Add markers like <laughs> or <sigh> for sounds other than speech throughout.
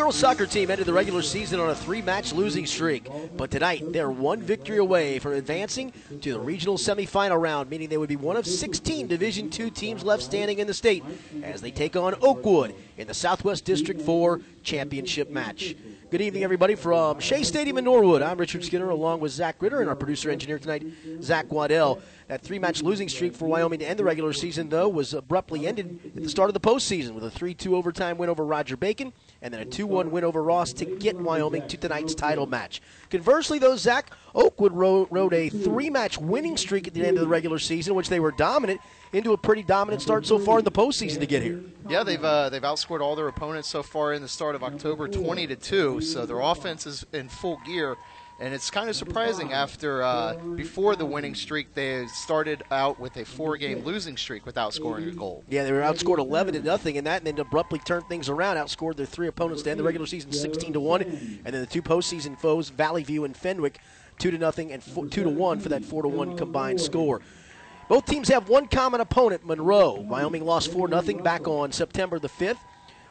Girls soccer team ended the regular season on a three match losing streak, but tonight they're one victory away from advancing to the regional semifinal round, meaning they would be one of 16 Division II teams left standing in the state as they take on Oakwood in the Southwest District 4 championship match. Good evening, everybody, from Shea Stadium in Norwood. I'm Richard Skinner along with Zach Ritter and our producer engineer tonight, Zach Waddell. That three match losing streak for Wyoming to end the regular season, though, was abruptly ended at the start of the postseason with a 3 2 overtime win over Roger Bacon and then a 2 1 win over Ross to get Wyoming to tonight's title match. Conversely, though, Zach, Oakwood rode, a three match winning streak at the end of the regular season, which they were dominant, into a pretty dominant start so far in the postseason to get here. Yeah, they've uh, they've outscored all their opponents so far in the start of October, 20 to two. So their offense is in full gear, and it's kind of surprising after uh, before the winning streak they started out with a four-game losing streak without scoring a goal. Yeah, they were outscored 11 to nothing in that, and then abruptly turned things around, outscored their three opponents to end the regular season 16 to one, and then the two postseason foes, Valley View and Fenwick, two to nothing and four, two to one for that four to one combined score. Both teams have one common opponent, Monroe. Wyoming lost 4 0 back on September the 5th.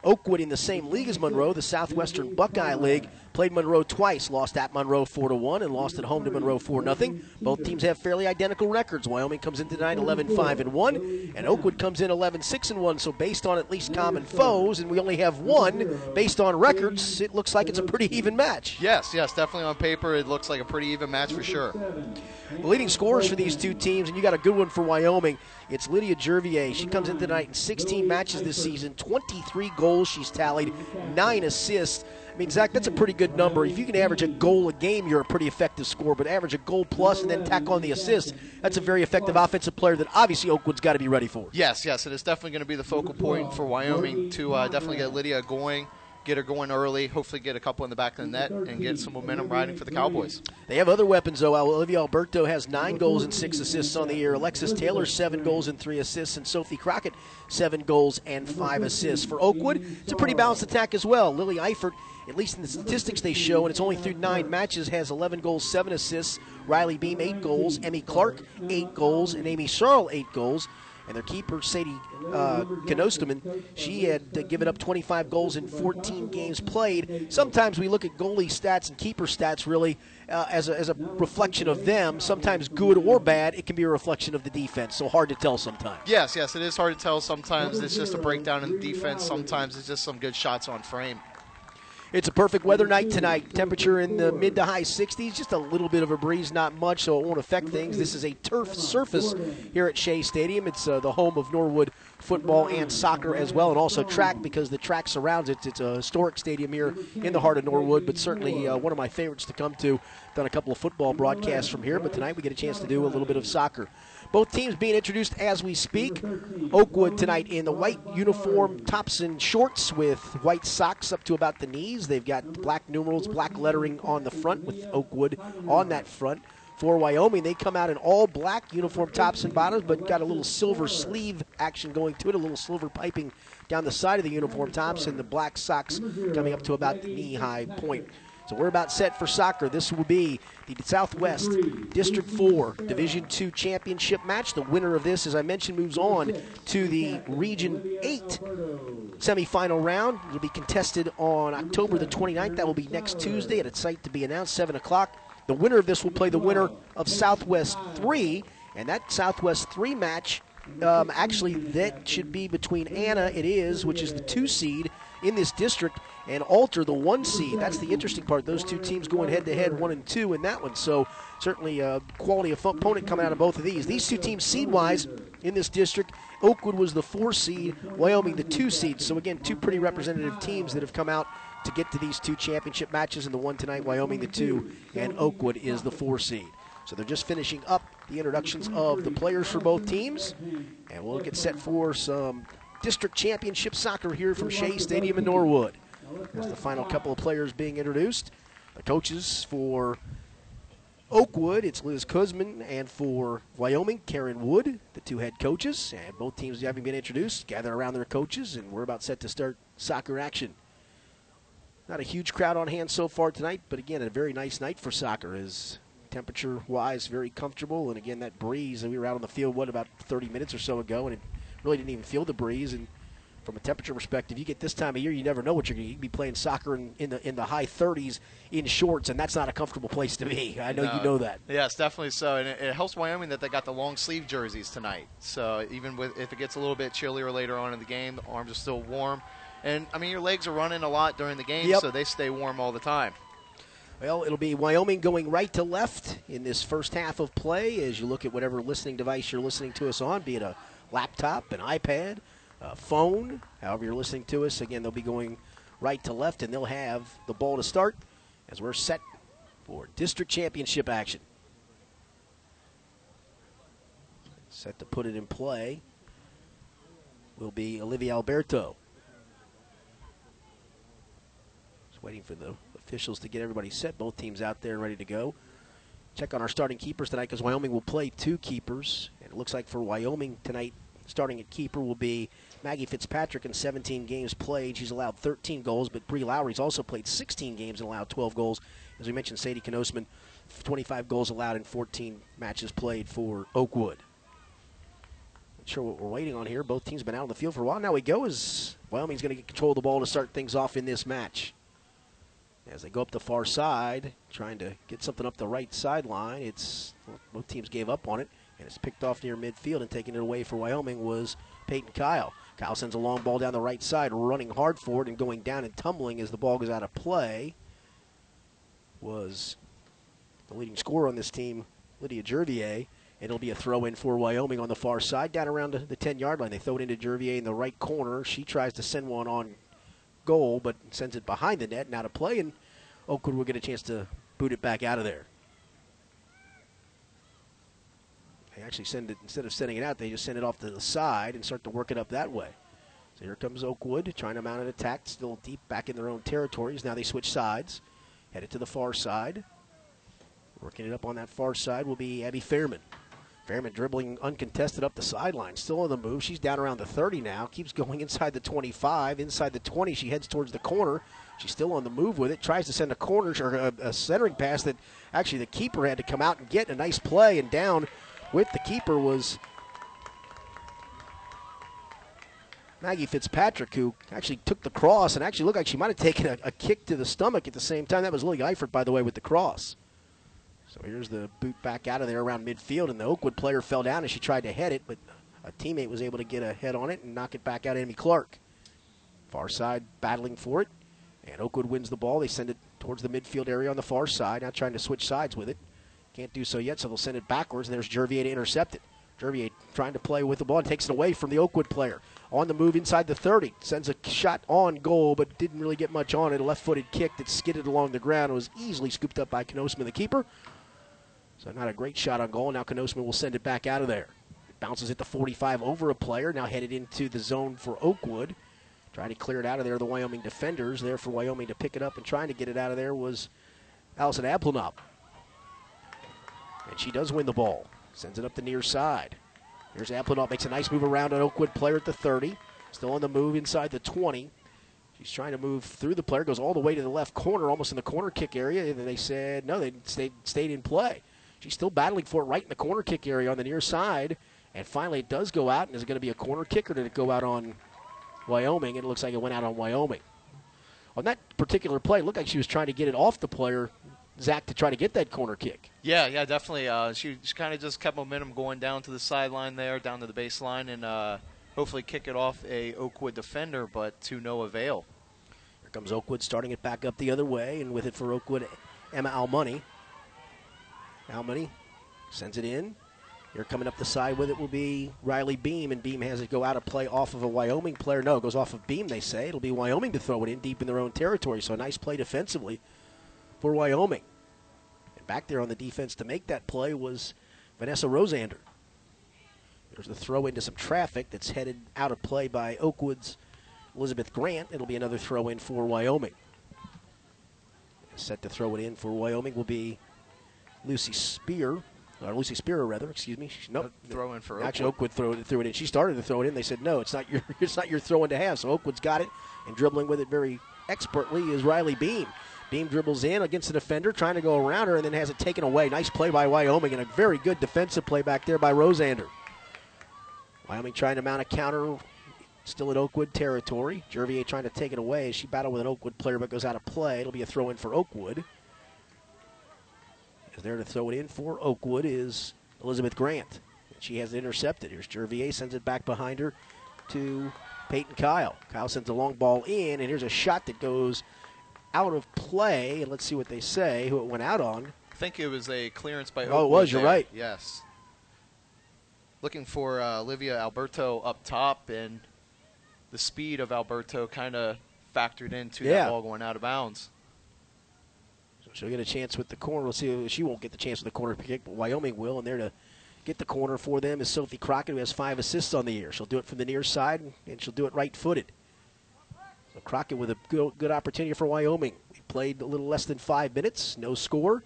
Oakwood in the same league as Monroe, the Southwestern Buckeye League, played Monroe twice, lost at Monroe 4 to 1 and lost at home to Monroe 4 0. Both teams have fairly identical records. Wyoming comes in tonight 11 5 and 1 and Oakwood comes in 11 6 and 1. So based on at least common foes and we only have one based on records, it looks like it's a pretty even match. Yes, yes, definitely on paper it looks like a pretty even match for sure. The leading scorers for these two teams and you got a good one for Wyoming. It's Lydia Gervier. She comes in tonight in 16 matches this season, 23 goals she's tallied, 9 assists. I mean, Zach, that's a pretty good number. If you can average a goal a game, you're a pretty effective scorer. But average a goal plus and then tack on the assist, that's a very effective offensive player that obviously Oakwood's got to be ready for. Yes, yes, it is definitely going to be the focal point for Wyoming to uh, definitely get Lydia going get her going early, hopefully get a couple in the back of the net, and get some momentum riding for the Cowboys. They have other weapons, though. Olivia Alberto has nine goals and six assists on the year. Alexis Taylor, seven goals and three assists. And Sophie Crockett, seven goals and five assists. For Oakwood, it's a pretty balanced attack as well. Lily Eifert, at least in the statistics they show, and it's only through nine matches, has 11 goals, seven assists. Riley Beam, eight goals. Emmy Clark, eight goals. And Amy Searle, eight goals and their keeper Sadie uh, she had uh, given up 25 goals in 14 games played. Sometimes we look at goalie stats and keeper stats really uh, as, a, as a reflection of them. Sometimes good or bad, it can be a reflection of the defense. So hard to tell sometimes. Yes, yes, it is hard to tell. Sometimes it's just a breakdown in the defense. Sometimes it's just some good shots on frame. It's a perfect weather night tonight. Temperature in the mid to high 60s. Just a little bit of a breeze, not much, so it won't affect things. This is a turf surface here at Shea Stadium. It's uh, the home of Norwood football and soccer as well, and also track because the track surrounds it. It's a historic stadium here in the heart of Norwood, but certainly uh, one of my favorites to come to. Done a couple of football broadcasts from here, but tonight we get a chance to do a little bit of soccer. Both teams being introduced as we speak. Oakwood tonight in the white uniform, tops and shorts with white socks up to about the knees. They've got black numerals, black lettering on the front with Oakwood on that front. For Wyoming, they come out in all black uniform tops and bottoms, but got a little silver sleeve action going to it, a little silver piping down the side of the uniform tops, and the black socks coming up to about the knee high point. So we're about set for soccer. This will be the Southwest District 4 Division 2 championship match. The winner of this, as I mentioned, moves on to the Region 8 semifinal round. It'll be contested on October the 29th. That will be next Tuesday at a site to be announced, 7 o'clock. The winner of this will play the winner of Southwest 3, and that Southwest 3 match um, actually, that should be between Anna, it is, which is the two seed in this district, and Alter, the one seed. That's the interesting part. Those two teams going head to head, one and two in that one. So certainly a quality of opponent coming out of both of these. These two teams seed wise in this district, Oakwood was the four seed, Wyoming the two seed. So again, two pretty representative teams that have come out to get to these two championship matches, and the one tonight, Wyoming the two, and Oakwood is the four seed. So they're just finishing up the introductions of the players for both teams, and we'll get set for some district championship soccer here from Shea Stadium in Norwood. As the final couple of players being introduced, the coaches for Oakwood, it's Liz Kuzman, and for Wyoming, Karen Wood, the two head coaches, and both teams having been introduced, gather around their coaches, and we're about set to start soccer action. Not a huge crowd on hand so far tonight, but again, a very nice night for soccer. Is temperature wise very comfortable, and again that breeze. And we were out on the field what about 30 minutes or so ago, and it really didn't even feel the breeze. And from a temperature perspective, you get this time of year, you never know what you're going to be playing soccer in, in, the in the high 30s in shorts, and that's not a comfortable place to be. <laughs> I know no, you know that. Yes, definitely so, and it, it, helps Wyoming that they got the long sleeve jerseys tonight. So even with if it gets a little bit chillier later on in the game, the arms are still warm, and I mean your legs are running a lot during the game, yep. so they stay warm all the time. Well, it'll be Wyoming going right to left in this first half of play as you look at whatever listening device you're listening to us on, be it a laptop, an iPad, uh, phone, however you're listening to us. Again, they'll be going right to left, and they'll have the ball to start as we're set for district championship action. Set to put it in play will be Olivia Alberto. Just waiting for the officials to get everybody set. Both teams out there and ready to go. Check on our starting keepers tonight because Wyoming will play two keepers. It looks like for Wyoming tonight, starting at keeper will be Maggie Fitzpatrick in 17 games played. She's allowed 13 goals, but Bree Lowry's also played 16 games and allowed 12 goals. As we mentioned, Sadie Knosman, 25 goals allowed in 14 matches played for Oakwood. Not sure what we're waiting on here. Both teams have been out on the field for a while. Now we go as Wyoming's going to get control of the ball to start things off in this match. As they go up the far side, trying to get something up the right sideline, it's well, both teams gave up on it, and it's picked off near midfield and taking it away for Wyoming was Peyton Kyle. Kyle sends a long ball down the right side, running hard for it and going down and tumbling as the ball goes out of play. Was the leading scorer on this team, Lydia Jervier. It'll be a throw in for Wyoming on the far side, down around the 10 yard line. They throw it into Jervier in the right corner. She tries to send one on goal, but sends it behind the net and out of play, and Oakwood will get a chance to boot it back out of there. They actually send it instead of sending it out, they just send it off to the side and start to work it up that way. So here comes Oakwood trying to mount an attack, still deep back in their own territories. Now they switch sides, headed to the far side. Working it up on that far side will be Abby Fairman. Fairman dribbling uncontested up the sideline, still on the move. She's down around the 30 now, keeps going <laughs> inside the 25, inside the 20. She heads towards the corner. She's still on the move with it. Tries to send a corner or a, a centering pass that actually the keeper had to come out and get a nice play and down with the keeper was Maggie Fitzpatrick, who actually took the cross and actually looked like she might have taken a, a, kick to the stomach at the same time. That was Lily Eifert, by the way, with the cross. So here's the boot back out of there around midfield, and the Oakwood player fell down as she tried to head it, but a teammate was able to get a head on it and knock it back out. Amy Clark. Far side battling for it, and Oakwood wins the ball. They send it towards the midfield area on the far side, now trying to switch sides with it. Can't do so yet, so they'll send it backwards, and there's Jervier to intercept it. Jervier trying to play with the ball and takes it away from the Oakwood player. On the move inside the 30. Sends a shot on goal, but didn't really get much on it. A left footed kick that skidded along the ground was easily scooped up by Knosman, the keeper. So, not a great shot on goal. Now, Knosman will send it back out of there. It bounces at the 45 over a player. Now headed into the zone for Oakwood. Trying to clear it out of there, the Wyoming defenders. There for Wyoming to pick it up and trying to get it out of there was Allison Applenop. And she does win the ball. Sends it up the near side. Here's Applenop, makes a nice move around an Oakwood player at the 30. Still on the move inside the 20. She's trying to move through the player, goes all the way to the left corner, almost in the corner kick area. And they said no, they stayed, stayed in play. She's still battling for it right in the corner kick area on the near side. And finally, it does go out, and is going to be a corner kick, or did it go out on Wyoming? And it looks like it went out on Wyoming. On that particular play, it looked like she was trying to get it off the player Zach to try to get that corner kick. Yeah, yeah, definitely. Uh, she, she kind of just kept momentum going down to the sideline there, down to the baseline, and uh, hopefully kick it off a Oakwood defender, but to no avail. Here comes Oakwood starting it back up the other way, and with it for Oakwood, Emma Almoney. Almoney sends it in. Here coming up the side with it will be Riley Beam, and Beam has it go out of play off of a Wyoming player. No, it goes off of Beam, they say. It'll be Wyoming to throw it in deep in their own territory, so a nice play defensively for Wyoming. And back there on the defense to make that play was Vanessa Rosander. There's a throw into some traffic that's headed out of play by Oakwood's Elizabeth Grant. It'll be another throw in for Wyoming. Set to throw it in for Wyoming will be Lucy Spear, or Lucy Sparrow rather. Excuse me. Nope. Throw in for Oakwood. Actually, Oakwood threw it, threw it in. She started to throw it in. They said no, it's not your <laughs> it's not your throw in to have. So Oakwood's got it and dribbling with it very expertly is Riley Beam. Beam dribbles in against the defender, trying to go around her, and then has it taken away. Nice play by Wyoming, and a very good defensive play back there by Rosander. Wyoming trying to mount a counter Still in Oakwood territory. Jervier trying to take it away as she battled with an Oakwood player but goes out of play. It'll be a throw in for Oakwood. Is there to throw it in for Oakwood is Elizabeth Grant. She has it intercepted. Here's Jervier, sends it back behind her to Peyton Kyle. Kyle sends a long ball in, and here's a shot that goes out of play. And let's see what they say, who it went out on. I think it was a clearance by. Oh, it was. You're there. right. Yes. Looking for uh, Olivia Alberto up top, and the speed of Alberto kind of factored into Yeah. that ball going out of bounds. So she'll get a chance with the corner. We'll see. She won't get the chance with the corner kick, but Wyoming will. And there to get the corner for them is Sophie Crockett, who has five assists on the year. She'll do it from the near side, and she'll do it right footed. So Crockett with a good, good opportunity for Wyoming. We played a little less than five minutes, no score.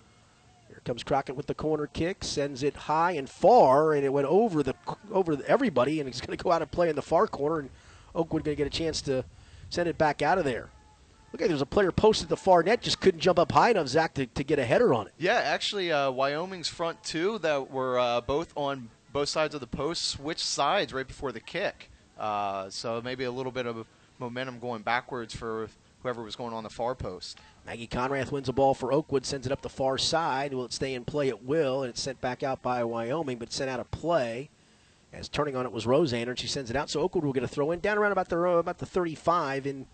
Here comes Crockett with the corner kick, sends it high and far, and it went over the over everybody, and it's going to go out and play in the far corner, and Oakwood going to get a chance to send it back out of there. Look there's a player posted the far net, just couldn't jump up high enough, Zach, to, to get a header on it. Yeah, actually, uh, Wyoming's front two that were uh, both on both sides of the post switched sides right before the kick. Uh, so maybe a little bit of momentum going backwards for whoever was going on the far post. Maggie Conrath wins a ball for Oakwood, sends it up the far side. Will it stay in play? It will, and it's sent back out by Wyoming, but sent out of play. As turning on it was Rosander, and she sends it out. So Oakwood will get a throw in down around about the uh, about the 35 in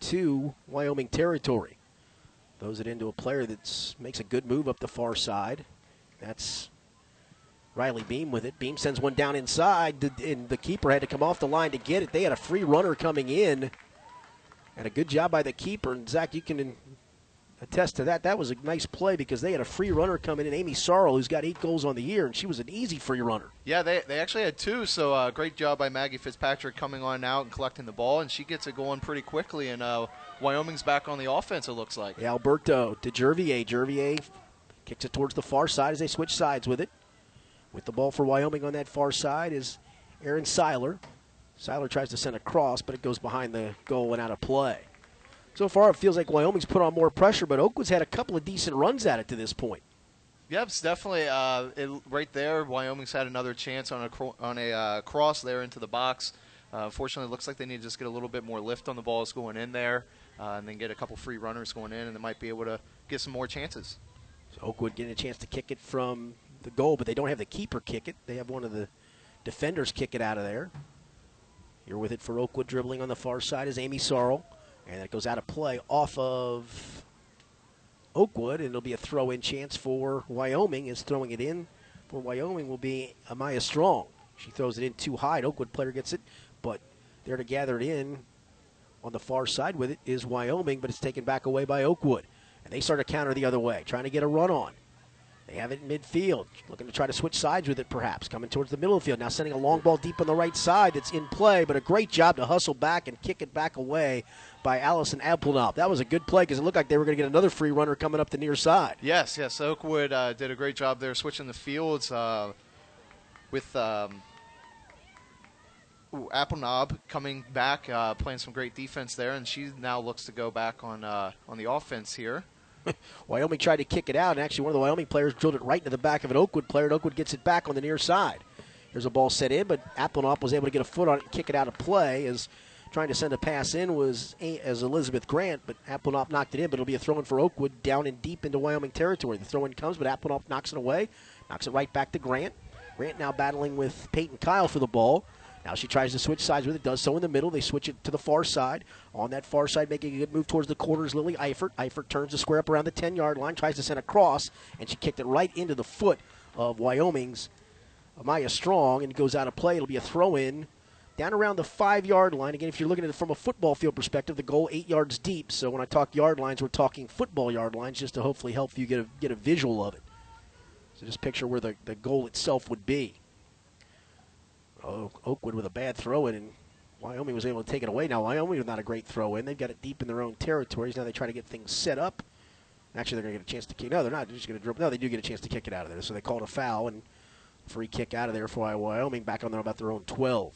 to Wyoming territory. Throws it into a player that makes a good move up the far side. That's Riley Beam with it. Beam sends one down inside, and the keeper had to come off the line to get it. They had a free runner coming in. And a good job by the keeper. And Zach, you can attest to that. That was a nice play because they had a free runner coming in, Amy Sorrell, who's got eight goals on the year, and she was an easy free runner. Yeah, they, they actually had two, so uh, great job by Maggie Fitzpatrick coming on out and collecting the ball, and she gets it going pretty quickly, and uh, Wyoming's back on the offense, it looks like. Yeah, Alberto to Jervier. Jervier kicks it towards the far side as they switch sides with it. With the ball for Wyoming on that far side is Aaron Seiler. Seiler tries to send a cross, but it goes behind the goal and out of play. So far, it feels like Wyoming's put on more pressure, but Oakwood's had a couple of decent runs at it to this point. Yep, it's definitely uh, it, right there. Wyoming's had another chance on a on a uh, cross there into the box. Uh, unfortunately, it looks like they need to just get a little bit more lift on the balls going in there, uh, and then get a couple free runners going in, and they might be able to get some more chances. So Oakwood getting a chance to kick it from the goal, but they don't have the keeper kick it. They have one of the defenders kick it out of there. You're with it for Oakwood dribbling on the far side is Amy Sorrell. And that goes out of play off of Oakwood, and it'll be a throw in chance for Wyoming. Is throwing it in for Wyoming will be Amaya Strong. She throws it in too high. Oakwood player gets it, but there to gather it in on the far side with it is Wyoming, but it's taken back away by Oakwood. And they start to counter the other way, trying to get a run on. They have it in midfield, looking to try to switch sides with it, perhaps. Coming towards the middle of the field. Now sending a long ball deep on the right side that's in play, but a great job to hustle back and kick it back away by Allison Applenop. That was a good play because it looked like they were going to get another free runner coming up the near side. Yes, yes. Oakwood uh, did a great job there switching the fields uh, with um, ooh, Applenop coming back, uh, playing some great defense there, and she now looks to go back on uh, on the offense here. <laughs> Wyoming tried to kick it out, and actually one of the Wyoming players drilled it right into the back of an Oakwood player, and Oakwood gets it back on the near side. There's a ball set in, but Applenop was able to get a foot on it and kick it out of play as trying to send a pass in was as Elizabeth Grant, but Applenop knocked it in, but it'll be a throw in for Oakwood down and deep into Wyoming territory. The throw in comes, but Applenop knocks it away, knocks it right back to Grant. Grant now battling with Peyton Kyle for the ball. Now she tries to switch sides with it, does so in the middle. They switch it to the far side. On that far side, making a good move towards the quarters, Lily Eifert. Eifert turns the square up around the 10 yard line, tries to send a cross, and she kicked it right into the foot of Wyoming's Amaya Strong, and goes out of play. It'll be a throw in down around the five yard line. Again, if you're looking at it from a football field perspective, the goal eight yards deep. So when I talk yard lines, we're talking football yard lines just to hopefully help you get a, get a visual of it. So just picture where the, the goal itself would be. Oakwood with a bad throw in, and Wyoming was able to take it away. Now, Wyoming was not a great throw in. They've got it deep in their own territories. Now they try to get things set up. Actually, they're going to get a chance to kick. No, they're not. They're just going to dribble. No, they do get a chance to kick it out of there. So they called a foul and free kick out of there for Wyoming back on there about their own 12.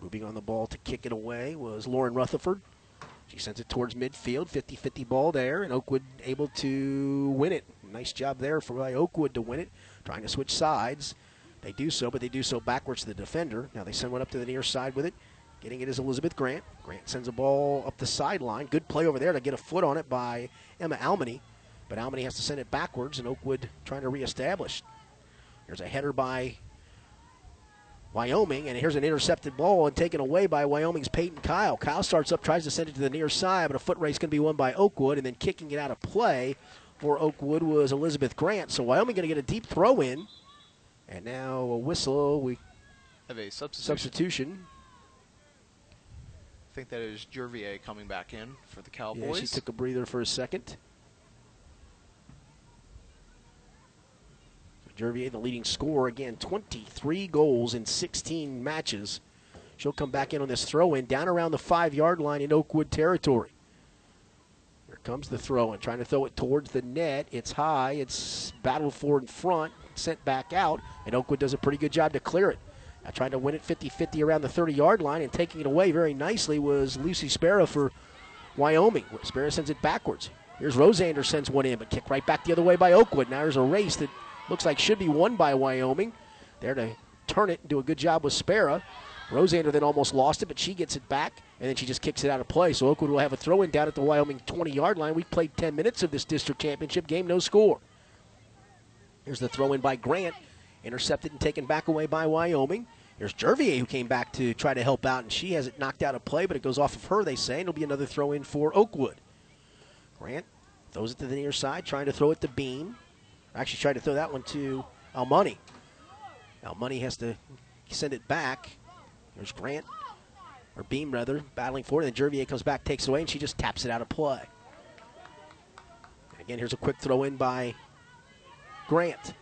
Moving on the ball to kick it away was Lauren Rutherford. She sends it towards midfield, 50 50 ball there, and Oakwood able to win it. Nice job there for Oakwood to win it. Trying to switch sides. They do so, but they do so backwards to the defender. Now they send one up to the near side with it. Getting it is Elizabeth Grant. Grant sends a ball up the sideline. Good play over there to get a foot on it by Emma Almany. But Almany has to send it backwards, and Oakwood trying to reestablish. There's a header by Wyoming, and here's an intercepted ball and taken away by Wyoming's Peyton Kyle. Kyle starts up, tries to send it to the near side, but a foot race going to be won by Oakwood, and then kicking it out of play for Oakwood was Elizabeth Grant. So Wyoming going to get a deep throw in, and now a whistle. We have a substitution. substitution. I think that is Jervier coming back in for the Cowboys. Yeah, she took a breather for a second. Jervier, the leading scorer, again, 23 goals in 16 matches. She'll come back in on this throw in down around the five yard line in Oakwood territory. Here comes the throw in, trying to throw it towards the net. It's high, it's battled for in front, sent back out, and Oakwood does a pretty good job to clear it. Now trying to win it 50 50 around the 30 yard line and taking it away very nicely was Lucy Sparrow for Wyoming. Sparrow sends it backwards. Here's Rosander sends one in, but kicked right back the other way by Oakwood. Now there's a race that looks like should be won by Wyoming. There to turn it and do a good job with Sparrow. Rosander then almost lost it, but she gets it back, and then she just kicks it out of play. So Oakwood will have a throw in down at the Wyoming 20 yard line. We played 10 minutes of this district championship game, no score. Here's the throw in by Grant, intercepted and taken back away by Wyoming. Here's Jervier who came back to try to help out, and she has it knocked out of play, but it goes off of her, they say, and it'll be another throw in for Oakwood. Grant throws it to the near side, trying to throw it to Beam. Actually, tried to throw that one to Almoney. Almoney has to send it back. There's Grant, or Beam rather, battling for it. And then Jervier comes back, takes it away, and she just taps it out of play. And again, here's a quick throw in by Grant.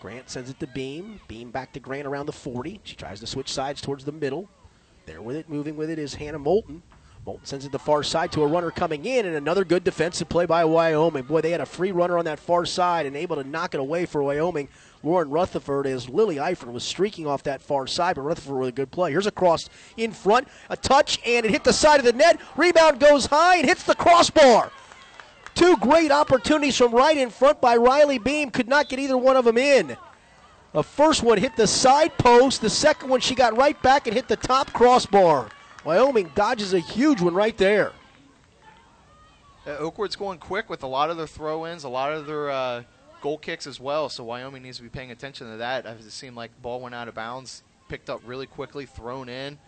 Grant sends it to Beam. Beam back to Grant around the 40. She tries to switch sides towards the middle. There with it, moving with it is Hannah Moulton. Moulton sends it to the far side to a runner coming in, and another good defensive play by Wyoming. Boy, they had a free runner on that far side and able to knock it away for Wyoming. Lauren Rutherford as Lily Eifert was streaking off that far side, but Rutherford with a good play. Here's a cross in front, a touch, and it hit the side of the net. Rebound goes high and hits the crossbar. Two great opportunities from right in front by Riley Beam. Could not get either one of them in. The first one hit the side post. The second one, she got right back and hit the top crossbar. Wyoming dodges a huge one right there. Uh, Oakwood's going quick with a lot of their throw-ins, a lot of their uh, goal kicks as well. So Wyoming needs to be paying attention to that. It seemed like the ball went out of bounds, picked up really quickly, thrown in,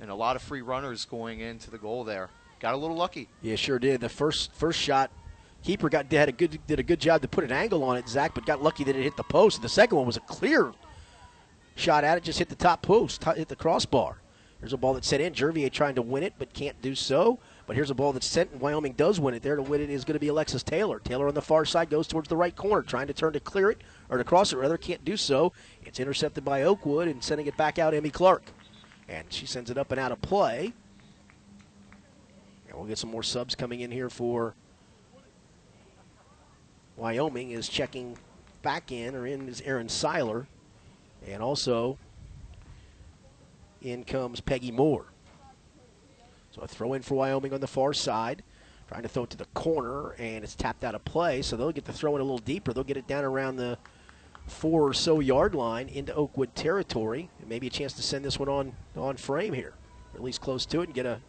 and a lot of free runners going into the goal there. Got a little lucky. Yeah, sure did. The first first shot, keeper got had a good did a good job to put an angle on it, Zach, but got lucky that it hit the post. The second one was a clear shot at it, just hit the top post, hit the crossbar. There's a ball that's sent in. Jervier trying to win it, but can't do so. But here's a ball that's sent, and Wyoming does win it. There to win it is going to be Alexis Taylor. Taylor on the far side goes towards the right corner, trying to turn to clear it, or to cross it rather, can't do so. It's intercepted by Oakwood, and sending it back out, Emmy Clark. And she sends it up and out of play. And we'll get some more subs coming in here for Wyoming is checking back in, or in is Aaron Seiler. And also in comes Peggy Moore. So a throw in for Wyoming on the far side. Trying to throw it to the corner, and it's tapped out of play. So they'll get the throw in a little deeper. They'll get it down around the four or so yard line into Oakwood territory. And maybe a chance to send this one on on frame here, or at least close to it, and get a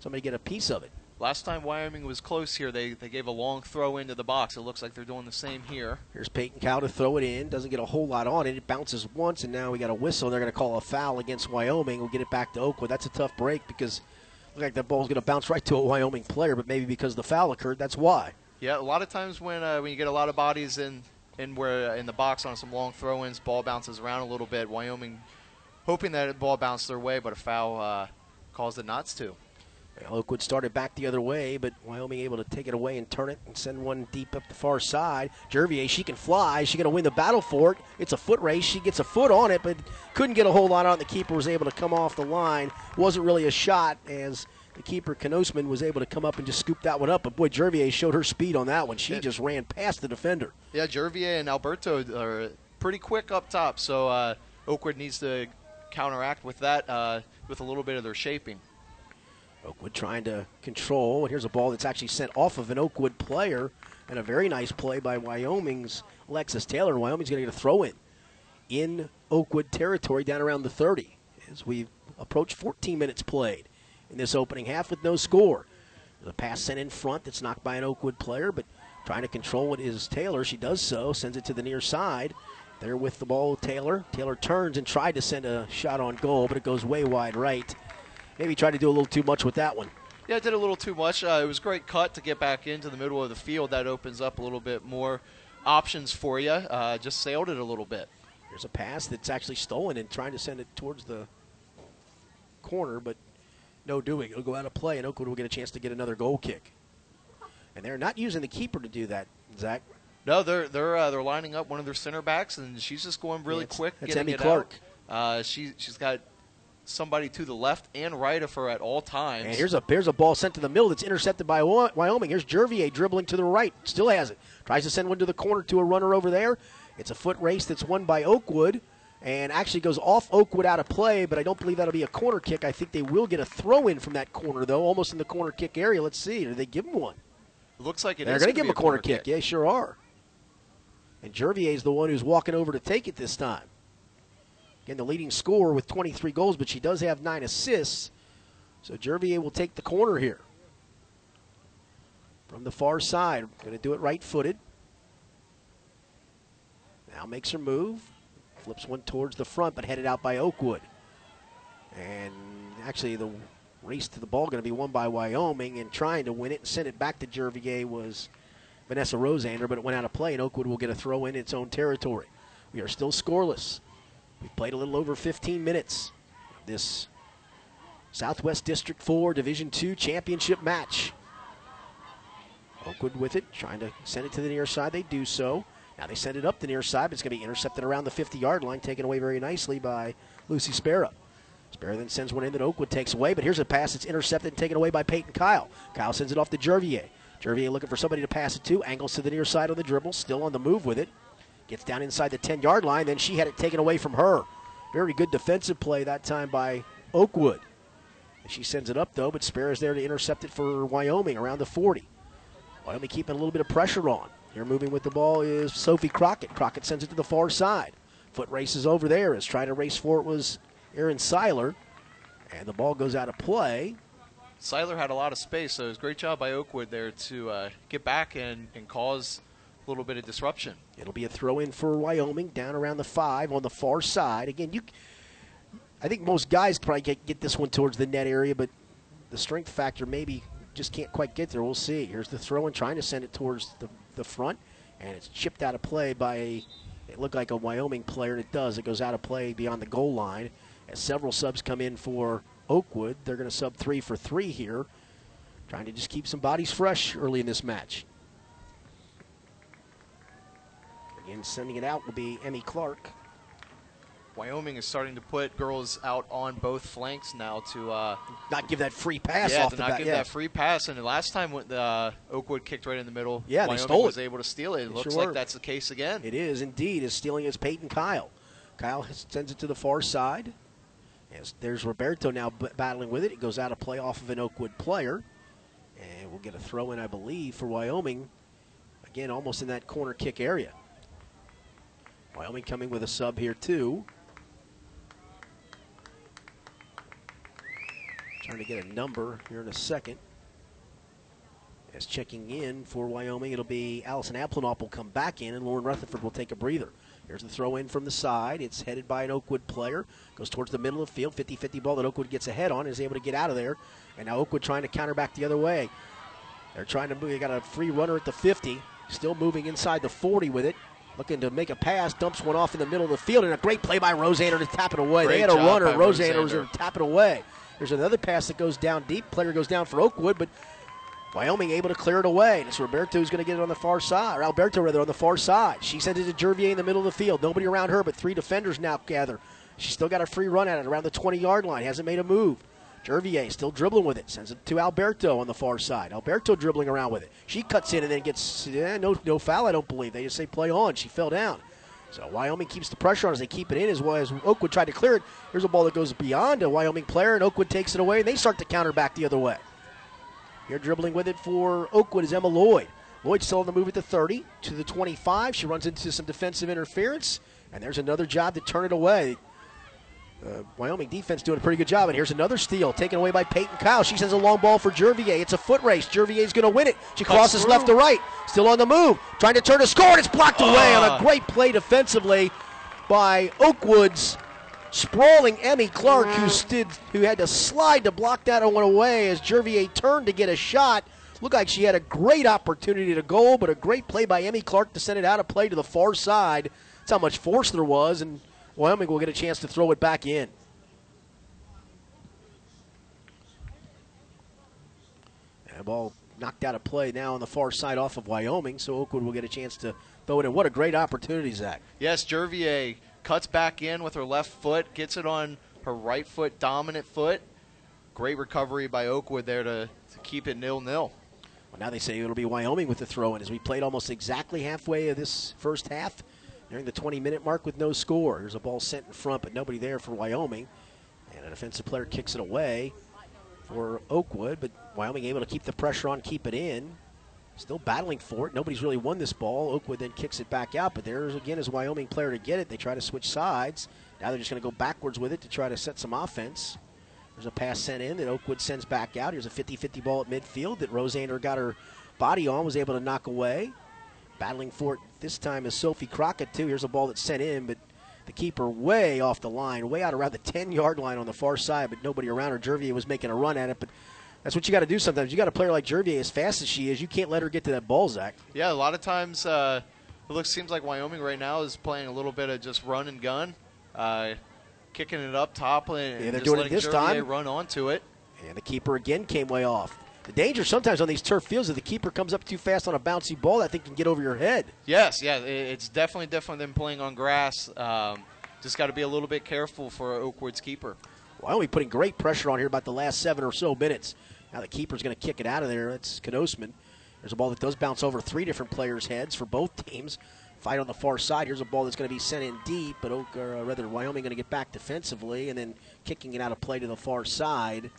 somebody get a piece of it. Last time Wyoming was close here, they, they gave a long throw into the box. It looks like they're doing the same here. Here's Peyton Kyle to throw it in. Doesn't get a whole lot on it. It bounces once, and now we got a whistle. They're going to call a foul against Wyoming. We'll get it back to Oakwood. That's a tough break because looks like that ball's going to bounce right to a Wyoming player, but maybe because the foul occurred, that's why. Yeah, a lot of times when uh, when you get a lot of bodies in in where uh, in the box on some long throw-ins, ball bounces around a little bit. Wyoming hoping that the ball bounced their way, but a foul uh, caused the knots to. Oakwood started back the other way, but Wyoming able to take it away and turn it and send one deep up the far side. Jervier, she can fly. She's going to win the battle for it. It's a foot race. She gets a foot on it, but couldn't get a whole lot on it. The keeper was able to come off the line. Wasn't really a shot as the keeper, Knosman, was able to come up and just scoop that one up. But boy, Jervier showed her speed on that one. She just ran past the defender. Yeah, Jervier and Alberto are pretty quick up top, so uh, Oakwood needs to counteract with that uh, with a little bit of their shaping. Oakwood trying to control. And here's a ball that's actually sent off of an Oakwood player. And a very nice play by Wyoming's Alexis Taylor. Wyoming's going to get a throw in in Oakwood territory down around the 30 as we approach 14 minutes played in this opening half with no score. The pass sent in front that's knocked by an Oakwood player, but trying to control it is Taylor. She does so, sends it to the near side. There with the ball, Taylor. Taylor turns and tried to send a shot on goal, but it goes way wide right. Maybe tried to do a little too much with that one. Yeah, I did a little too much. Uh, it was a great cut to get back into the middle of the field. That opens up a little bit more options for you. Uh, just sailed it a little bit. There's a pass that's actually stolen and trying to send it towards the corner, but no doing. It'll go out of play, and Oakwood will get a chance to get another goal kick. And they're not using the keeper to do that, Zach. No, they're they're uh, they're lining up one of their center backs, and she's just going really Yeah, quick. that's getting Emmy it Clark. out. Uh, she she's got somebody to the left and right of her at all times. And here's a here's a ball sent to the middle that's intercepted by Wyoming. Here's Jervier dribbling to the right, still has it. Tries to send one to the corner to a runner over there. It's a foot race that's won by Oakwood, and actually goes off Oakwood out of play. But I don't believe that'll be a corner kick. I think they will get a throw in from that corner though, almost in the corner kick area. Let's see. Do they give him one? it looks like it They're going to give him a corner kick. Yeah, sure are. And Jervier is the one who's walking over to take it this time. Again, the leading scorer with 23 goals, but she does have nine assists. So Jervier will take the corner here. From the far side. Going to do it right footed. Now makes her move. Flips one towards the front, but headed out by Oakwood. And actually, the race to the ball going to be won by Wyoming, and trying to win it and send it back to Jervier was Vanessa Rosander, but it went out of play, and Oakwood will get a throw in its own territory. We are still scoreless. We've played a little over 15 minutes. This Southwest District 4 Division 2 championship match. Oakwood with it, trying to send it to the near side. They do so. Now they send it up the near side, but it's going to be intercepted around the 50 yard line, taken away very nicely by Lucy Sparrow. Sparrow then sends one in that Oakwood takes away, but here's a pass that's intercepted and taken away by Peyton Kyle. Kyle sends it off to Jervier. Jervier looking for somebody to pass it to, angles to the near side on the dribble, still on the move with it. Gets down inside the 10 yard line, then she had it taken away from her. Very good defensive play that time by Oakwood. She sends it up though, but Sparrow's there to intercept it for Wyoming around the 40. Wyoming keeping a little bit of pressure on. Here moving with the ball is Sophie Crockett. Crockett sends it to the far side. Foot races over there as trying to race for it was Aaron Seiler. And the ball goes out of play. Seiler had a lot of space, so it was a great job by Oakwood there to uh, get back and, and cause little bit of disruption. It'll be a throw in for Wyoming down around the five on the far side. Again, you, I think most guys probably get, get this one towards the net area, but the strength factor maybe just can't quite get there. We'll see. Here's the throw in, trying to send it towards the, the front, and it's chipped out of play by a. It looked like a Wyoming player, and it does. It goes out of play beyond the goal line. As several subs come in for Oakwood, they're going to sub three for three here, trying to just keep some bodies fresh early in this match. Again, sending it out will be Emmy Clark. Wyoming is starting to put girls out on both flanks now to uh, Not give that free pass yeah off to the not bat. give yeah. that free pass. And the last time when the uh, Oakwood kicked right in the middle, Yeah, they Wyoming stole was it. able to steal it. It They looks sure like were. that's the case again. It is indeed. Is stealing is Peyton Kyle. Kyle sends it to the far side. Yes, there's Roberto now battling with it. It goes out of play off of an Oakwood player, and we'll get a throw in, I believe, for Wyoming. Again, almost in that corner kick area. Wyoming coming with a sub here too. Trying to get a number here in a second. As checking in for Wyoming, it'll be Allison Applenop will come back in, and Lauren Rutherford will take a breather. Here's the throw in from the side. It's headed by an Oakwood player. Goes towards the middle of the field. 50 50 ball that Oakwood gets ahead on, is able to get out of there. And now Oakwood trying to counter back the other way. They're trying to move. They got a free runner at the 50. Still moving inside the 40 with it. Looking to make a pass. Dumps one off in the middle of the field. And a great play by Rosander to tap it away. Great they had a runner. Rosander was going to tap it away. There's another pass that goes down deep. Player goes down for Oakwood, but Wyoming able to clear it away. And it's Roberto who's going to get it on the far side, or Alberto rather on the far side. She sends it to Jervier in the middle of the field. Nobody around her, but three defenders now gather. She's still got a free run at it around the 20 yard line. Hasn't made a move. Jervier still dribbling with it. Sends it to Alberto on the far side. Alberto dribbling around with it. She cuts in and then gets eh, no no foul. I don't believe they just say play on. She fell down. So Wyoming keeps the pressure on as they keep it in as well as Oakwood tried to clear it. Here's a ball that goes beyond a Wyoming player and Oakwood takes it away and they start to counter back the other way. Here dribbling with it for Oakwood is Emma Lloyd. Lloyd still on the move at the 30 to the 25. She runs into some defensive interference And there's another job to turn it away. Uh, Wyoming defense doing a pretty good job. And here's another steal taken away by Peyton Kyle. She sends a long ball for Jervier. It's a foot race. Jervier's going to win it. She crosses through. left to right. Still on the move. Trying to turn a score, and it's blocked away on a great play defensively by Oakwood's sprawling Emmy Clark, who stood, who had to slide to block that one away as Jervier turned to get a shot. Looked like she had a great opportunity to goal, but a great play by Emmy Clark to send it out of play to the far side. That's how much force there was, and Wyoming will get a chance to throw it back in. And the ball knocked out of play now on the far side off of Wyoming, so Oakwood will get a chance to throw it in. What a great opportunity, Zach. Yes, Jervier cuts back in with her left foot, gets it on her right foot, dominant foot. Great recovery by Oakwood there to, to keep it nil nil. Well, now they say it'll be Wyoming with the throw in as we played almost exactly halfway of this first half nearing the 20 minute mark with no score. There's a ball sent in front, but nobody there for Wyoming. And a defensive player kicks it away for Oakwood, but Wyoming able to keep the pressure on, keep it in. Still battling for it. Nobody's really won this ball. Oakwood then kicks it back out, but there's again is Wyoming player to get it. They try to switch sides. Now they're just going to go backwards with it to try to set some offense. There's a pass sent in that Oakwood sends back out. Here's a 50 50 ball at midfield that Rosander got her body on, was able to knock away. Battling for it this time is Sophie Crockett, too. Here's a ball that's sent in, but the keeper way off the line, way out around the 10 yard line on the far side, but nobody around her. Jervier was making a run at it, but that's what you got to do sometimes. You got a player like Jervier, as fast as she is, you can't let her get to that ball, Zach. Yeah, a lot of times uh, it looks seems like Wyoming right now is playing a little bit of just run and gun, uh, kicking it up, toppling, and Yeah, they're just doing it this Jervier time. run onto it. And the keeper again came way off. The danger sometimes on these turf fields is the keeper comes up too fast on a bouncy ball, that thing can get over your head. Yes, yeah, it's definitely different than playing on grass. Um, just got to be a little bit careful for Oakwood's keeper. Wyoming putting great pressure on here about the last seven or so minutes. Now the keeper's going to kick it out of there. That's Knosman. There's a ball that does bounce over three different players' heads for both teams. Fight on the far side. Here's a ball that's going to be sent in deep, but Oak, or uh, rather Wyoming going to get back defensively and then kicking it out of play to the far side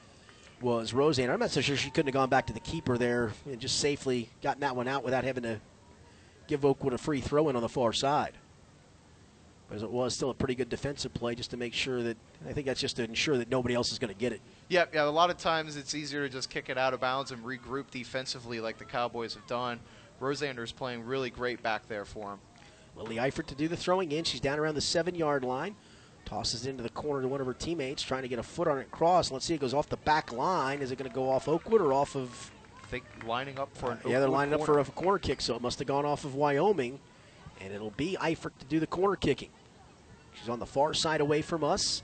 was Rosander. I'm not so sure she couldn't have gone back to the keeper there and just safely gotten that one out without having to give Oakwood a free throw in on the far side. But as it was, still a pretty good defensive play just to make sure that I think that's just to ensure that nobody else is going to get it. Yeah, yeah. A lot of times it's easier to just kick it out of bounds and regroup defensively, like the Cowboys have done. Rosander's playing really great back there for him. Lily Eifert to do the throwing in. She's down around the seven yard line. Tosses into the corner to one of her teammates, trying to get a foot on it cross. Let's see, it goes off the back line. Is it going to go off Oakwood or off of. I think lining up for an uh, yeah, they're lining up for a corner kick, so it must have gone off of Wyoming. And it'll be Eifert to do the corner kicking. She's on the far side away from us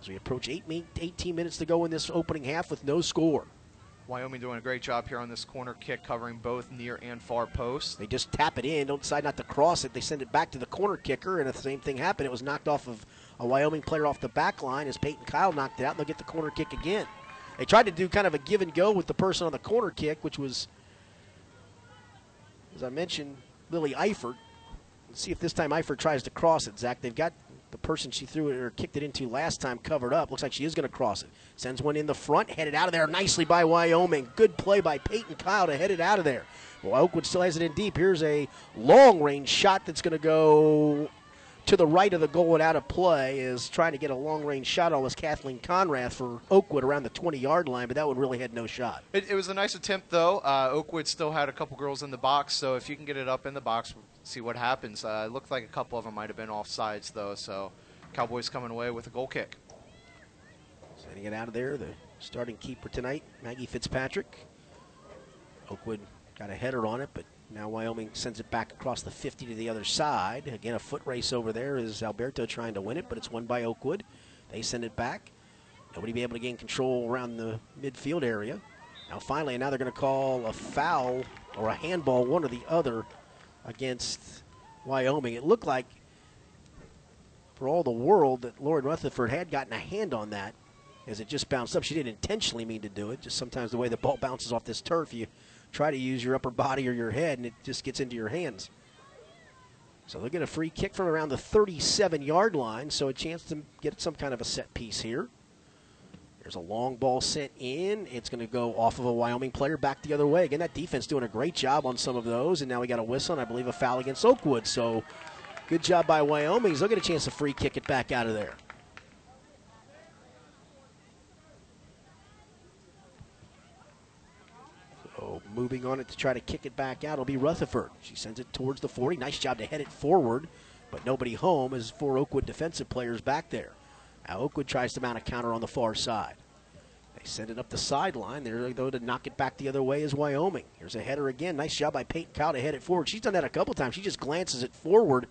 as we approach eight, mi- 18 minutes to go in this opening half with no score. Wyoming doing a great job here on this corner kick, covering both near and far posts. They just tap it in, don't decide not to cross it. They send it back to the corner kicker, and the same thing happened. It was knocked off of a Wyoming player off the back line as Peyton Kyle knocked it out, and they'll get the corner kick again. They tried to do kind of a give and go with the person on the corner kick, which was, as I mentioned, Lily Eifert. Let's see if this time Eifert tries to cross it, Zach. They've got the person she threw it or kicked it into last time covered up. Looks like she is going to cross it. Sends one in the front, headed out of there nicely by Wyoming. Good play by Peyton Kyle to head it out of there. Well, Oakwood still has it in deep. Here's a long range shot that's going to go to the right of the goal and out of play. Is trying to get a long range shot on was Kathleen Conrath for Oakwood around the 20 yard line, but that one really had no shot. It, it was a nice attempt, though. Uh, Oakwood still had a couple girls in the box, so if you can get it up in the box, see what happens. Uh, it looked like a couple of them might have been offsides, though. So Cowboys coming away with a goal kick. Sending it out of there, the starting keeper tonight, Maggie Fitzpatrick. Oakwood got a header on it, but now Wyoming sends it back across the 50 to the other side. Again, a foot race over there is Alberto trying to win it, but it's won by Oakwood. They send it back. Nobody be able to gain control around the midfield area. Now, finally, now they're going to call a foul or a handball, one or the other, against Wyoming. It looked like, for all the world, that Lauren Rutherford had gotten a hand on that as it just bounced up. She didn't intentionally mean to do it. Just sometimes the way the ball bounces off this turf, you try to use your upper body or your head, and it just gets into your hands. So they'll get a free kick from around the 37 yard line, so a chance to get some kind of a set piece here. There's a long ball sent in. It's going to go off of a Wyoming player back the other way. Again, that defense doing a great job on some of those, and now we got a whistle and I believe a foul against Oakwood. So Good job by Wyoming. They'll get a chance to free kick it back out of there. So moving on it to try to kick it back out will be Rutherford. She sends it towards the 40. Nice job to head it forward, but nobody home as four Oakwood defensive players back there. Now Oakwood tries to mount a counter on the far side. They send it up the sideline. They're though to knock it back the other way is Wyoming. Here's a header again. Nice job by Peyton Kyle to head it forward. She's done that a couple times. She just glances it forward.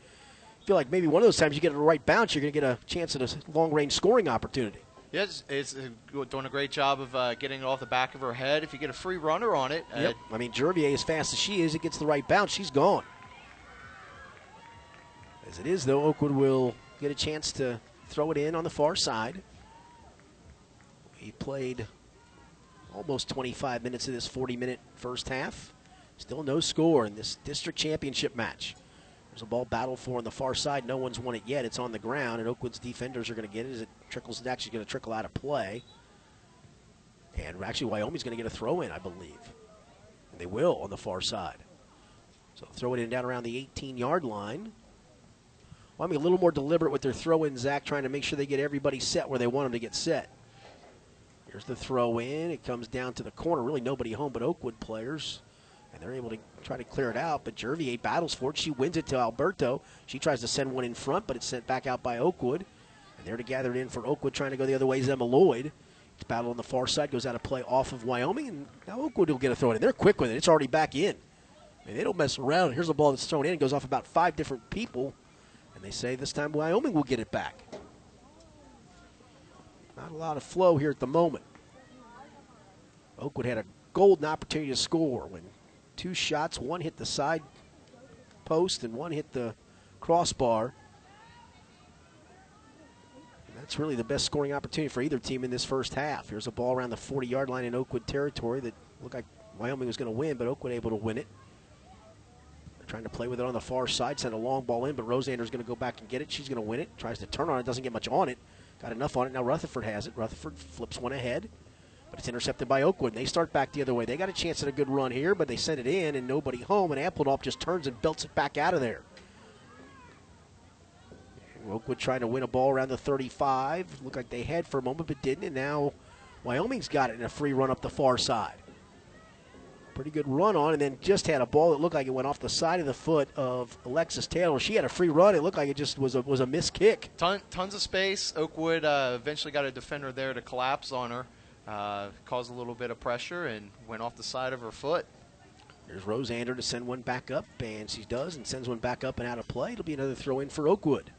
Feel like maybe one of those times you get it the right bounce, you're going to get a chance at a long range scoring opportunity. Yes, it's, it's doing a great job of uh, getting it off the back of her head. If you get a free runner on it, yep. I mean, Jervier, as fast as she is, it gets the right bounce. She's gone. As it is, though, Oakwood will get a chance to throw it in on the far side. He played almost 25 minutes of this 40 minute first half. Still no score in this district championship match. There's a ball battle for on the far side. No one's won it yet. It's on the ground, and Oakwood's defenders are going to get it as it trickles. It's actually going to trickle out of play. And actually, Wyoming's going to get a throw in, I believe. And they will on the far side. So throw it in down around the 18 yard line. Wyoming a little more deliberate with their throw in, Zach, trying to make sure they get everybody set where they want them to get set. Here's the throw in. It comes down to the corner. Really nobody home but Oakwood players and they're able to try to clear it out. But Jervier battles for it. She wins it to Alberto. She tries to send one in front, but it's sent back out by Oakwood. And they're to gather it in for Oakwood, trying to go the other way is Emma Lloyd. It's battle on the far side, goes out of play off of Wyoming, and now Oakwood will get a throw in. They're quick with it. It's already back in. They don't mess around. Here's a ball that's thrown in. It goes off about five different people. And they say this time Wyoming will get it back. Not a lot of flow here at the moment. Oakwood had a golden opportunity to score when two shots. One hit the side post and one hit the crossbar. And that's really the best scoring opportunity for either team in this first half. Here's a ball around the 40 yard line in Oakwood territory that looked like Wyoming was going to win, but Oakwood able to win it. Trying to play with it on the far side, send a long ball in, but Rosander's going to go back and get it. She's going to win it. Tries to turn on it, doesn't get much on it. Got enough on it. Now Rutherford has it. Rutherford flips one ahead but it's intercepted by Oakwood. They start back the other way. They got a chance at a good run here, but they send it in and nobody home, and Appledorf just turns and belts it back out of there. Oakwood trying to win a ball around the 35. Looked like they had for a moment, but didn't, and now Wyoming's got it in a free run up the far side. Pretty good run on, and then just had a ball that looked like it went off the side of the foot of Alexis Taylor. She had a free run. It looked like it just was a was a missed kick. Ton, tons of space. Oakwood uh, eventually got a defender there to collapse on her uh, caused a little bit of pressure and went off the side of her foot. There's Rosander to send one back up, and she does and sends one back up and out of play. It'll be another throw in for Oakwood.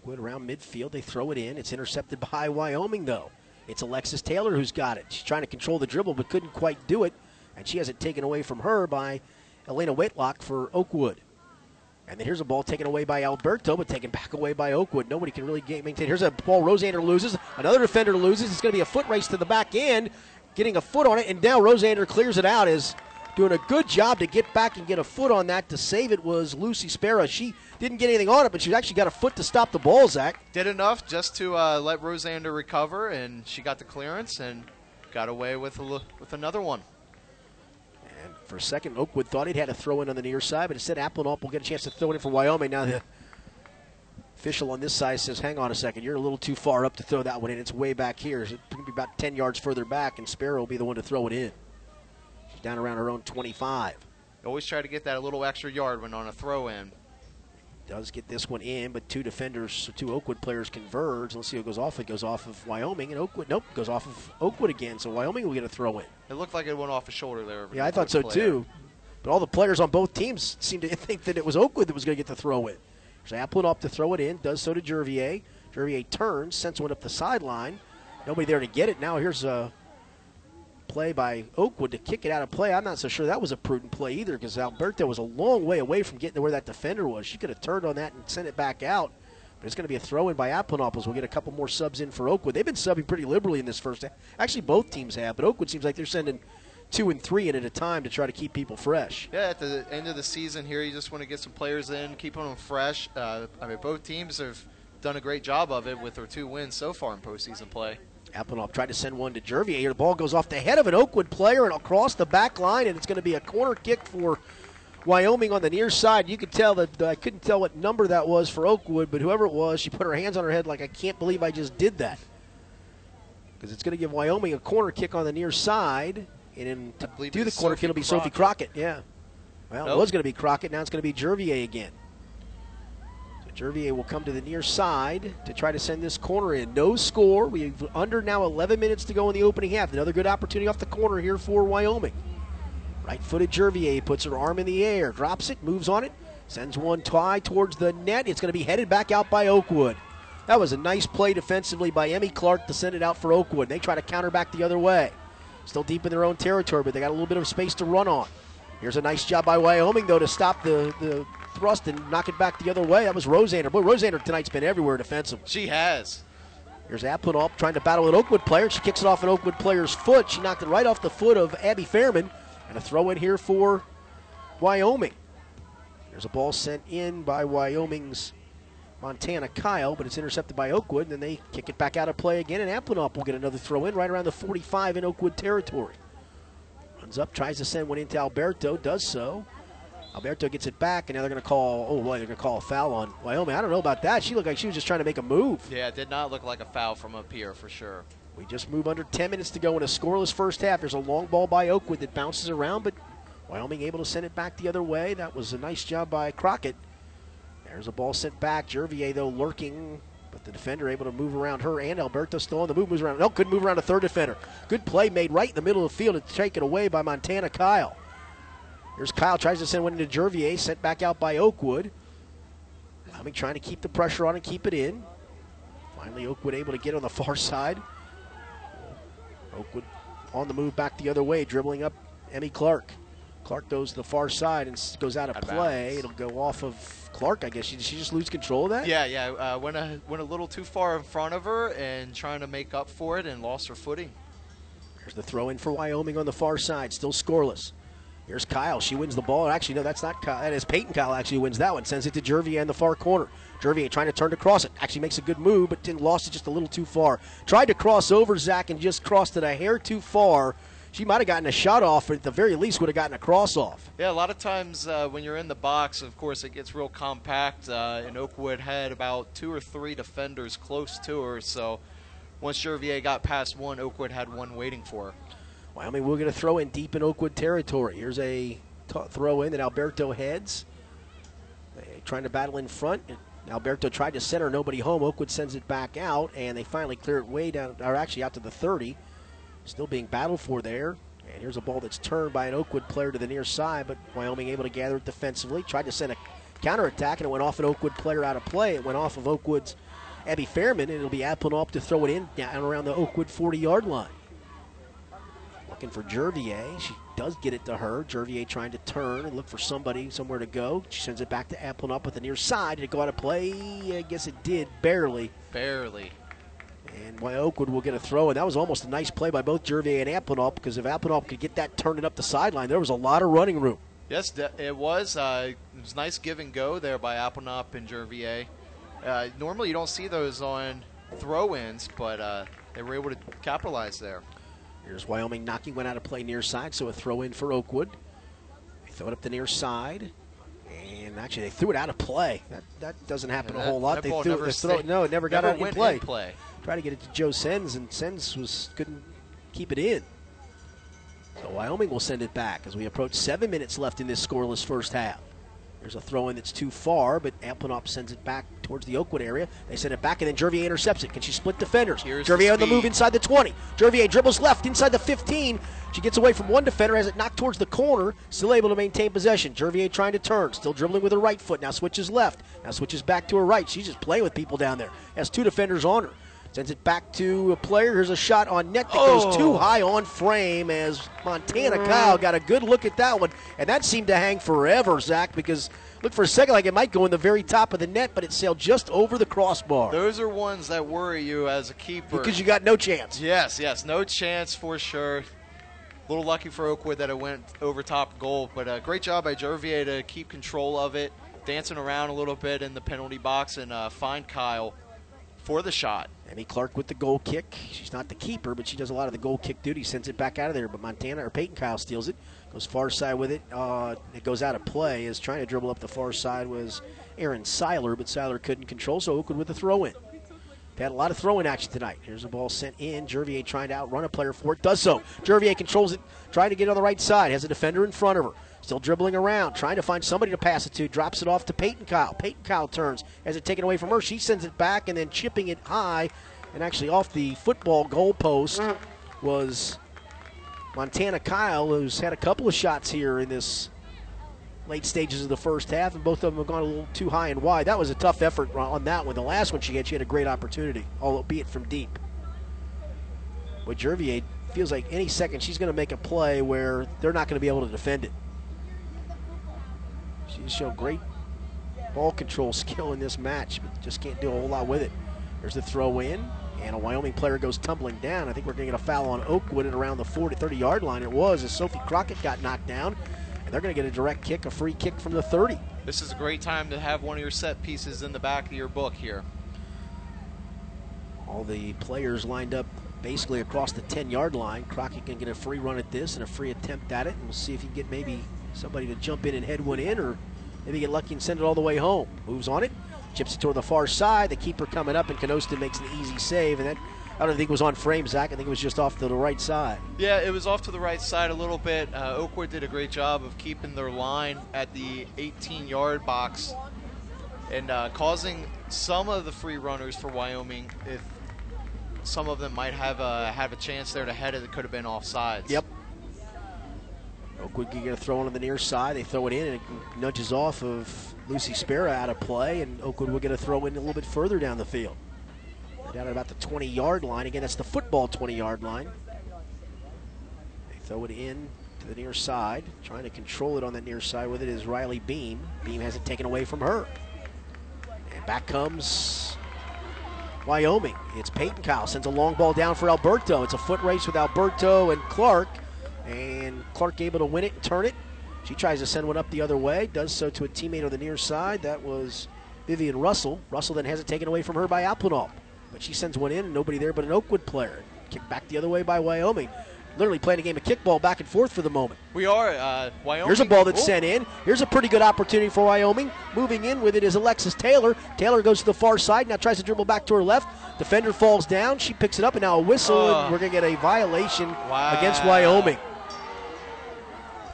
Oakwood around midfield, they throw it in. It's intercepted <laughs> by Wyoming, though. It's Alexis Taylor who's got it. She's trying to control the dribble, but couldn't quite do it, and she has it taken away from her by Elena Whitlock for Oakwood. And then here's a ball taken away by Alberto, but taken back away by Oakwood. Nobody can really maintain. Here's a ball Rosander loses. Another defender loses. It's going to be a foot race to the back end, getting a foot on it. And now Rosander clears it out. Is doing a good job to get back and get a foot on that. To save it was Lucy Sparrow. She didn't get anything on it, but she actually got a foot to stop the ball, Zach. Did enough just to uh, let Rosander recover, and she got the clearance and got away with, a, with another one. For a second, Oakwood thought he'd had a throw in on the near side, but instead, Appledorf will get a chance to throw it in for Wyoming. Now, the official on this side says, hang on a second, you're a little too far up to throw that one in. It's way back here. It's going to be about 10 yards further back, and Sparrow will be the one to throw it in. She's down around her own 25. always try to get that a little extra yard when on a throw in does get this one in, but two defenders, two Oakwood players converge. Let's see who goes off. It goes off of Wyoming, and Oakwood, nope, goes off of Oakwood again. So Wyoming will get a throw in. It looked like it went off a shoulder there. Yeah, I thought so player. too. But all the players on both teams seem to <laughs> think that it was Oakwood that was going to get the throw in. So Applenop up to throw it in, does so to Jervier. Jervier turns, sends one up the sideline. Nobody there to get it. Now here's a play by Oakwood to kick it out of play. I'm not so sure that was a prudent play either because Alberto was a long way away from getting to where that defender was. She could have turned on that and sent it back out. But it's going to be a throw in by Applenopoulos. We'll get a couple more subs in for Oakwood. They've been subbing pretty liberally in this first half. Actually, both teams have, but Oakwood seems like they're sending two and three in at a time to try to keep people fresh. Yeah, at the end of the season here, you just want to get some players in, keep them fresh. Uh, I mean, both teams have done a great job of it with their two wins so far in postseason play. Applenop tried to send one to Jervier. Here, the ball goes off the head of an Oakwood player and across the back line, and it's going to be a corner kick for Wyoming on the near side. You could tell that I couldn't tell what number that was for Oakwood, but whoever it was, she put her hands on her head like I can't believe I just did that. Because it's going to give Wyoming a corner kick on the near side, and then to do the corner Sophie kick, it'll be Sophie Crockett. Crockett. Yeah. Well, it was going to be Crockett. Now it's going to be Jervier again. So Jervier will come to the near side to try to send this corner in. No score. We've under now 11 minutes to go in the opening half. Another good opportunity off the corner here for Wyoming. Right-footed Jervier puts her arm in the air, drops it, moves on it, sends one tie towards the net. It's going to be headed back out by Oakwood. That was a nice play defensively by Emmy Clark to send it out for Oakwood. They try to counter back the other way. Still deep in their own territory, but they got a little bit of space to run on. Here's a nice job by Wyoming, though, to stop the, the thrust and knock it back the other way. That was Rosander. Boy, Rosander tonight's been everywhere defensively. She has. Here's Applenop trying to battle an Oakwood player. She kicks it off an Oakwood player's foot. She knocked it right off the foot of Abby Fairman. And a throw in here for Wyoming. There's a ball sent in by Wyoming's Montana Kyle, but it's intercepted by Oakwood. And then they kick it back out of play again. And Applenop will get another throw in right around the 45 in Oakwood territory. Runs up, tries to send one into Alberto, does so. Alberto gets it back, and now they're going to call. Oh boy, they're going to call a foul on Wyoming. I don't know about that. She looked like she was just trying to make a move. Yeah, it did not look like a foul from up here for sure. We just move under 10 minutes to go in a scoreless first half. There's a long ball by Oakwood that bounces around, but Wyoming able to send it back the other way. That was a nice job by Crockett. There's a ball sent back. Jervier, though, lurking, but the defender able to move around her, and Alberto still on the move, moves around. No, couldn't move around a third defender. Good play made right in the middle of the field. It's taken away by Montana Kyle. Here's Kyle, tries to send one into Jervier, sent back out by Oakwood. Wyoming trying to keep the pressure on and keep it in. Finally, Oakwood able to get on the far side. Oakwood on the move back the other way, dribbling up Emmy Clark. Clark goes to the far side and goes out of play. It'll go off of Clark, I guess. Did she just lose control of that? Yeah, yeah. Uh, went a went a little too far in front of her and trying to make up for it and lost her footing. There's the throw in for Wyoming on the far side, still scoreless. Here's Kyle. She wins the ball. Actually, no, that's not Kyle. That is Peyton Kyle actually wins that one. Sends it to Jervier in the far corner. Jervier trying to turn to cross it. Actually makes a good move, but didn't lost it just a little too far. Tried to cross over Zach and just crossed it a hair too far. She might have gotten a shot off, or at the very least would have gotten a cross off. Yeah, a lot of times uh, when you're in the box, of course, it gets real compact. Uh, and Oakwood had about two or three defenders close to her, so once Jervier got past one, Oakwood had one waiting for her. Wyoming will get a throw in deep in Oakwood territory. Here's a t- throw in that Alberto heads. They trying to battle in front. Alberto tried to center, nobody home. Oakwood sends it back out, and they finally clear it way down, or actually out to the 30. Still being battled for there. And here's a ball that's turned by an Oakwood player to the near side, but Wyoming able to gather it defensively. Tried to send a counterattack, and it went off an Oakwood player out of play. It went off of Oakwood's Abby Fairman, and it'll be Applenop to throw it in down around the Oakwood 40 yard line. Looking for Jervier. She does get it to her. Jervier trying to turn and look for somebody, somewhere to go. She sends it back to Applenop with the near side. Did it go out of play? I guess it did, barely. Barely. And why Oakwood will get a throw. And that was almost a nice play by both Jervier and Applenop because if Applenop could get that turned up the sideline, there was a lot of running room. Yes, it was. Uh, it was nice give and go there by Applenop and Jervier. Uh, normally you don't see those on throw-ins, but uh, they were able to capitalize there. Here's Wyoming knocking one out of play near side, so a throw in for Oakwood. They throw it up the near side. And actually, they threw it out of play. That that doesn't happen Yeah, a whole lot. they threw never it. Throw, stayed- no, it never got out of play. play. Tried to get it to Joe Sens, and Sens was couldn't keep it in. So Wyoming will send it back as we approach seven minutes left in this scoreless first half. There's a throw in that's too far, but Applenop sends it back towards the Oakwood area. They send it back, and then Jervier intercepts it. Can she split defenders? Here's the Jervier on the move inside the 20. Jervier dribbles left inside the 15. She gets away from one defender, has it knocked towards the corner, still able to maintain possession. Jervier trying to turn, still dribbling with her right foot. Now switches left. Now switches back to her right. She's just playing with people down there. Has two defenders on her. Sends it back to a player. Here's a shot on net that goes Oh. too high on frame as Montana Kyle mm. got a good look at that one. And that seemed to hang forever, Zach, because looked for a second like it might go in the very top of the net, but it sailed just over the crossbar. Those are ones that worry you as a keeper. Because you got no chance. Yes, yes, no chance for sure. A little lucky for Oakwood that it went over top goal, but a great job by Jervier to keep control of it, dancing around a little bit in the penalty box and uh, find Kyle for the shot. Emmy Clark with the goal kick. She's not the keeper, but she does a lot of the goal kick duty. Sends it back out of there, but Montana or Peyton Kyle steals it. Goes far side with it. Uh, it goes out of play. Is trying to dribble up the far side was Aaron Seiler, but Seiler couldn't control, so Oakwood with the throw in. They had a lot of throwing action tonight. Here's a ball sent in. Jervier trying to outrun a player for it. Does so. Jervier controls it, trying to get on the right side. Has a defender in front of her. Still dribbling around, trying to find somebody to pass it to. Drops it off to Peyton Kyle. Peyton Kyle turns, has it taken away from her. She sends it back and then chipping it high and actually off the football goalpost was Montana Kyle, who's had a couple of shots here in this late stages of the first half, and both of them have gone a little too high and wide. That was a tough effort on that one. The last one she had, she had a great opportunity, albeit from deep. But Jervier feels like any second she's going to make a play where they're not going to be able to defend it. She's shown great ball control <laughs> skill in this match, but just can't do a whole lot with it. There's the throw in, and a Wyoming player goes tumbling down. I think we're going to get a foul on Oakwood at around the 40, 30 yard line. It was as Sophie Crockett got knocked down, and they're going to get a direct kick, a free kick from the 30. This is a great time to have one of your set pieces in the back of your book here. All the players lined up basically across the 10 yard line. Crockett can get a free run at this and a free attempt at it, and we'll see if he can get maybe somebody to jump in and head one in, or maybe get lucky and send it all the way home. Moves on it, chips it toward the far side. The keeper coming up, and Canoston makes an easy save, and that I don't think it was on frame, Zach. I think it was just off to the right side. Yeah, it was off to the right side a little bit. Uh, Oakwood did a great job of keeping their line at the 18 yard box and uh, causing some of the free runners for Wyoming, if some of them might have a, have a chance there to head it, it could have been offsides. Yep. Oakwood going to throw on the near side. They throw it in, and it nudges off of Lucy Sparrow out of play, and Oakwood will get a throw in a little bit further down the field. Down at about the 20 yard line. Again, that's the football 20 yard line. They throw it in to the near side. Trying to control it on the near side with it is Riley Beam. Beam has it taken away from her. And back comes Wyoming. It's Peyton Kyle. Sends a long ball down for Alberto. It's a foot race with Alberto and Clark. And Clark able to win it and turn it. She tries to send one up the other way. Does so to a teammate on the near side. That was Vivian Russell. Russell then has it taken away from her by Applenop. But she sends one in, and nobody there but an Oakwood player. Kicked back the other way by Wyoming. Literally playing a game of kickball back and forth for the moment. We are. Uh, Wyoming. Here's a ball that's oh. sent in. Here's a pretty good opportunity for Wyoming. Moving in with it is Alexis Taylor. Taylor goes to the far side, now tries to dribble back to her left. Defender falls down. She picks it up, and now a whistle, Oh. and we're going to get a violation Wow. against Wyoming.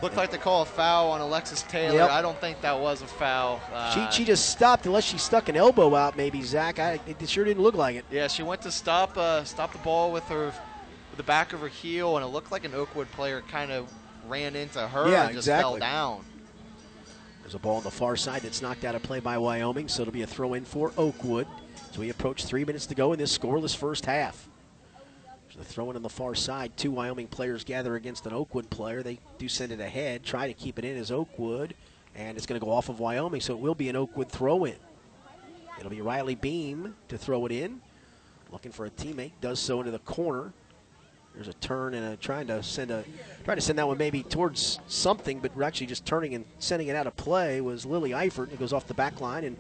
Looked like they call a foul on Alexis Taylor. Yep. I don't think that was a foul. Uh, She, she just stopped unless she stuck an elbow out, maybe, Zach. I, it sure didn't look like it. Yeah, she went to stop uh, stop the ball with her with the back of her heel, and it looked like an Oakwood player kind of ran into her Yeah, and just fell down. There's a ball on the far side that's knocked out of play by Wyoming, so it'll be a throw in for Oakwood. So we approach three minutes to go in this scoreless first half. So the throw in on the far side. Two Wyoming players gather against an Oakwood player. They do send it ahead, try to keep it in as Oakwood, and it's going to go off of Wyoming, so it will be an Oakwood throw in. It'll be Riley Beam to throw it in. Looking for a teammate, does so into the corner. There's a turn and a trying to send a trying to send that one maybe towards something, but we're actually just turning and sending it out of play was Lily Eifert. It goes off the back line and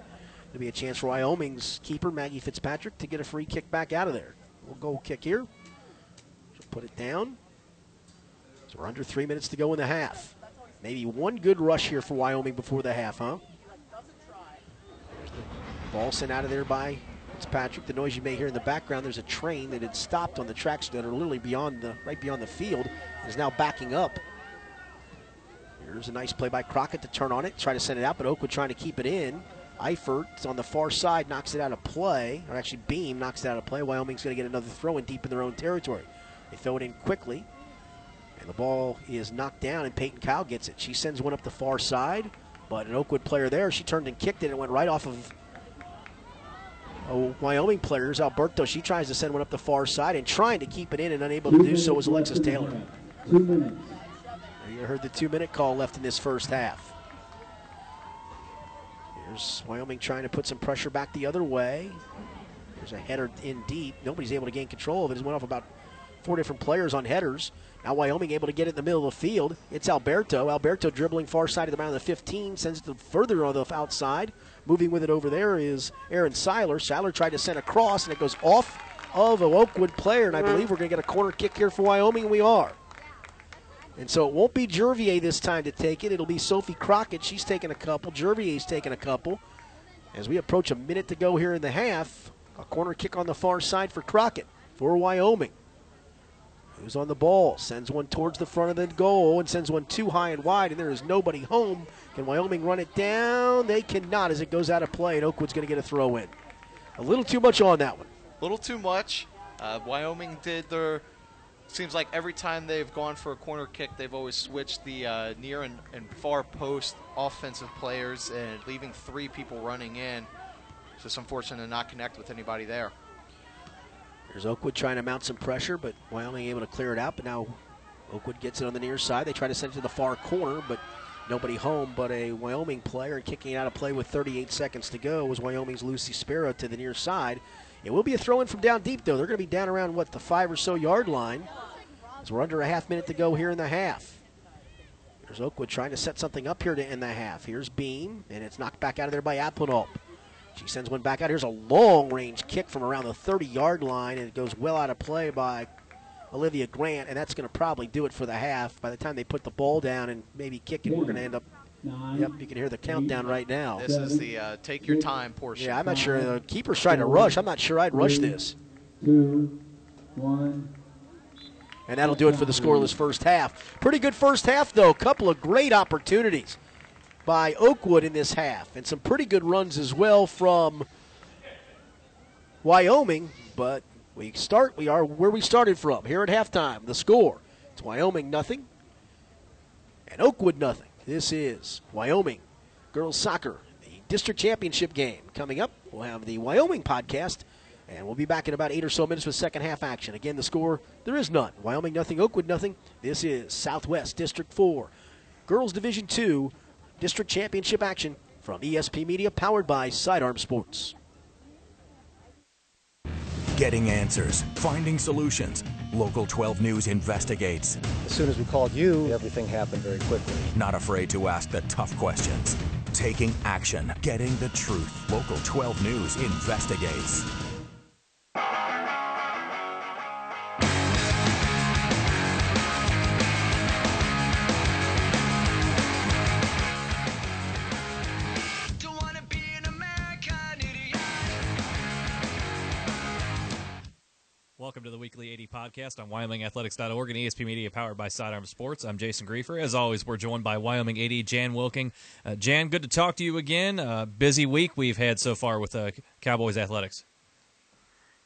it'll be a chance for Wyoming's keeper Maggie Fitzpatrick to get a free kick back out of there. We'll go kick here. Put it down. So we're under three minutes to go in the half. Maybe one good rush here for Wyoming before the half, huh? Ball sent out of there by Fitzpatrick. The noise you may hear in the background, there's a train that had stopped on the tracks that are literally beyond the right beyond the field, is now backing up. Here's a nice play by Crockett to turn on it, try to send it out, but Oakwood trying to keep it in. Eifert on the far side knocks it out of play, or actually Beam knocks it out of play. Wyoming's going to get another throw in deep in their own territory. They throw it in quickly, and the ball is knocked down, and Peyton Kyle gets it. She sends one up the far side, but an Oakwood player there, she turned and kicked it and went right off of a Wyoming players. Alberto, she tries to send one up the far side and trying to keep it in and unable to do so was Alexis Taylor. Two minutes. You heard the two minute call left in this first half. Here's Wyoming trying to put some pressure back the other way. There's a header in deep. Nobody's able to gain control of it. It went off about four different players on headers. Now Wyoming able to get it in the middle of the field. It's Alberto. Alberto dribbling far side of the mound of the 15, sends it to further on the outside. Moving with it over there is Aaron Seiler. Seiler tried to send a cross, and it goes off of a Oakwood player. And I believe we're going to get a corner kick here for Wyoming, we are. And so it won't be Jervier this time to take it. It'll be Sophie Crockett. She's taking a couple. Jervier's taking a couple. As we approach a minute to go here in the half, a corner kick on the far side for Crockett for Wyoming. Who's on the ball? Sends one towards the front of the goal and sends one too high and wide, and there is nobody home. Can Wyoming run it down? They cannot as it goes out of play, and Oakwood's going to get a throw in. A little too much on that one. A little too much. Uh, Wyoming did their. Seems like every time they've gone for a corner kick, they've always switched the uh, near and, and far post offensive players and leaving three people running in. It's just unfortunate to not connect with anybody there. There's Oakwood trying to mount some pressure, but Wyoming able to clear it out. But now Oakwood gets it on the near side. They try to send it to the far corner, but nobody home but a Wyoming player. And kicking out of play with 38 seconds to go was Wyoming's Lucy Sparrow to the near side. It will be a throw in from down deep, though. They're going to be down around, what, the five or so yard line as we're under a half minute to go here in the half. There's Oakwood trying to set something up here to end the half. Here's Beam, and it's knocked back out of there by Applenop. She sends one back out. Here's a long range kick from around the 30 yard line, and it goes well out of play by Olivia Grant, and that's going to probably do it for the half. By the time they put the ball down and maybe kick it, we're going to end up. Yep, you can hear the countdown right now. This is the uh, take your time portion. Yeah, I'm not sure. The keeper's trying to rush. I'm not sure I'd rush this. Two, one. And that'll do it for the scoreless first half. Pretty good first half, though. A Couple of great opportunities by Oakwood in this half, and some pretty good runs as well from Wyoming. But we start, we are where we started from here at halftime. The score it's Wyoming nothing and Oakwood nothing. This is Wyoming girls soccer, the district championship game coming up. We'll have the Wyoming podcast. And we'll be back in about eight or so minutes with second half action. Again, the score there is none. Wyoming nothing, Oakwood nothing. This is Southwest District 4. Girls Division 2 District Championship action from ESP Media, powered by Sidearm Sports. Getting answers, finding solutions. Local 12 News investigates. As soon as we called you, everything happened very quickly. Not afraid to ask the tough questions. Taking action, getting the truth. Local 12 News investigates. Podcast on WyomingAthletics.org and ESP Media powered by Sidearm Sports. I'm Jason Griefer. As always, we're joined by Wyoming 80 Jan Wilking. Uh, Jan, good to talk to you again. Uh, busy week we've had so far with uh, Cowboys Athletics.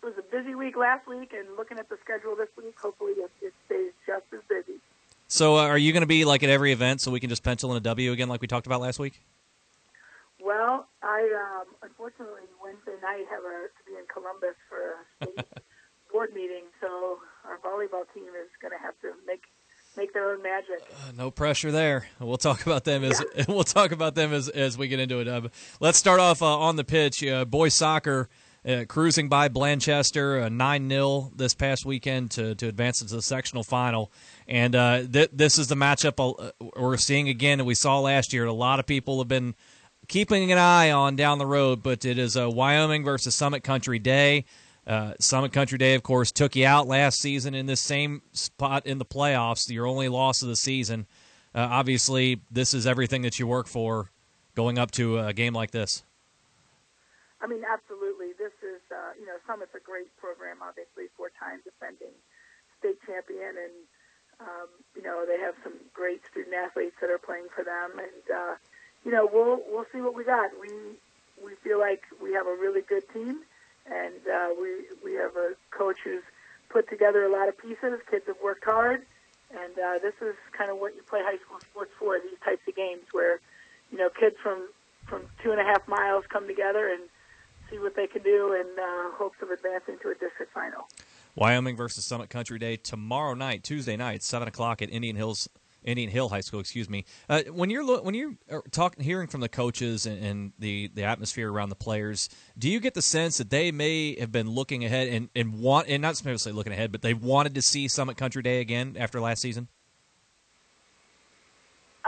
It was a busy week last week, and looking at the schedule this week, hopefully it, it stays just as busy. So, uh, are you going to be like at every event so we can just pencil in a W again like we talked about last week? Well, I um, unfortunately Wednesday night have a, to be in Columbus for a state <laughs> board meeting, so our volleyball team is going to have to make make their own magic. Uh, no pressure there. We'll talk about them as yeah. <laughs> we'll talk about them as as we get into it. Uh, let's start off uh, on the pitch. Uh, boys soccer uh, cruising by Blanchester nine 0 this past weekend to to advance into the sectional final, and uh, th- this is the matchup we're seeing again, and we saw last year. A lot of people have been keeping an eye on down the road, but it is a Wyoming versus Summit Country Day. Uh, Summit Country Day, of course, took you out last season in this same spot in the playoffs, your only loss of the season. Uh, obviously, this is everything that you work for going up to a game like this. I mean, absolutely. This is, uh, you know, Summit's a great program, obviously, four time defending state champion, and, um, you know, they have some great student athletes that are playing for them. And, uh, you know, we'll we'll see what we got. We we feel like we have a really good team, and uh, we we have a coach who's put together a lot of pieces. Kids have worked hard, and uh, this is kind of what you play high school sports for. These types of games where you know kids from from two and a half miles come together and see what they can do in uh, hopes of advancing to a district final. Wyoming versus Summit Country Day tomorrow night, Tuesday night, seven o'clock at Indian Hills Indian Hill High School, excuse me. Uh, when you're when you're uh, talking, hearing from the coaches and, and, the the atmosphere around the players, do you get the sense that they may have been looking ahead and, and want and not necessarily looking ahead, but they wanted to see Summit Country Day again after last season?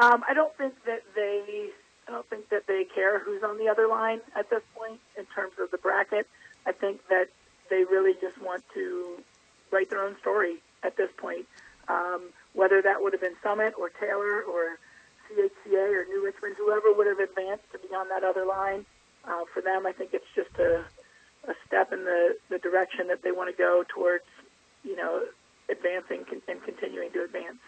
Um, I don't think that they. I don't think that they care who's on the other line at this point in terms of the bracket. I think that they really just want to write their own story at this point. Um, whether that would have been Summit or Taylor or CHCA or New Richmond, whoever would have advanced to be on that other line. Uh, for them, I think it's just a, a step in the, the direction that they want to go towards, you know, advancing and continuing to advance.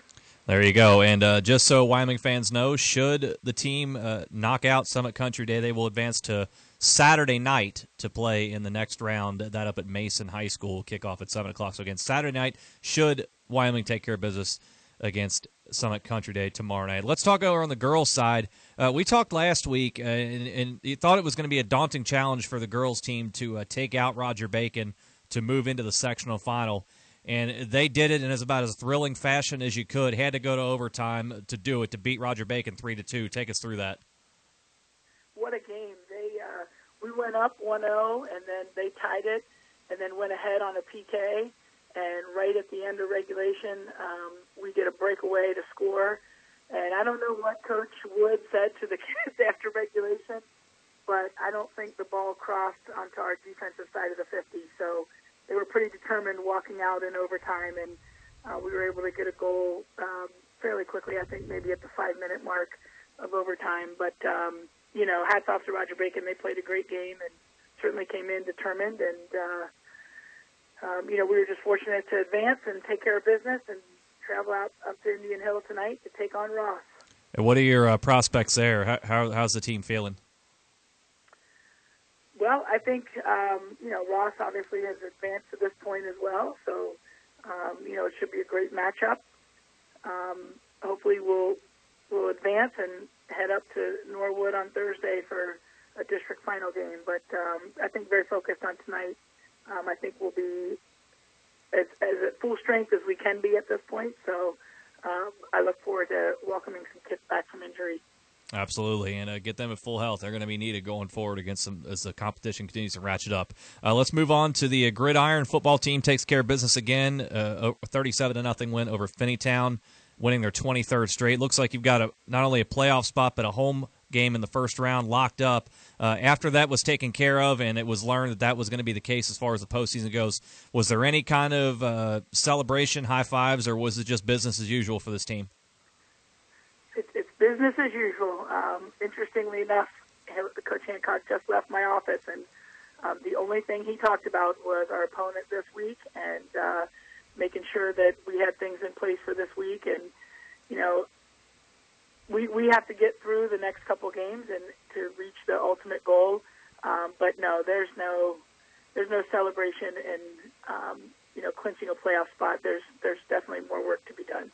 There you go. And uh, just so Wyoming fans know, should the team uh, knock out Summit Country Day, they will advance to Saturday night to play in the next round. That up at Mason High School, kickoff at 7 o'clock. So, again, Saturday night, should Wyoming take care of business against Summit Country Day tomorrow night. Let's talk over on the girls' side. Uh, we talked last week, uh, and, and, you thought it was going to be a daunting challenge for the girls' team to uh, take out Roger Bacon to move into the sectional final. And they did it in as about as thrilling fashion as you could. Had to go to overtime to do it to beat Roger Bacon three to two. Take us through that. What a game! They uh, we went up 1-0, and then they tied it, and then went ahead on a PK and right at the end of regulation, um, we get a breakaway to score. And I don't know what Coach Wood said to the <laughs> kids after regulation, but I don't think the ball crossed onto our defensive side of the 50. So they were pretty determined walking out in overtime, and uh, we were able to get a goal um, fairly quickly. I think maybe at the five-minute mark of overtime. But um, you know, hats off to Roger Bacon. They played a great game and certainly came in determined and. Uh, um, you know, we were just fortunate to advance and take care of business and travel out up to Indian Hill tonight to take on Ross. And what are your uh, prospects there? How, how, how's the team feeling? Well, I think um, you know Ross obviously has advanced to this point as well, so um, you know it should be a great matchup. Um, hopefully, we'll we'll advance and head up to Norwood on Thursday for a district final game. But um, I think very focused on tonight um, I think we'll be as, as at full strength as we can be at this point. So um, I look forward to welcoming some kids back from injury. Absolutely, and uh, get them at full health. They're going to be needed going forward against them as the competition continues to ratchet up. Uh, let's move on to the uh, Gridiron football team takes care of business again. Uh, thirty-seven to nothing win over Finneytown, winning their twenty-third straight. Looks like you've got a, not only a playoff spot but a home game in the first round locked up. Uh, after that was taken care of, and it was learned that that was going to be the case as far as the postseason goes, was there any kind of uh, celebration, high fives, or was it just business as usual for this team? It's, it's business as usual. Um, interestingly enough, Coach Hancock just left my office, and um, the only thing he talked about was our opponent this week and uh, making sure that we had things in place for this week. And you know, we we have to get through the next couple games and to reach the ultimate goal. Um, but no, there's no there's no celebration and um, you know clinching a playoff spot. There's there's definitely more work to be done.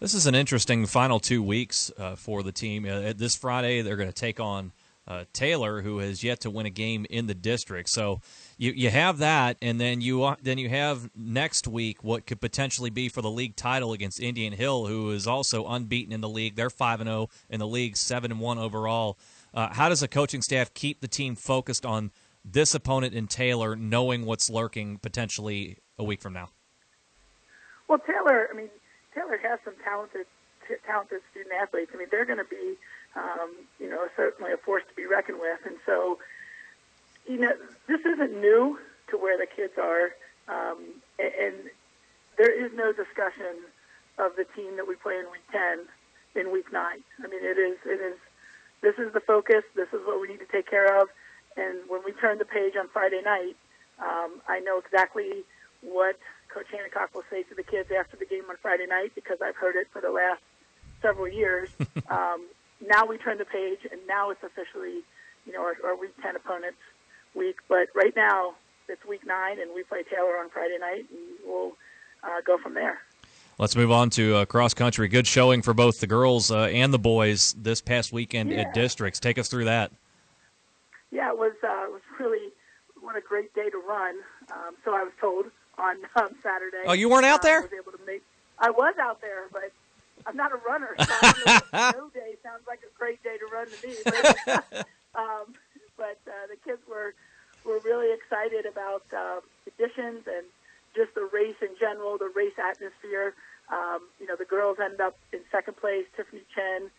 This is an interesting final two weeks uh, for the team. Uh, this Friday, they're going to take on uh, Taylor, who has yet to win a game in the district. So you you have that, and then you uh, then you have next week what could potentially be for the league title against Indian Hill, who is also unbeaten in the league. They're five and zero oh in the league, seven and one overall. Uh, how does the coaching staff keep the team focused on this opponent in Taylor, knowing what's lurking potentially a week from now? Well, Taylor, I mean, Taylor has some talented talented student athletes. I mean, they're going to be um, you know, certainly a force to be reckoned with. And so, you know, this isn't new to where the kids are, um, and, and there is no discussion of the team that we play in week ten in week nine. I mean, it is it is this is the focus. This is what we need to take care of. And when we turn the page on Friday night, um, I know exactly what Coach Hancock will say to the kids after the game on Friday night because I've heard it for the last several years. <laughs> um, now we turn the page, and now it's officially, you know, our, our Week 10 opponents week. But right now, it's Week 9, and we play Taylor on Friday night, and we'll uh, go from there. Let's move on to uh, cross country. Good showing for both the girls uh, and the boys this past weekend yeah. at districts. Take us through that. Yeah, it was uh, it was really what a great day to run. Um, so I was told on um, Saturday. Oh, you weren't out uh, there? I was able to make. I was out there, but I'm not a runner. So no <laughs> day sounds like a great day to run to me. But, <laughs> <laughs> um, but uh, the kids were were really excited about uh, additions and just the race in general, the race atmosphere. Um, you know, the girls end up in second place. Tiffany Chen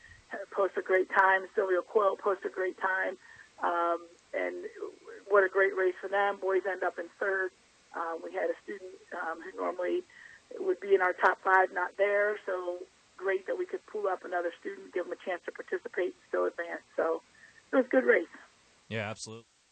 posts a great time. Sylvia Coyle posts a great time. Um, and what a great race for them. Boys end up in third. Um, we had a student um, who normally would be in our top five, not there. So great that we could pull up another student, give them a chance to participate, still advance. So it was a good race. Yeah, absolutely.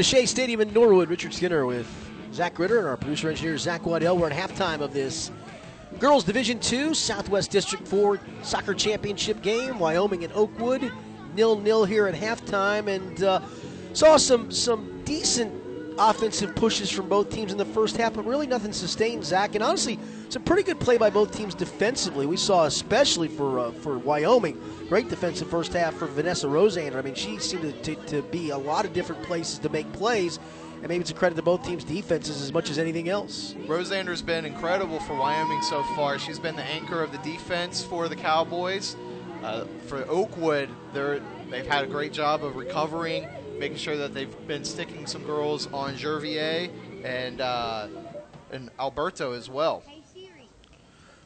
To Shea Stadium in Norwood. Richard Skinner with Zach Ritter and our producer engineer Zach Waddell. We're at halftime of this Girls Division Two Southwest District Four Soccer Championship game. Wyoming and Oakwood, nil nil here at halftime, and uh, saw some some decent offensive pushes from both teams in the first half, but really nothing sustained. Zach, and honestly, some pretty good play by both teams defensively. We saw, especially for uh, for Wyoming, great defensive first half for Vanessa Rosander. I mean, she seemed to, to, to be a lot of different places to make plays. And maybe it's a credit to both teams' defenses as much as anything else. Rosander's been incredible for Wyoming so far. She's been the anchor of the defense for the Cowboys. Uh, for Oakwood, they're, they've had a great job of recovering, making sure that they've been sticking some girls on Jervier and uh, and Alberto as well.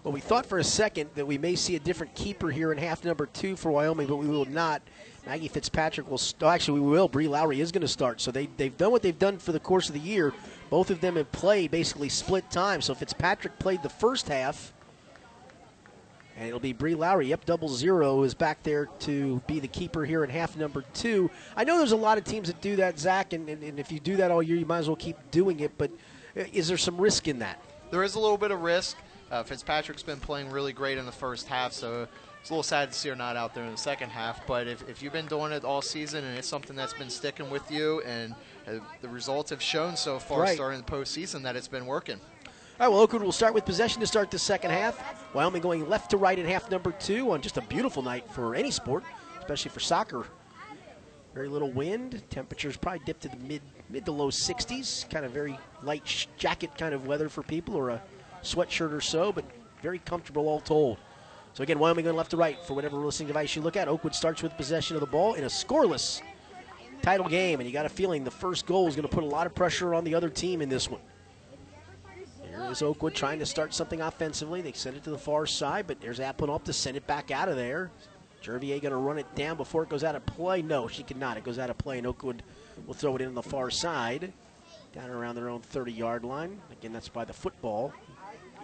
Well, we thought for a second that we may see a different keeper here in half number two for Wyoming, but we will not. Maggie Fitzpatrick will. St- actually, we will. Bree Lowry is going to start. So they they've done what they've done for the course of the year. Both of them have played basically split time. So Fitzpatrick played the first half, and it'll be Bree Lowry. Yep, double zero is back there to be the keeper here in half number two. I know there's a lot of teams that do that, Zach, and, and, and if you do that all year, you might as well keep doing it. But uh, is there some risk in that? There is a little bit of risk. Uh, Fitzpatrick's been playing really great in the first half, so it's a little sad to see her not out there in the second half. But if, if you've been doing it all season and it's something that's been sticking with you, and uh, the results have shown so far Right. starting the postseason that it's been working. All right, well, Oakwood will start with possession to start the second half. Wyoming going left to right in half number two on just a beautiful night for any sport, especially for soccer. Very little wind. Temperatures probably dipped to the mid mid to low 60s. Kind of very light jacket kind of weather for people, or a sweatshirt or so, but very comfortable all told. So again, Wyoming going left to right for whatever listening device you look at. Oakwood starts with possession of the ball in a scoreless title game, and you got a feeling the first goal is going to put a lot of pressure on the other team in this one. Here is Oakwood trying to start something offensively. They send it to the far side, but there's Applenop to send it back out of there. Jervier going to run it down before it goes out of play. No, she cannot. It goes out of play, and Oakwood will throw it in on the far side, down around their own 30-yard line. Again, that's by the football.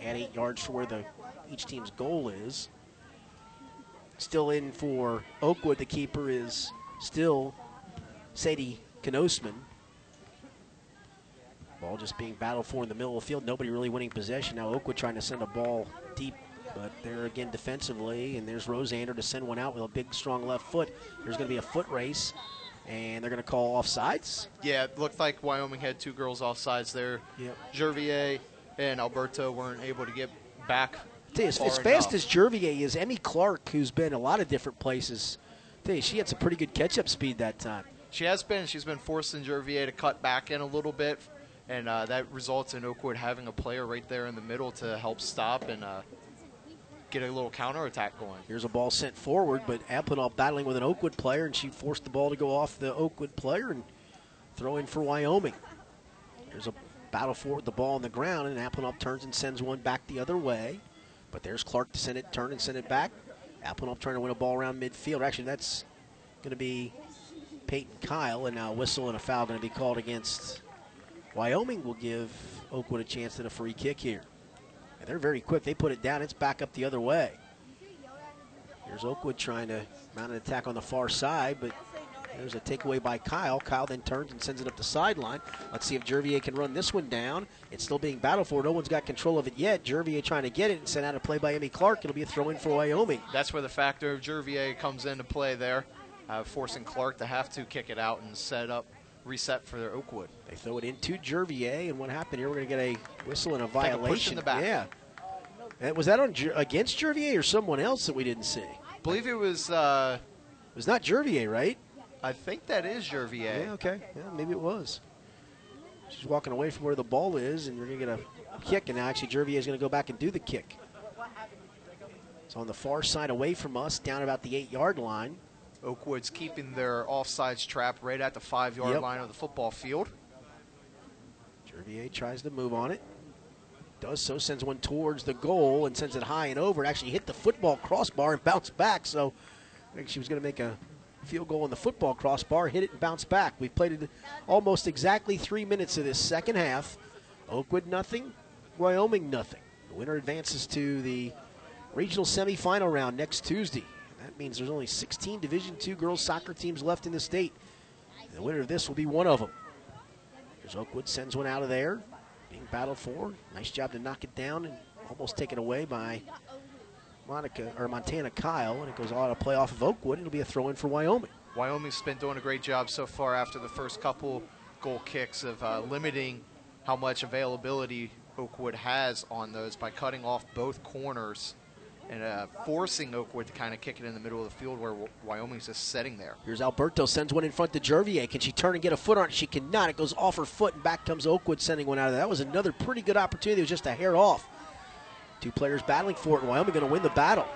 Add eight yards for where the each team's goal is. Still in for Oakwood. The keeper is still Sadie Knosman. Ball just being battled for in the middle of the field. Nobody really winning possession. Now Oakwood trying to send a ball deep, but they're again defensively. And there's Rosander to send one out with a big, strong left foot. There's going to be a foot race, and they're going to call offsides. Yeah, it looked like Wyoming had two girls offsides there. Yep. Jervier and Alberto weren't able to get back. You, as, as fast enough. as Jervier is, Emmy Clark, who's been a lot of different places, you, she had some pretty good catch-up speed that time. She has been. She's been forcing Jervier to cut back in a little bit, and uh, that results in Oakwood having a player right there in the middle to help stop and uh, get a little counterattack going. Here's a ball sent forward, but Applenop battling with an Oakwood player, and she forced the ball to go off the Oakwood player and throw in for Wyoming. There's a battle for the ball on the ground, and Applenop turns and sends one back the other way. But there's Clark to send it, turn and send it back. Applenop trying to win a ball around midfield. Actually, that's going to be Peyton Kyle, and now a whistle and a foul going to be called against Wyoming. Will give Oakwood a chance at a free kick here. And they're very quick. They put it down. It's back up the other way. Here's Oakwood trying to mount an attack on the far side, but there's a takeaway by Kyle. Kyle then turns and sends it up the sideline. Let's see if Jervier can run this one down. It's still being battled for. No one's got control of it yet. Jervier trying to get it and sent out a play by Emmy Clark. It'll be a throw in for Wyoming. That's where the factor of Jervier comes into play there, uh, forcing Clark to have to kick it out and set up, reset for their Oakwood. They throw it into Jervier, and what happened here? We're going to get a whistle and a Like a violation. push in the back. Yeah. And was that on against Jervier or someone else that we didn't see? I believe it was uh, It was not Jervier, right? I think that is Jervier. Yeah, okay. Yeah, maybe it was. She's walking away from where the ball is, and you're going to get a kick, and now actually Jervier is going to go back and do the kick. It's on the far side away from us, down about the eight yard line. Oakwood's keeping their offsides trap right at the five yard Yep. line of the football field. Jervier tries to move on it. Does so, sends one towards the goal and sends it high and over. It actually hit the football crossbar and bounced back. So I think she was going to make a field goal on the football crossbar, hit it and bounced back. We've played it almost exactly three minutes of this second half. Oakwood nothing, Wyoming nothing. The winner advances to the regional semifinal round next Tuesday. That means there's only 16 Division II girls soccer teams left in the state. The winner of this will be one of them. Here's Oakwood sends one out of there, being battled for. Nice job to knock it down and almost taken away by Monica or Montana Kyle, and it goes out of play off of Oakwood. It'll be a throw in for Wyoming. Wyoming's been doing a great job so far after the first couple goal kicks of uh, limiting how much availability Oakwood has on those by cutting off both corners and uh, forcing Oakwood to kind of kick it in the middle of the field where Wyoming's just sitting there. Here's Alberto sends one in front to Jervier. Can she turn and get a foot on it? She cannot. It goes off her foot, and back comes Oakwood sending one out of there. That was another pretty good opportunity. It was just a hair off. Two players battling for it, and Wyoming going to win the battle.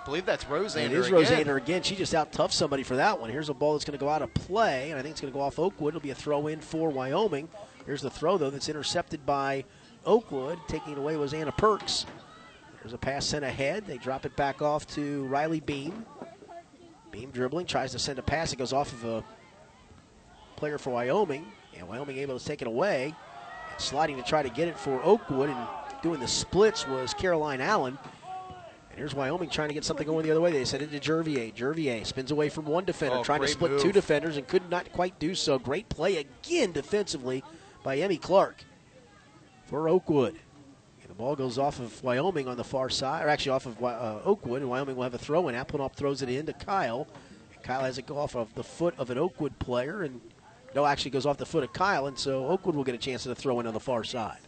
I believe that's Rosander. And it is again. Rosander again. She just out tough somebody for that one. Here's a ball that's going to go out of play, and I think it's going to go off Oakwood. It'll be a throw in for Wyoming. Here's the throw, though, that's intercepted by Oakwood. Taking it away was Anna Perks. There's a pass sent ahead. They drop it back off to Riley Beam. Beam dribbling, tries to send a pass. It goes off of a player for Wyoming, and Wyoming able to take it away. And sliding to try to get it for Oakwood, and doing the splits was Caroline Allen. And here's Wyoming trying to get something going the other way. They send it to Jervier. Jervier spins away from one defender, Oh, trying to split move. two defenders, and could not quite do so. Great play again defensively by Emmy Clark for Oakwood. The ball goes off of Wyoming on the far side, or actually off of uh, Oakwood, and Wyoming will have a throw in. Applenop throws it in to Kyle. Kyle has it go off of the foot of an Oakwood player, and no, actually goes off the foot of Kyle, and so Oakwood will get a chance to throw in on the far side.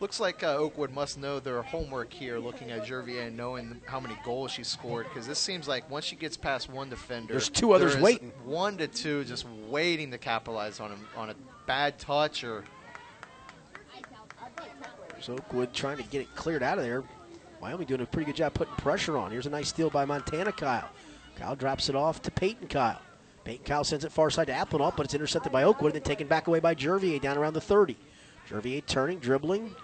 Looks like uh, Oakwood must know their homework here, looking at Jervier and knowing how many goals she scored. Because this seems like once she gets past one defender, There's two others there waiting. One to two just waiting to capitalize on him on a bad touch or So Oakwood trying to get it cleared out of there. Wyoming doing a pretty good job putting pressure on. Here's a nice steal by Montana Kyle. Kyle drops it off to Peyton Kyle. Peyton Kyle sends it far side to Applenop, but it's intercepted by Oakwood and then taken back away by Jervier down around the 30. Jervier turning, dribbling.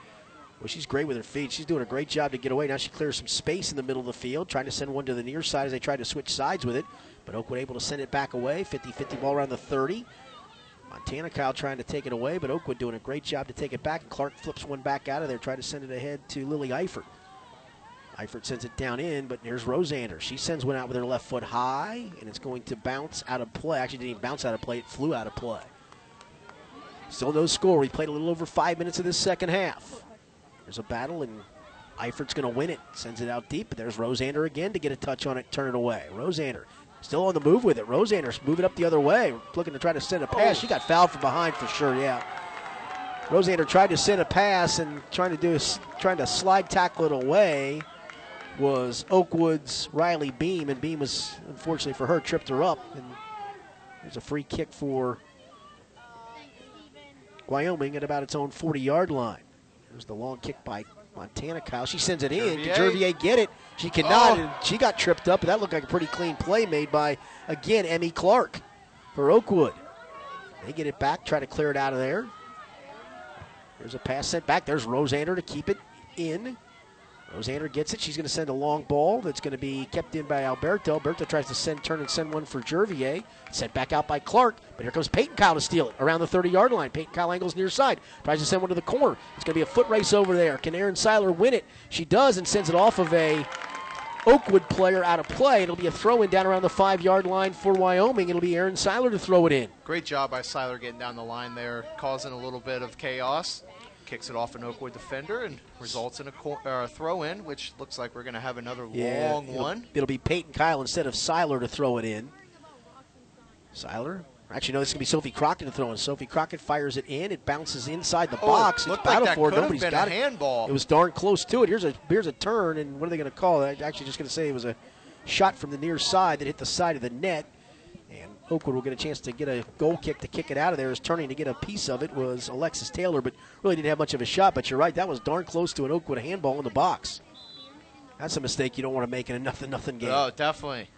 Well, she's great with her feet. She's doing a great job to get away. Now she clears some space in the middle of the field, trying to send one to the near side as they try to switch sides with it. But Oakwood able to send it back away. 50 50 ball around the 30. Montana Kyle trying to take it away, but Oakwood doing a great job to take it back. And Clark flips one back out of there, trying to send it ahead to Lily Eifert. Eifert sends it down in, but there's Rosander. She sends one out with her left foot high, and it's going to bounce out of play. Actually, didn't even bounce out of play, it flew out of play. Still no score. We played a little over five minutes of this second half. There's a battle, and Eifert's going to win it. Sends it out deep, but there's Rosander again to get a touch on it, turn it away. Rosander still on the move with it. Rosander's moving up the other way, looking to try to send a pass. She got fouled from behind for sure, yeah. Rosander tried to send a pass and trying to do trying to slide tackle it away was Oakwood's Riley Beam, and Beam was unfortunately for her tripped her up. And there's a free kick for Wyoming at about its own 40-yard line. There's the long kick by Montana Kyle. She sends it in. Did Jervier. Jervier get it? She cannot. Oh. she got tripped up, that looked like a pretty clean play made by, again, Emmy Clark for Oakwood. They get it back, try to clear it out of there. There's a pass sent back. There's Rosander to keep it in. Rosander gets it. She's going to send a long ball that's going to be kept in by Alberto. Alberto tries to send, turn and send one for Jervier. Sent back out by Clark, but here comes Peyton Kyle to steal it around the 30-yard line. Peyton Kyle angles near side. Tries to send one to the corner. It's going to be a foot race over there. Can Aaron Seiler win it? She does and sends it off of a Oakwood player out of play. It'll be a throw in down around the five-yard line for Wyoming. It'll be Aaron Seiler to throw it in. great job by Seiler getting down the line there, causing a little bit of chaos. Kicks it off an Oakwood defender and results in a cor- uh, throw in, which looks like we're going to have another long it'll, one. It'll be Peyton Kyle instead of Seiler to throw it in. Seiler. Actually, no, this is going to be Sophie Crockett to throw in. Sophie Crockett fires it in. It bounces inside the Oh, box. It's looked like for. Nobody's got a it. handball. It was darn close to it. Here's a here's a turn, and what are they going to call it? I'm actually just going to say it was a shot from the near side that hit the side of the net. Oakwood will get a chance to get a goal kick to kick it out of there. Is turning to get a piece of it was Alexis Taylor, but really didn't have much of a shot. But you're right, that was darn close to an Oakwood handball in the box. That's a mistake you don't want to make in a nothing nothing game. Oh, definitely.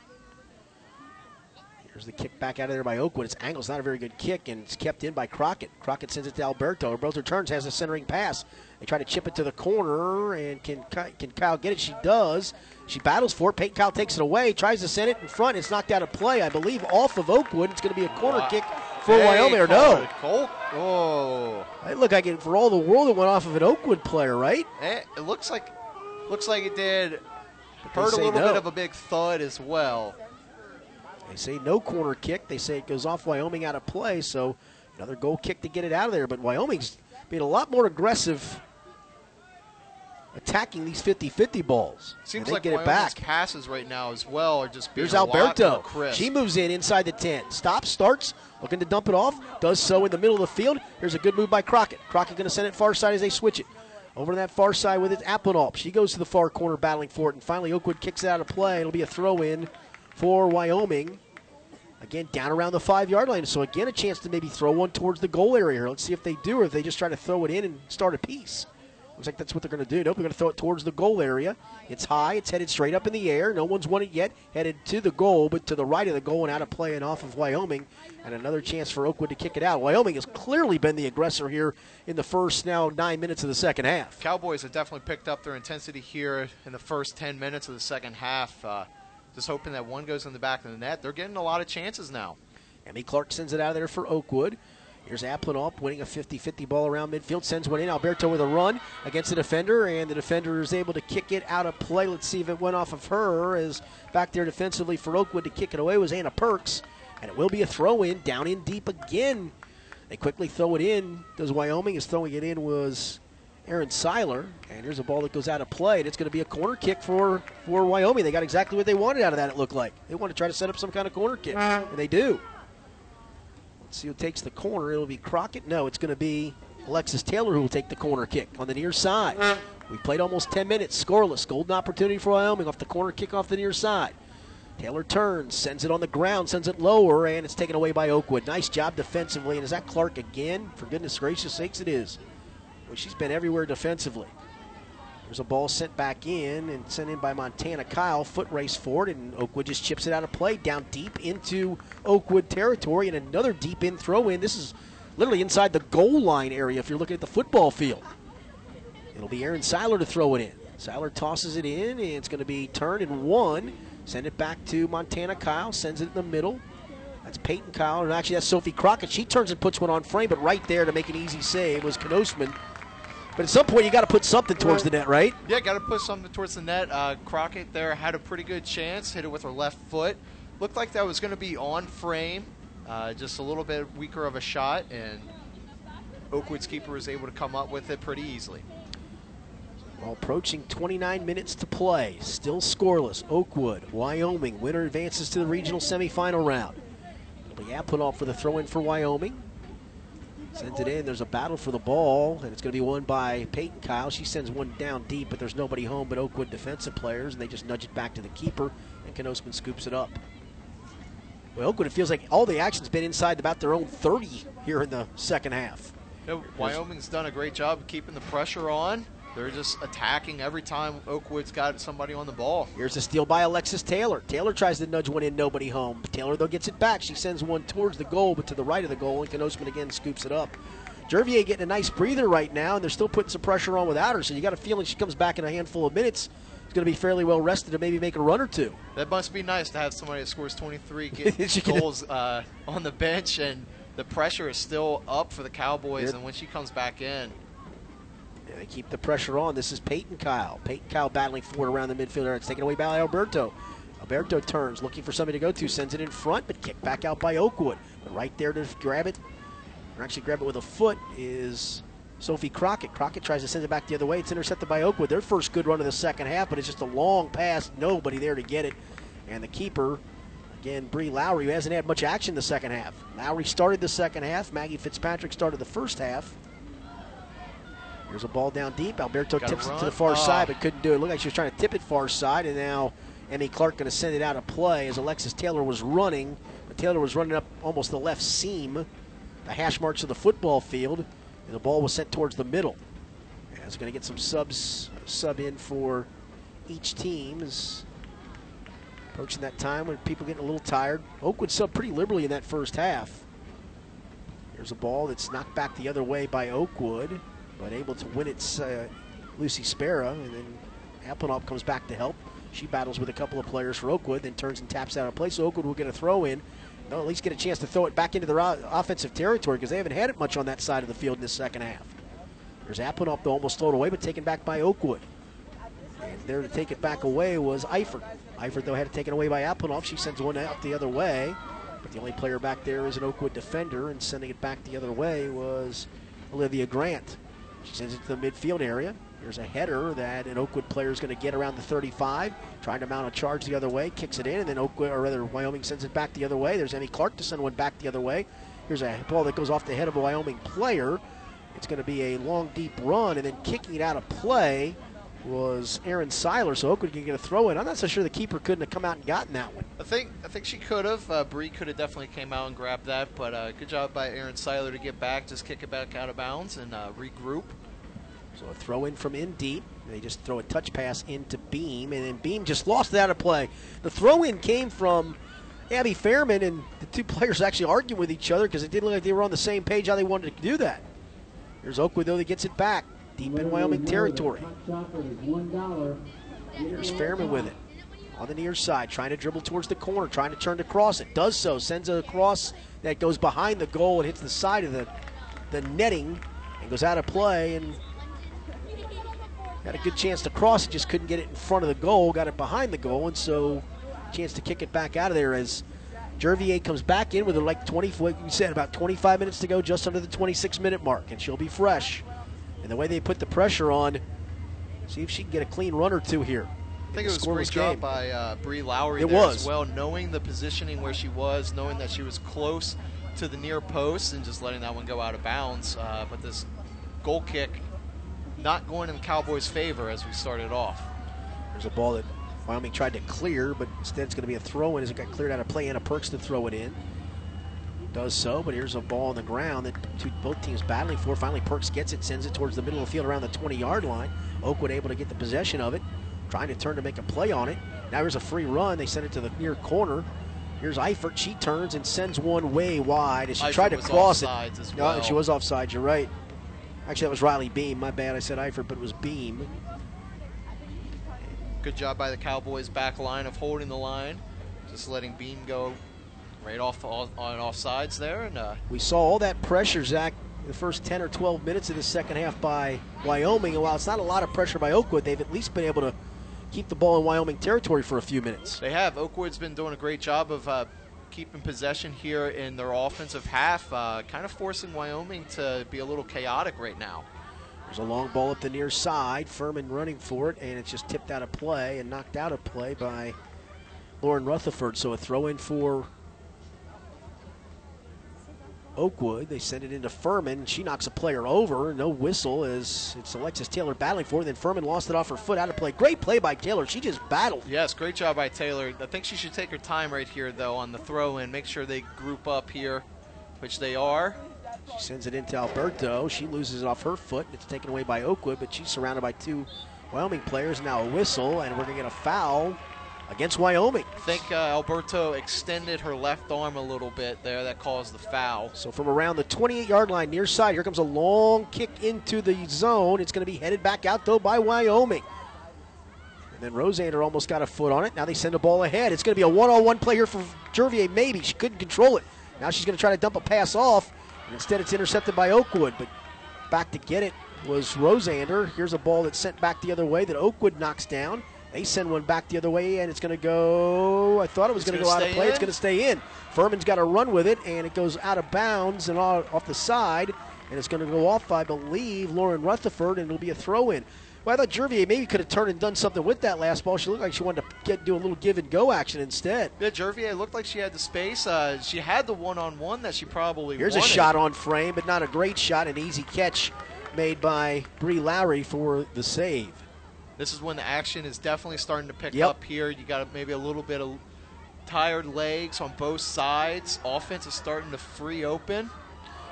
Here's the kick back out of there by Oakwood. Its angle. angle's not a very good kick, and it's kept in by Crockett. Crockett sends it to Alberto. Alberto turns, has a centering pass. They try to chip it to the corner, and can can Kyle get it? She does. She battles for it. Peyton Kyle takes it away, tries to send it in front. It's knocked out of play, I believe, off of Oakwood. It's going to be a corner Wow. kick for Hey, Wyoming, or no? Cole. Oh. It looked like it, for all the world, it went off of an Oakwood player, right? Eh, It looks like looks like it did. Heard a little no. bit of a big thud as well. They say no corner kick. They say it goes off Wyoming out of play, so another goal kick to get it out of there. But Wyoming's being a lot more aggressive attacking these 50-50 balls. Seems like get it back. passes right now as well are just Here's Alberto. She moves in inside the 10. Stops, starts, looking to dump it off. Does so in the middle of the field. Here's a good move by Crockett. Crockett going to send it far side as they switch it. Over to that far side with it, Applenop. She goes to the far corner battling for it, and finally Oakwood kicks it out of play. It'll be a throw in for Wyoming. Again, down around the five yard line. So, again, a chance to maybe throw one towards the goal area here. Let's see if they do, or if they just try to throw it in and start a piece. Looks like that's what they're going to do. Nope, they're going to throw it towards the goal area. It's high. It's headed straight up in the air. No one's won it yet. Headed to the goal, but to the right of the goal and out of play and off of Wyoming. And another chance for Oakwood to kick it out. Wyoming has clearly been the aggressor here in the first now nine minutes of the second half. Cowboys have definitely picked up their intensity here in the first 10 minutes of the second half. Uh, just hoping that one goes in the back of the net. They're getting a lot of chances now. Emmy Clark sends it out of there for Oakwood. Here's Applenop winning a 50 50 ball around midfield. Sends one in. Alberto with a run against the defender, and the defender is able to kick it out of play. Let's see if it went off of her. As back there defensively for Oakwood to kick it away was Anna Perks, and it will be a throw in down in deep again. They quickly throw it in. Does Wyoming is throwing it in was Aaron Seiler, and here's a ball that goes out of play, and it's going to be a corner kick for for Wyoming. They got exactly what they wanted out of that. It looked like they want to try to set up some kind of corner kick, uh-huh. and they do. See who takes the corner. It'll be Crockett. No, it's going to be Alexis Taylor who will take the corner kick on the near side. We played almost 10 minutes, scoreless. Golden opportunity for Wyoming off the corner kick off the near side. Taylor turns, sends it on the ground, sends it lower, and it's taken away by Oakwood. Nice job defensively. And is that Clark again? For goodness gracious sakes, it is. Well, she's been everywhere defensively. There's a ball sent back in and sent in by Montana Kyle. Foot race forward, and Oakwood just chips it out of play down deep into Oakwood territory, and another deep in throw in. This is literally inside the goal line area if you're looking at the football field. It'll be Aaron Seiler to throw it in. Seiler tosses it in, and it's going to be turned and one. Send it back to Montana Kyle. Sends it in the middle. That's Peyton Kyle, and actually that's Sophie Crockett. She turns and puts one on frame, but right there to make an easy save was Knosman. But at some point, you got to put something towards the net, right? Yeah, got to put something towards the net. Uh, Crockett there had a pretty good chance, hit it with her left foot. Looked like that was going to be on frame, uh, just a little bit weaker of a shot, and Oakwood's keeper was able to come up with it pretty easily. Well, approaching 29 minutes to play. Still scoreless. Oakwood, Wyoming. Winner advances to the regional semifinal round. It'll be for the throw in for Wyoming. Sends it in. There's a battle for the ball, and it's going to be won by Peyton Kyle. She sends one down deep, but there's nobody home but Oakwood defensive players, and they just nudge it back to the keeper, and Knosman scoops it up. Well, Oakwood, it feels like all the action's been inside about their own 30 here in the second half. You know, Wyoming's done a great job keeping the pressure on. They're just attacking every time Oakwood's got somebody on the ball. Here's a steal by Alexis Taylor. Taylor tries to nudge one in, nobody home. Taylor, though, gets it back. She sends one towards the goal, but to the right of the goal, and Knosman again scoops it up. Jervier getting a nice breather right now, and they're still putting some pressure on without her, so you got a feeling she comes back in a handful of minutes. It's going to be fairly well rested to maybe make a run or two. That must be nice to have somebody that scores 23 <laughs> get goals uh, on the bench, and the pressure is still up for the Cowboys. Yep. And when she comes back in, They keep the pressure on. This is Peyton Kyle. Peyton Kyle battling forward around the midfielder. It's taken away by Alberto. Alberto turns, looking for somebody to go to, sends it in front, but kicked back out by Oakwood. But right there to grab it, or actually grab it with a foot, is Sophie Crockett. Crockett tries to send it back the other way. It's intercepted by Oakwood. Their first good run of the second half, but it's just a long pass. Nobody there to get it. And the keeper, again, Bree Lowry, who hasn't had much action the second half. Lowry started the second half. Maggie Fitzpatrick started the first half. There's a ball down deep. Alberto Gotta tips it to the far Ah. side, but couldn't do it. Looked like she was trying to tip it far side, and now Emmy Clark going to send it out of play as Alexis Taylor was running, but Taylor was running up almost the left seam, the hash marks of the football field, and the ball was sent towards the middle. Yeah, it's going to get some subs sub in for each team is approaching that time when people getting a little tired. Oakwood sub pretty liberally in that first half. There's a ball that's knocked back the other way by Oakwood, but able to win it, uh, Lucy Sparrow, and then Applenop comes back to help. She battles with a couple of players for Oakwood, then turns and taps out of play. So Oakwood will get a throw in. They'll at least get a chance to throw it back into their offensive territory because they haven't had it much on that side of the field in the second half. There's Applenop, though, almost thrown away, but taken back by Oakwood. And there to take it back away was Eifert. Eifert, though, had it taken away by Applenop. She sends one out the other way. But the only player back there is an Oakwood defender, and sending it back the other way was Olivia Grant. She sends it to the midfield area. There's a header that an Oakwood player is going to get around the 35, trying to mount a charge the other way, kicks it in, and then Oakwood, or rather Wyoming sends it back the other way. There's Emmy Clark to send one back the other way. Here's a ball that goes off the head of a Wyoming player. It's going to be a long, deep run, and then kicking it out of play was Aaron Seiler, so Oakwood can get a throw in. I'm not so sure the keeper couldn't have come out and gotten that one. I think I think she could have. Uh, Bree could have definitely came out and grabbed that, but uh, good job by Aaron Seiler to get back, just kick it back out of bounds and uh, regroup. So a throw in from in deep. They just throw a touch pass into Beam, and then Beam just lost that out of play. The throw in came from Abby Fairman, and the two <laughs> players actually arguing with each other because it didn't look like they were on the same page how they wanted to do that. Here's Oakwood, though, that gets it back deep in Wyoming territory. Here's Fairman with it on the near side, trying to dribble towards the corner, trying to turn to cross it. Does so, sends a cross that goes behind the goal and hits the side of the, the netting and goes out of play. And had a good chance to cross it, just couldn't get it in front of the goal, got it behind the goal, and so chance to kick it back out of there as Jervier comes back in with like 20, what you said, about 25 minutes to go, just under the 26 minute mark, and she'll be fresh. And the way they put the pressure on, see if she can get a clean run or two here. I think it was a great job by uh, Bree Lowry it there was. as well, knowing the positioning where she was, knowing that she was close to the near post, and just letting that one go out of bounds. Uh, but this goal kick not going in the Cowboys' favor as we started off. There's a ball that Wyoming tried to clear, but instead it's going to be a throw in as it got cleared out of play. Anna Perks to throw it in. Does so, but here's a ball on the ground that two, both teams battling for. Finally, Perks gets it, sends it towards the middle of the field around the 20 yard line. Oakwood able to get the possession of it, trying to turn to make a play on it. Now here's a free run. They send it to the near corner. Here's Eifert. She turns and sends one way wide as she Eifert tried to cross it. as No, she was offside. You're right. Actually, that was Riley Beam. My bad. I said Eifert, but it was Beam. Good job by the Cowboys' back line of holding the line, just letting Beam go right off on offsides there, and uh, We saw all that pressure, Zach, in the first 10 or 12 minutes of the second half by Wyoming. And while it's not a lot of pressure by Oakwood, they've at least been able to keep the ball in Wyoming territory for a few minutes. They have. Oakwood's been doing a great job of uh, keeping possession here in their offensive half, uh, kind of forcing Wyoming to be a little chaotic right now. There's a long ball up the near side. Furman running for it, and it's just tipped out of play and knocked out of play by Lauren Rutherford. So a throw in for Oakwood. They send it into Furman. She knocks a player over. No whistle as it's Alexis Taylor battling for it. Then Furman lost it off her foot out of play. Great play by Taylor. She just battled. Yes, great job by Taylor. I think she should take her time right here, though, on the throw in. Make sure they group up here, which they are. She sends it into Alberto. She loses it off her foot. It's taken away by Oakwood, but she's surrounded by two Wyoming players. Now a whistle, and we're going to get a foul against Wyoming. I think uh, Alberto extended her left arm a little bit there. That caused the foul. So from around the 28 yard line near side, here comes a long kick into the zone. It's going to be headed back out, though, by Wyoming. And then Rosander almost got a foot on it. Now they send a ball ahead. It's going to be a one on one play here for Jervier, maybe. She couldn't control it. Now she's going to try to dump a pass off. And instead, it's intercepted by Oakwood. But back to get it was Rosander. Here's a ball that's sent back the other way that Oakwood knocks down. They send one back the other way, and it's going to go. I thought it was going to go out of play. It's going to stay in. Furman's got to run with it, and it goes out of bounds and off the side, and it's going to go off, I believe, Lauren Rutherford, and it'll be a throw in. Well, I thought Jervier maybe could have turned and done something with that last ball. She looked like she wanted to get do a little give and go action instead. Yeah, Jervier looked like she had the space. Uh, she had the one-on-one that she probably Here's wanted. a shot on frame, but not a great shot. An easy catch made by Bree Lowry for the save. This is when the action is definitely starting to pick Yep. up here. You got maybe a little bit of tired legs on both sides. Offense is starting to free open.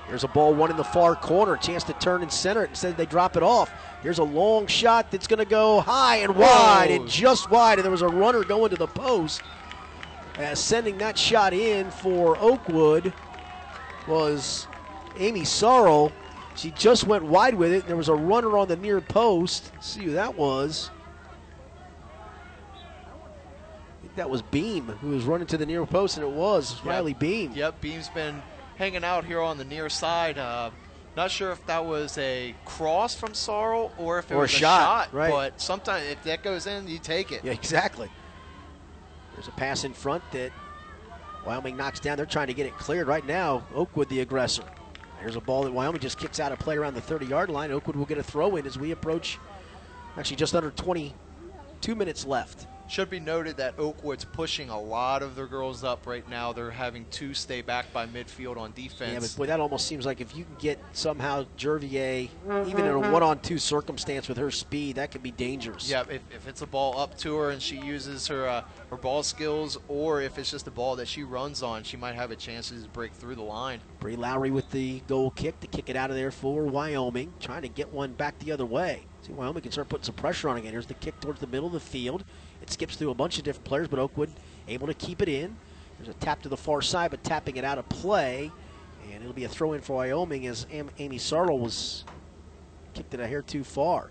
There's a ball one in the far corner. Chance to turn and center it. Instead, they drop it off. Here's a long shot that's going to go high and wide Whoa. and just wide. And there was a runner going to the post. Uh, sending that shot in for Oakwood was Amy Sorrell. She just went wide with it. There was a runner on the near post. Let's see who that was. I think that was Beam who was running to the near post, and it was Yep. Riley Beam. Yep, Beam's been hanging out here on the near side. Uh, not sure if that was a cross from Sorrell or if it Or a was shot, shot. right. But sometimes if that goes in, you take it. Yeah, exactly. There's a pass in front that Wyoming knocks down. They're trying to get it cleared right now. Oakwood, the aggressor. There's a ball that Wyoming just kicks out of play around the 30 yard line. Oakwood will get a throw in as we approach actually just under 22 minutes left. Should be noted that Oakwood's pushing a lot of their girls up right now. They're having two stay back by midfield on defense. Yeah, but boy, that almost seems like if you can get somehow Jervier, even in a one on two circumstance with her speed, that could be dangerous. Yeah, if, if it's a ball up to her and she uses her uh, her ball skills, or if it's just a ball that she runs on, she might have a chance to break through the line. Bree Lowry with the goal kick to kick it out of there for Wyoming, trying to get one back the other way. See, Wyoming can start putting some pressure on again. Here's the kick towards the middle of the field. It skips through a bunch of different players, but Oakwood able to keep it in. There's a tap to the far side, but tapping it out of play. And it'll be a throw in for Wyoming as Am- Amy Sartle was kicked it a hair too far.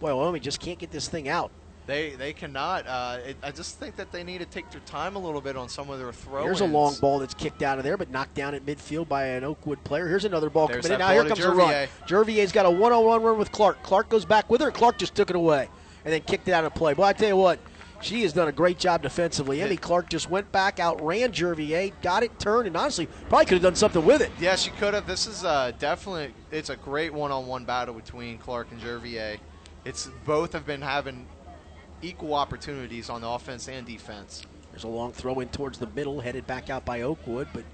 Boy, Wyoming just can't get this thing out. They they cannot. Uh, it, I just think that they need to take their time a little bit on some of their throws. Here's a long ball that's kicked out of there, but knocked down at midfield by an Oakwood player. Here's another ball There's coming in. Now here comes to a run. Jervier's got a one-on-one run with Clark. Clark goes back with her. Clark just took it away and then kicked it out of play. Well, I tell you what, she has done a great job defensively. Emmy Clark just went back, outran Jervier, got it turned, and honestly, probably could have done something with it. Yeah, she could have. This is uh, definitely it's a great one-on-one battle between Clark and Jervier. It's both have been having equal opportunities on the offense and defense. There's a long throw in towards the middle, headed back out by Oakwood, but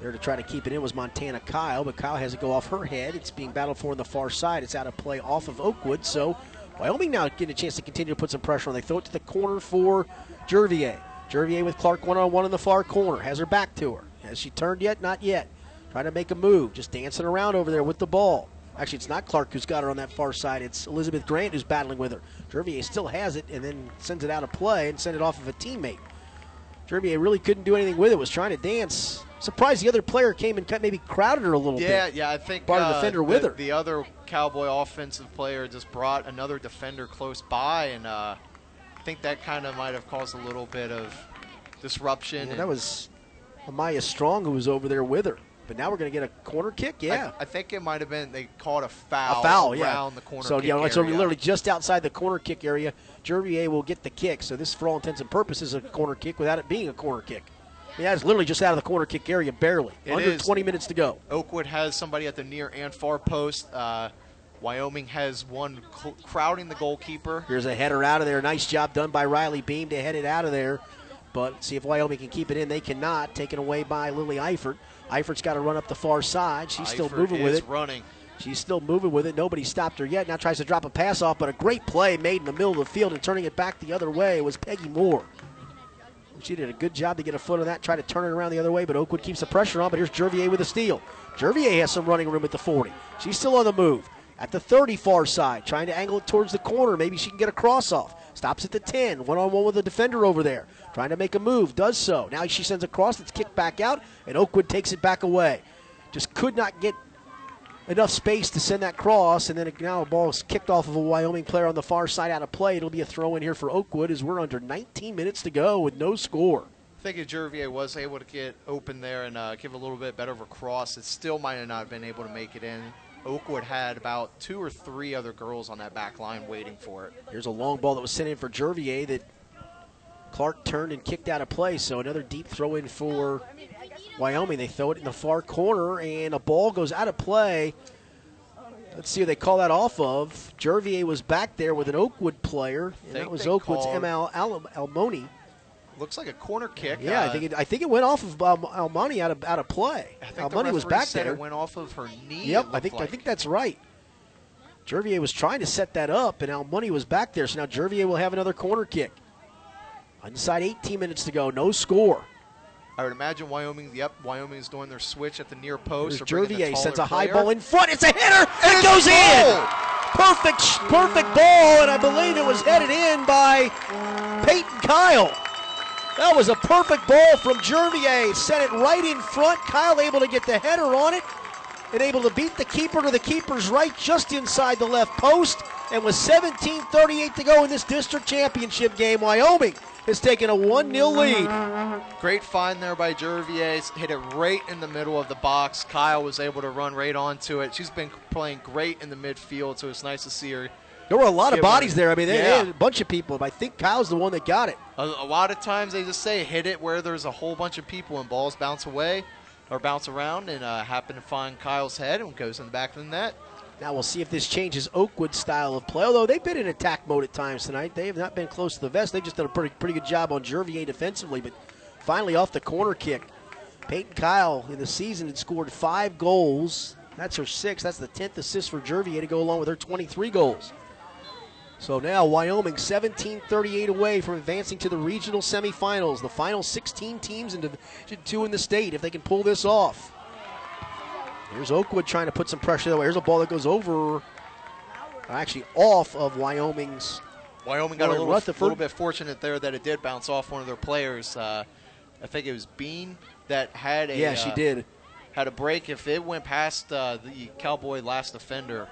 there to try to keep it in was Montana Kyle, but Kyle has it go off her head. It's being battled for on the far side. It's out of play off of Oakwood, so Wyoming now getting a chance to continue to put some pressure on. They throw it to the corner for Jervier. Jervier with Clark one on one in the far corner, has her back to her. Has she turned yet? Not yet. Trying to make a move, just dancing around over there with the ball. Actually, it's not Clark who's got her on that far side. It's Elizabeth Grant who's battling with her. Jervier still has it and then sends it out of play and send it off of a teammate. Jervier really couldn't do anything with it. Was trying to dance. Surprised the other player came and cut- maybe crowded her a little Yeah, bit. yeah, yeah, I think Brought a uh, defender the, with her. The other Cowboy offensive player just brought another defender close by, and uh, I think that kind of might have caused a little bit of disruption. Yeah, and that was Amaya Strong who was over there with her. But now we're going to get a corner kick. Yeah, I, I think it might have been they called a foul, a foul. around Yeah, the corner. So yeah, so area. literally just outside the corner kick area, Jervier will get the kick. So this, for all intents and purposes, is a corner kick without it being a corner kick. Yeah, it's literally just out of the corner kick area, barely. It Under is. 20 minutes to go. Oakwood has somebody at the near and far post. Uh, Wyoming has one cl- crowding the goalkeeper. Here's a header out of there. Nice job done by Riley Beam to head it out of there. But see if Wyoming can keep it in. They cannot. Taken away by Lily Eifert. Eifert's got to run up the far side. She's still Eifert moving with is it. running. She's still moving with it. Nobody stopped her yet. Now tries to drop a pass off, but a great play made in the middle of the field and turning it back the other way was Peggy Moore. She did a good job to get a foot on that, try to turn it around the other way, but Oakwood keeps the pressure on. But here's Jervier with a steal. Jervier has some running room at the 40. She's still on the move. At the 30 far side, trying to angle it towards the corner. Maybe she can get a cross off. Stops at the 10. One on one with the defender over there. Trying to make a move. Does so. Now she sends a cross that's kicked back out, and Oakwood takes it back away. Just could not get enough space to send that cross, and then now a ball is kicked off of a Wyoming player on the far side out of play. It'll be a throw in here for Oakwood as we're under 19 minutes to go with no score. I think if Jervier was able to get open there and uh, give a little bit better of a cross, it still might have not been able to make it in. Oakwood had about two or three other girls on that back line waiting for it. Here's a long ball that was sent in for Jervier that Clark turned and kicked out of play. So another deep throw in for Wyoming. They throw it in the far corner, and a ball goes out of play. Let's see who they call that off of. Jervier was back there with an Oakwood player, and that was Oakwood's ML Al- Almoni. Looks like a corner kick. Yeah, I uh, think it, I think it went off of um, Almoni out of out of play. I think the was back there. It went off of her knee. Yep, I think I think that's right. Jervier was trying to set that up, and Almoni was back there. So now Jervier will have another corner kick. Inside 18 minutes to go, no score. I would imagine Wyoming. Yep, Wyoming is doing their switch at the near post. There's They're bringing the Jervier sends a high player. ball in front. It's a hitter. And it goes goal! in. Perfect, perfect ball, and I believe it was headed in by Peyton Kyle. That was a perfect ball from Jervier. Sent it right in front. Kyle able to get the header on it and able to beat the keeper to the keeper's right just inside the left post. And with 17:38 to go in this district championship game, Wyoming has taken a 1-0 lead. Great find there by Jervier. Hit it right in the middle of the box. Kyle was able to run right onto it. She's been playing great in the midfield, so it's nice to see her. There were a lot of bodies there. I mean, they, they Yeah. had a bunch of people. but I think Kyle's the one that got it. A, a lot of times they just say hit it where there's a whole bunch of people and balls bounce away or bounce around and uh, happen to find Kyle's head and goes in the back of the net. Now we'll see if this changes Oakwood's style of play. Although they've been in attack mode at times tonight, they have not been close to the vest. They've just done a pretty pretty good job on Jervier defensively. But finally, off the corner kick, Peyton Kyle in the season had scored five goals. That's her sixth. That's the tenth assist for Jervier to go along with her 23 goals. So now Wyoming 17-38 away from advancing to the regional semifinals. The final 16 teams in Division Two in the state. If they can pull this off. Here's Oakwood trying to put some pressure that way. Here's a ball that goes over, actually off of Wyoming's. Wyoming got a little, Rutherford. little bit fortunate there that it did bounce off one of their players. Uh, I think it was Beam that had a Yeah, she uh, did. had a break. If it went past uh, the Cowboy last defender,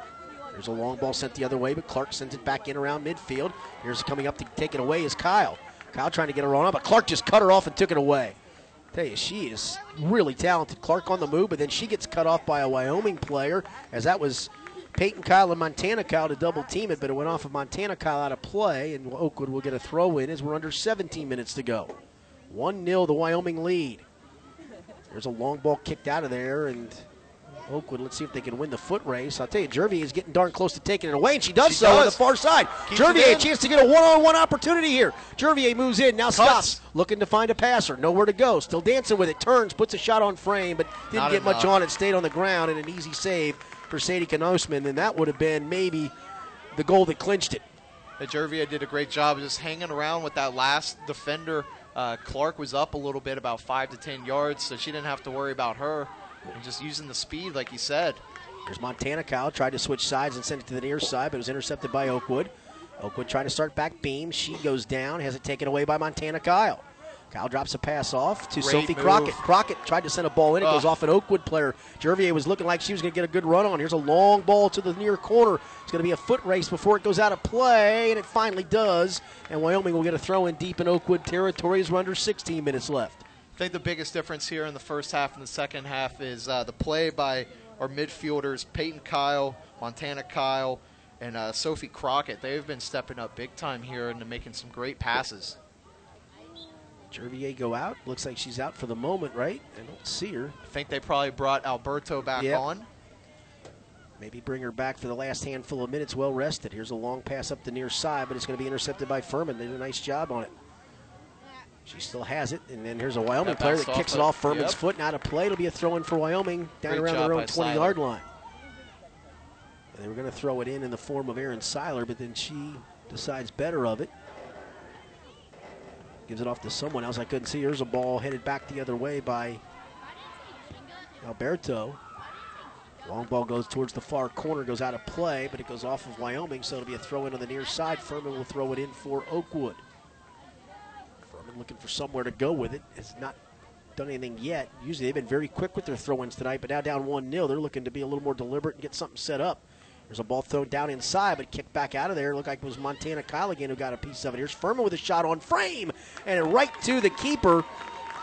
There's a long ball sent the other way, but Clark sends it back in around midfield. Here's coming up to take it away is Kyle. Kyle trying to get her on up, but Clark just cut her off and took it away. Tell you, she is really talented. Clark on the move, but then she gets cut off by a Wyoming player, as that was Peyton Kyle and Montana Kyle to double team it, but it went off of Montana Kyle out of play, and Oakwood will get a throw in as we're under 17 minutes to go. 1 0 the Wyoming lead. There's a long ball kicked out of there, and Oakwood, let's see if they can win the foot race. I'll tell you, Jervier is getting darn close to taking it away, and she does She so on the far side. Keeps Jervier, a chance to get a one-on-one opportunity here. Jervier moves in, now stops, looking to find a passer. Nowhere to go. Still dancing with it. Turns, puts a shot on frame, but didn't Not get much on it. Stayed on the ground, and an easy save for Sadie Knosman, and that would have been maybe the goal that clinched it. Jervier did a great job just hanging around with that last defender. Uh, Clark was up a little bit, about five to ten yards, so she didn't have to worry about her. And just using the speed, like you said. There's Montana Kyle tried to switch sides and send it to the near side, but it was intercepted by Oakwood. Oakwood trying to start back beam. She goes down, has it taken away by Montana Kyle. Kyle drops a pass off to Great Sophie move. Crockett. Crockett tried to send a ball in. It goes off an Oakwood player. Jervier was looking like she was going to get a good run on. Here's a long ball to the near corner. It's going to be a foot race before it goes out of play, and it finally does. And Wyoming will get a throw in deep in Oakwood territory as we're under 16 minutes left. I think the biggest difference here in the first half and the second half is uh, the play by our midfielders, Peyton Kyle, Montana Kyle, and uh, Sophie Crockett. They've been stepping up big time here and making some great passes. Jervier go out. Looks like she's out for the moment, right? I don't see her. I think they probably brought Alberto back Yep. on. Maybe bring her back for the last handful of minutes well rested. Here's a long pass up the near side, but it's going to be intercepted by Furman. They did a nice job on it. She still has it, and then here's a Wyoming player that kicks it off Furman's Yep. foot and out of play. It'll be a throw in for Wyoming down Great around their own 20 Seiler. yard line. And they were going to throw it in in the form of Aaron Seiler, but then she decides better of it. Gives it off to someone else. I couldn't see. Here's a ball headed back the other way by Alberto. Long ball goes towards the far corner, goes out of play, but it goes off of Wyoming, so it'll be a throw in on the near side. Furman will throw it in for Oakwood. Looking for somewhere to go with it. Has not done anything yet. Usually they've been very quick with their throw ins tonight, but now down 1 0, they're looking to be a little more deliberate and get something set up. There's a ball thrown down inside, but kicked back out of there. Looked like it was Montana Kyle again who got a piece of it. Here's Furman with a shot on frame, and right to the keeper.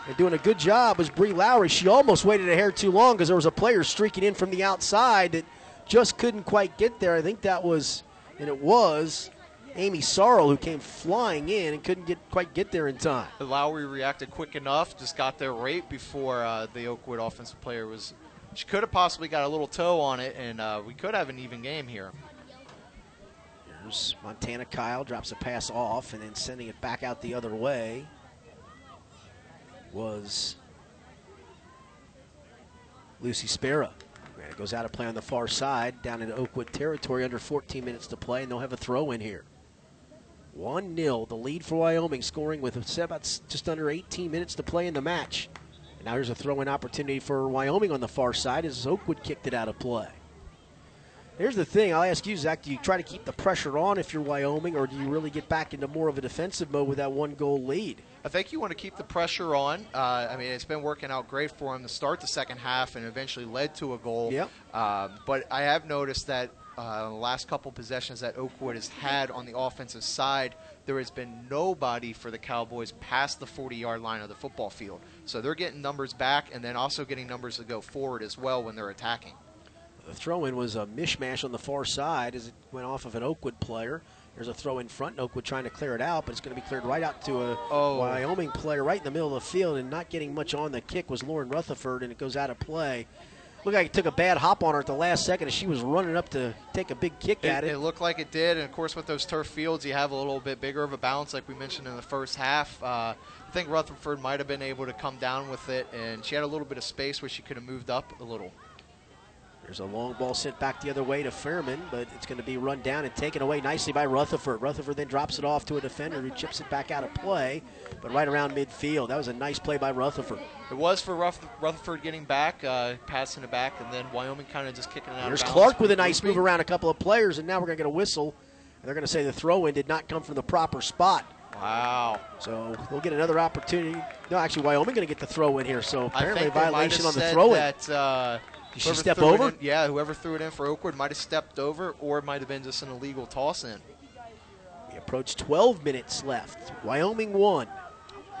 And doing a good job was Bree Lowry. She almost waited a hair too long because there was a player streaking in from the outside that just couldn't quite get there. I think that was, and it was, Amy Sorrell who came flying in and couldn't get quite get there in time. Lowry reacted quick enough, just got there right before uh, the Oakwood offensive player was. She could have possibly got a little toe on it, and uh, we could have an even game here. Here's Montana Kyle drops a pass off and then sending it back out the other way was Lucy Sparrow. And it goes out of play on the far side down into Oakwood territory under 14 minutes to play, and they'll have a throw in here. 1 0, the lead for Wyoming, scoring with about just under 18 minutes to play in the match. And now here's a throw in opportunity for Wyoming on the far side as Oakwood kicked it out of play. Here's the thing I'll ask you, Zach do you try to keep the pressure on if you're Wyoming, or do you really get back into more of a defensive mode with that one goal lead? I think you want to keep the pressure on. Uh, I mean, it's been working out great for him to start the second half and eventually led to a goal. Yep. Um, but I have noticed that uh, the last couple possessions that Oakwood has had on the offensive side, there has been nobody for the Cowboys past the 40 yard line of the football field. So they're getting numbers back and then also getting numbers to go forward as well when they're attacking. The throw in was a mishmash on the far side as it went off of an Oakwood player. There's a throw in front, and Oakwood trying to clear it out, but it's going to be cleared right out to a Oh. Wyoming player right in the middle of the field, and not getting much on the kick was Lauren Rutherford, and it goes out of play. Looked like it took a bad hop on her at the last second as she was running up to take a big kick It, at it. it looked like it did, and of course, with those turf fields, you have a little bit bigger of a bounce, like we mentioned in the first half. Uh, I think Rutherford might have been able to come down with it, and she had a little bit of space where she could have moved up a little. There's a long ball sent back the other way to Fairman, but it's going to be run down and taken away nicely by Rutherford. Rutherford then drops it off to a defender who chips it back out of play, but right around midfield. That was a nice play by Rutherford. It was for Ruff- Rutherford getting back, uh, passing it back, and then Wyoming kind of just kicking it out. There's. Clark with a nice move around a couple of players, and now we're going to get a whistle. And they're going to say the throw in did not come from the proper spot. Wow. So we'll get another opportunity. No, actually, Wyoming going to get the throw in here. So apparently, think they might violation on the throw in. that. Uh, Did she step over? in- yeah, whoever threw it in for Oakwood might have stepped over, or it might have been just an illegal toss in. We approach 12 minutes left. Wyoming won.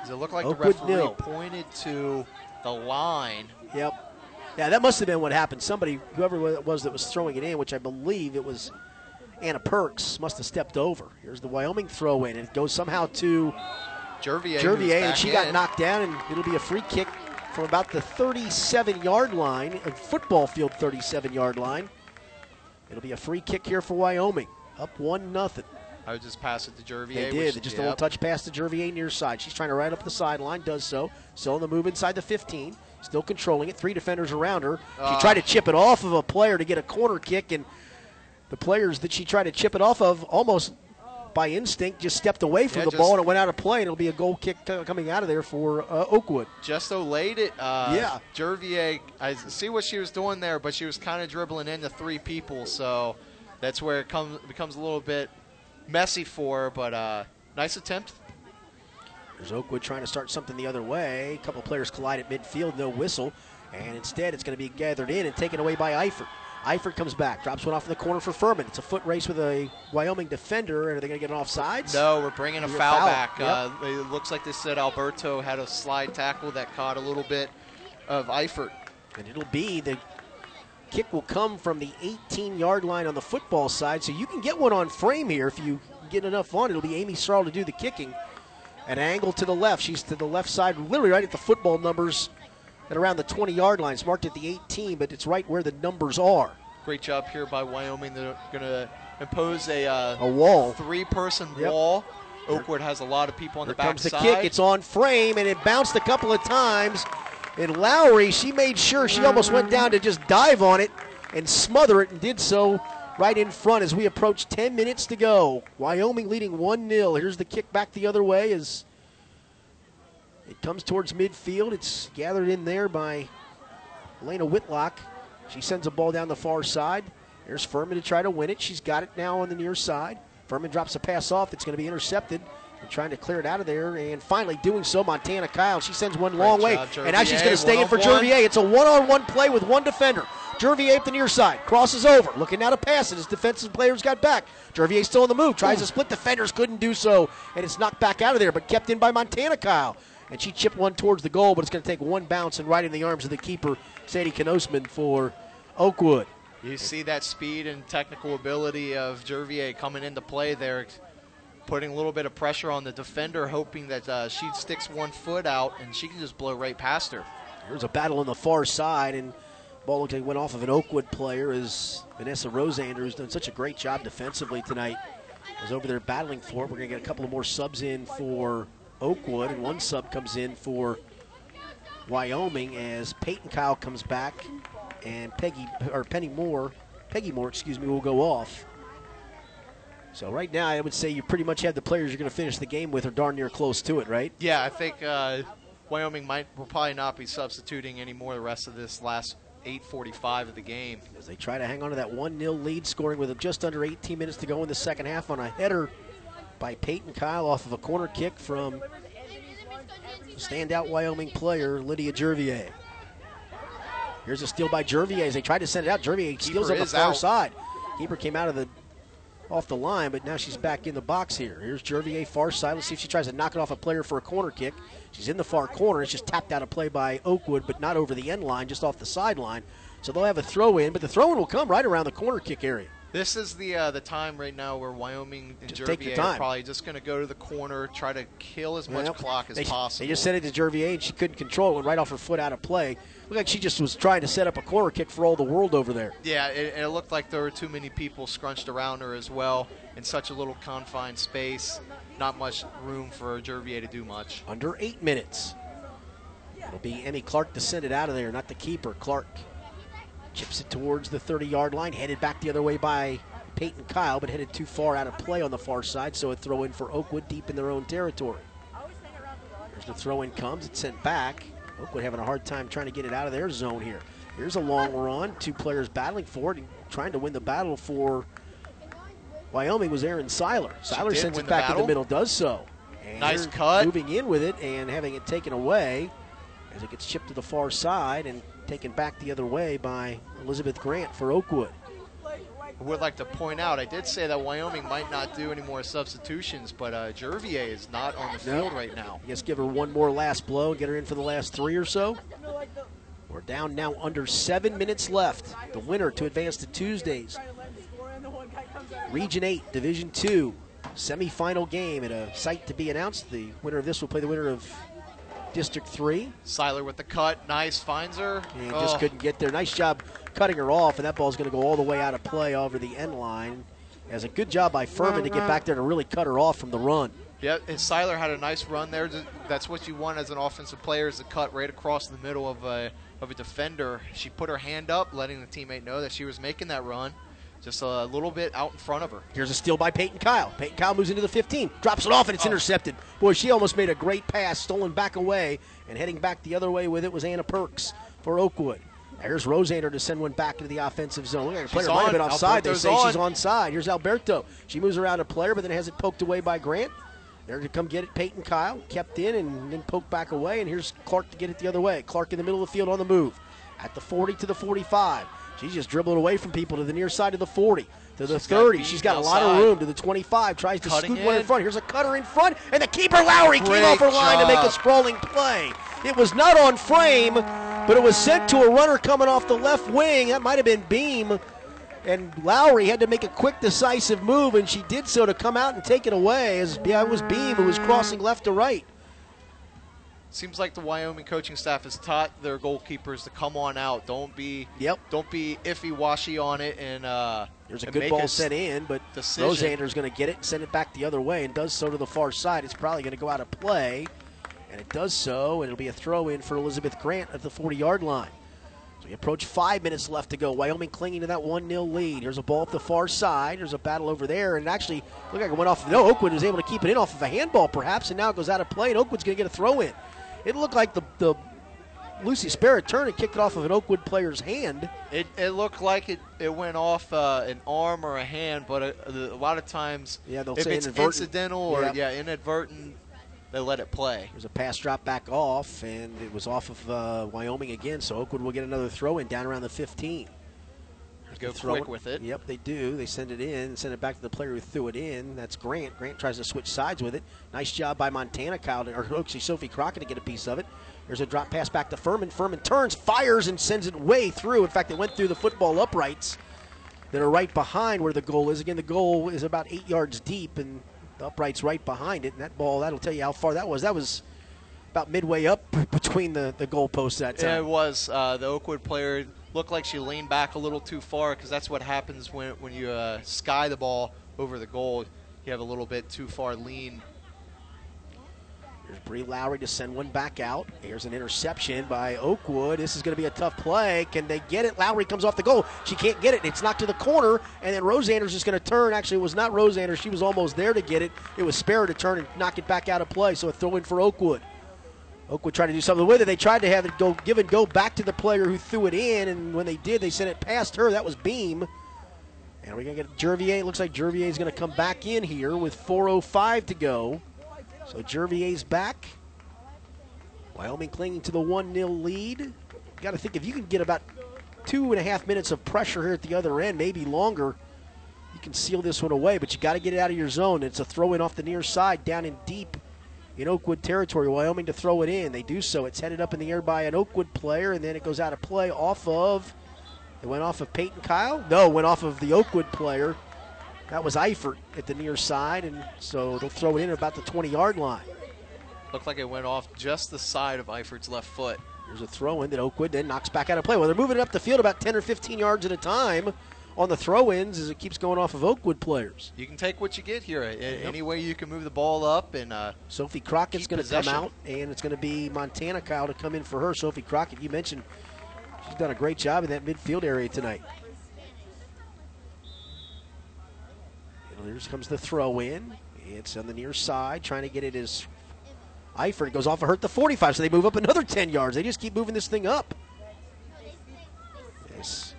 Does it look like Oakwood the referee nil. pointed to the line? Yep. Yeah, that must have been what happened. Somebody, whoever it was that was throwing it in, which I believe it was Anna Perks, must have stepped over. Here's the Wyoming throw in. and It goes somehow to Jervier, Jervier, and she got knocked down, and it'll be a free kick from about the 37 yard line, a football field 37 yard line. It'll be a free kick here for Wyoming. Up 1 nothing. I would just pass it to Jervier. They which- did. Just a little touch pass to Jervier near side. She's trying to ride up the sideline, does so. Still on the move inside the 15. Still controlling it. Three defenders around her. She Ah. tried to chip it off of a player to get a corner kick, and the players that she tried to chip it off of almost by instinct just stepped away from Yeah, the just- ball and it went out of play, and it'll be a goal kick coming out of there for uh, Oakwood. Just laid it. Uh, Yeah. Jervier, I see what she was doing there, but she was kind of dribbling into three people, so that's where it comes becomes a little bit messy for her. But uh, nice attempt. There's Oakwood trying to start something the other way. A couple players collide at midfield, no whistle. And instead, it's going to be gathered in and taken away by Eifert. Eifert comes back, drops one off in the corner for Furman. It's a foot race with a Wyoming defender. Are they going to get an offsides? No, we're bringing a foul, foul, back. yep. Uh, it looks like they said Alberto had a slide tackle that caught a little bit of Eifert. And it'll be the kick will come from the 18 yard line on the football side. So you can get one on frame here if you get enough on. It'll be Amy Sorrell to do the kicking. An angle to the left. She's to the left side, literally right at the football numbers at around the 20 yard line. It's marked at the 18, but it's right where the numbers are. Great job here by Wyoming. They're going to impose a, uh, A wall. three-person Yep. wall. Oakwood has a lot of people on Here the back comes the backside. kick. It's on frame, and it bounced a couple of times. And Lowry, she made sure she almost went down to just dive on it and smother it, and did so right in front as we approach 10 minutes to go. Wyoming leading 1 0. Here's the kick back the other way as it comes towards midfield. It's gathered in there by Elena Whitlock. She sends a ball down the far side. There's Furman to try to win it. She's got it now on the near side. Furman drops a pass off. It's going to be intercepted. And trying to clear it out of there, and finally doing so, Montana Kyle. She sends one long way, job, and now she's going to Jervier, stay in for. Jervier. It's a one-on-one play with one defender. Jervier up the near side, crosses over, looking now to pass it. His defensive players got back. Jervier still on the move, tries to split defenders, couldn't do so, and it's knocked back out of there, but kept in by Montana Kyle. And she chipped one towards the goal, but it's going to take one bounce and right in the arms of the keeper, Sadie Knosman for Oakwood. You see that speed and technical ability of Jervier coming into play there, putting a little bit of pressure on the defender, hoping that uh, she sticks one foot out and she can just blow right past her. There's a battle on the far side, and ball looked like went off of an Oakwood player as Vanessa Rosander, who's done such a great job defensively tonight, is over there battling for it. We're going to get a couple of more subs in for Oakwood, and one sub comes in for Wyoming as Peyton Kyle comes back, and Peggy or Penny Moore, Peggy Moore, excuse me, will go off. So right now, I would say you pretty much have the players you're going to finish the game with, or darn near close to it, right? Yeah, I think uh, Wyoming might will probably not be substituting anymore the rest of this last 8:45 of the game. As they try to hang on to that 1 0 lead, scoring with just under 18 minutes to go in the second half on a header by Peyton Kyle off of a corner kick from standout Wyoming player Lydia Jervier. Here's a steal by Jervier as they tried to send it out. Jervier steals on the far out. side. Keeper came out of the off the line, but now she's back in the box here. Here's Jervier far side. Let's see if she tries to knock it off a player for a corner kick. She's in the far corner. It's just tapped out of play by Oakwood, but not over the end line, just off the sideline. So they'll have a throw in, but the throw in will come right around the corner kick area. This is the uh, the time right now where Wyoming and Just Jervier are probably just going to go to the corner, try to kill as much clock as they, possible. They just sent it to Jervier, and she couldn't control it. Went right off her foot out of play. Looked like she just was trying to set up a corner kick for all the world over there. Yeah, it, it looked like there were too many people scrunched around her as well in such a little confined space. Not much room for Jervier to do much. Under eight minutes. It'll be Emmy Clark to send it out of there, not the keeper. Clark chips it towards the 30 yard line, headed back the other way by Peyton Kyle, but headed too far out of play on the far side, so a throw in for Oakwood deep in their own territory. There's the throw in comes, it's sent back. Oakwood having a hard time trying to get it out of their zone here. Here's a long run, two players battling for it and trying to win the battle for Wyoming was Aaron Seiler. Seiler sends it back in the middle, does so. And Nice cut. Moving in with it and having it taken away as it gets chipped to the far side and taken back the other way by Elizabeth Grant for Oakwood. I would like to point out, I did say that Wyoming might not do any more substitutions, but uh, Jervier is not on the No. field right now. I guess give her one more last blow, get her in for the last three or so. We're down now under seven minutes left. The winner to advance to Tuesdays. Region 8, Division 2, semifinal game at a site to be announced. The winner of this will play the winner of District 3. Seiler with the cut, nice, finds her. And Oh, just couldn't get there. Nice job cutting her off, and that ball's going to go all the way out of play over the end line. As a good job by Furman to get back there to really cut her off from the run. Yep, and Seiler had a nice run there. That's what you want as an offensive player is to cut right across the middle of a of a defender. She put her hand up, letting the teammate know that she was making that run, just a little bit out in front of her. Here's a steal by Peyton Kyle. Peyton Kyle moves into the 15, drops it off, and it's oh. intercepted. Boy, she almost made a great pass, stolen back away, and heading back the other way with it was Anna Perks for Oakwood. Here's Rosander to send one back into the offensive zone. Look player might have been offside. They say on. she's onside. Here's Alberto. She moves around a player, but then has it poked away by Grant. There to come get it, Peyton Kyle. Kept in and then poked back away, and here's Clark to get it the other way. Clark in the middle of the field on the move. At the 40 to the 45. She's just dribbling away from people to the near side of the 40. To the She's got 30. She's got a lot of room to the 25. Tries to Cutting scoot one in in. front. Here's a cutter in front, and the keeper Lowry came off her line to make a sprawling play. It was not on frame, but it was sent to a runner coming off the left wing. That might have been Beam. And Lowry had to make a quick, decisive move, and she did so to come out and take it away. As it was Beam who was crossing left to right. Seems like the Wyoming coaching staff has taught their goalkeepers to come on out. Don't be Yep. don't be iffy washy on it and uh There's a and good ball s- sent in, but decision. Rosander's going to get it and send it back the other way, and does so to the far side. It's probably going to go out of play, and it does so, and it'll be a throw in for Elizabeth Grant at the 40 yard line. So we approach five minutes left to go. Wyoming clinging to that 1 0 lead. Here's a ball up the far side. There's a battle over there, and actually looked like it went off. No, Oakwood was able to keep it in off of a handball, perhaps, and now it goes out of play, and Oakwood's going to get a throw in. It looked like the, the Lucy Sparrow turned and kicked it off of an Oakwood player's hand. It, it looked like it, it went off uh, an arm or a hand, but a, a lot of times, Yeah, they'll if say it's incidental or Yeah. yeah. inadvertent, they let it play. There's a pass drop back off, and it was off of uh, Wyoming again. So Oakwood will get another throw in down around the 15. Go Throw quick with it. Yep, they do. They send it in, send it back to the player who threw it in. That's Grant. Grant tries to switch sides with it. Nice job by Montana Kyle, to, or actually Sophie Crockett to get a piece of it. There's a drop pass back to Furman. Furman turns, fires, and sends it way through. In fact, it went through the football uprights that are right behind where the goal is. Again, the goal is about eight yards deep, and the uprights right behind it. And that ball, that'll tell you how far that was. That was about midway up between the, the goalposts that time. Yeah, it was. Uh, the Oakwood player looked like she leaned back a little too far because that's what happens when, when you uh, sky the ball over the goal. You have a little bit too far lean. Here's Bree Lowry to send one back out. Here's an interception by Oakwood. This is going to be a tough play. Can they get it? Lowry comes off the goal. She can't get it. It's knocked to the corner, and then Rosanders is going to turn. Actually, it was not Rosanders. She was almost there to get it. It was Sparrow to turn and knock it back out of play. So a throw in for Oakwood. Oakwood tried to do something with it. They tried to have it go give and go back to the player who threw it in, and when they did, they sent it past her. That was Beam. And we're going to get Jervier. It looks like Jervier is going to come back in here with 4.05 to go. So Jervier's back. Wyoming clinging to the 1 0 lead. Got to think if you can get about two and a half minutes of pressure here at the other end, maybe longer, you can seal this one away. But you got to get it out of your zone. It's a throw in off the near side, down in deep in Oakwood territory. Wyoming to throw it in. They do so. It's headed up in the air by an Oakwood player, and then it goes out of play off of. It went off of Peyton Kyle? No, went off of the Oakwood player. That was Eifert at the near side, and so they'll throw it in at about the 20 yard line. Looked like it went off just the side of Eifert's left foot. There's a throw in that Oakwood then knocks back out of play. Well, they're moving it up the field about 10 or 15 yards at a time on the throw ins as it keeps going off of Oakwood players. You can take what you get here. Any way you can move the ball up and. Uh, Sophie Crockett's going to come out, and it's going to be Montana Kyle to come in for her. Sophie Crockett, you mentioned she's done a great job in that midfield area tonight. And here comes the throw in. It's on the near side, trying to get it as Eifert goes off and hurt the 45, so they move up another 10 yards. They just keep moving this thing up. Yes.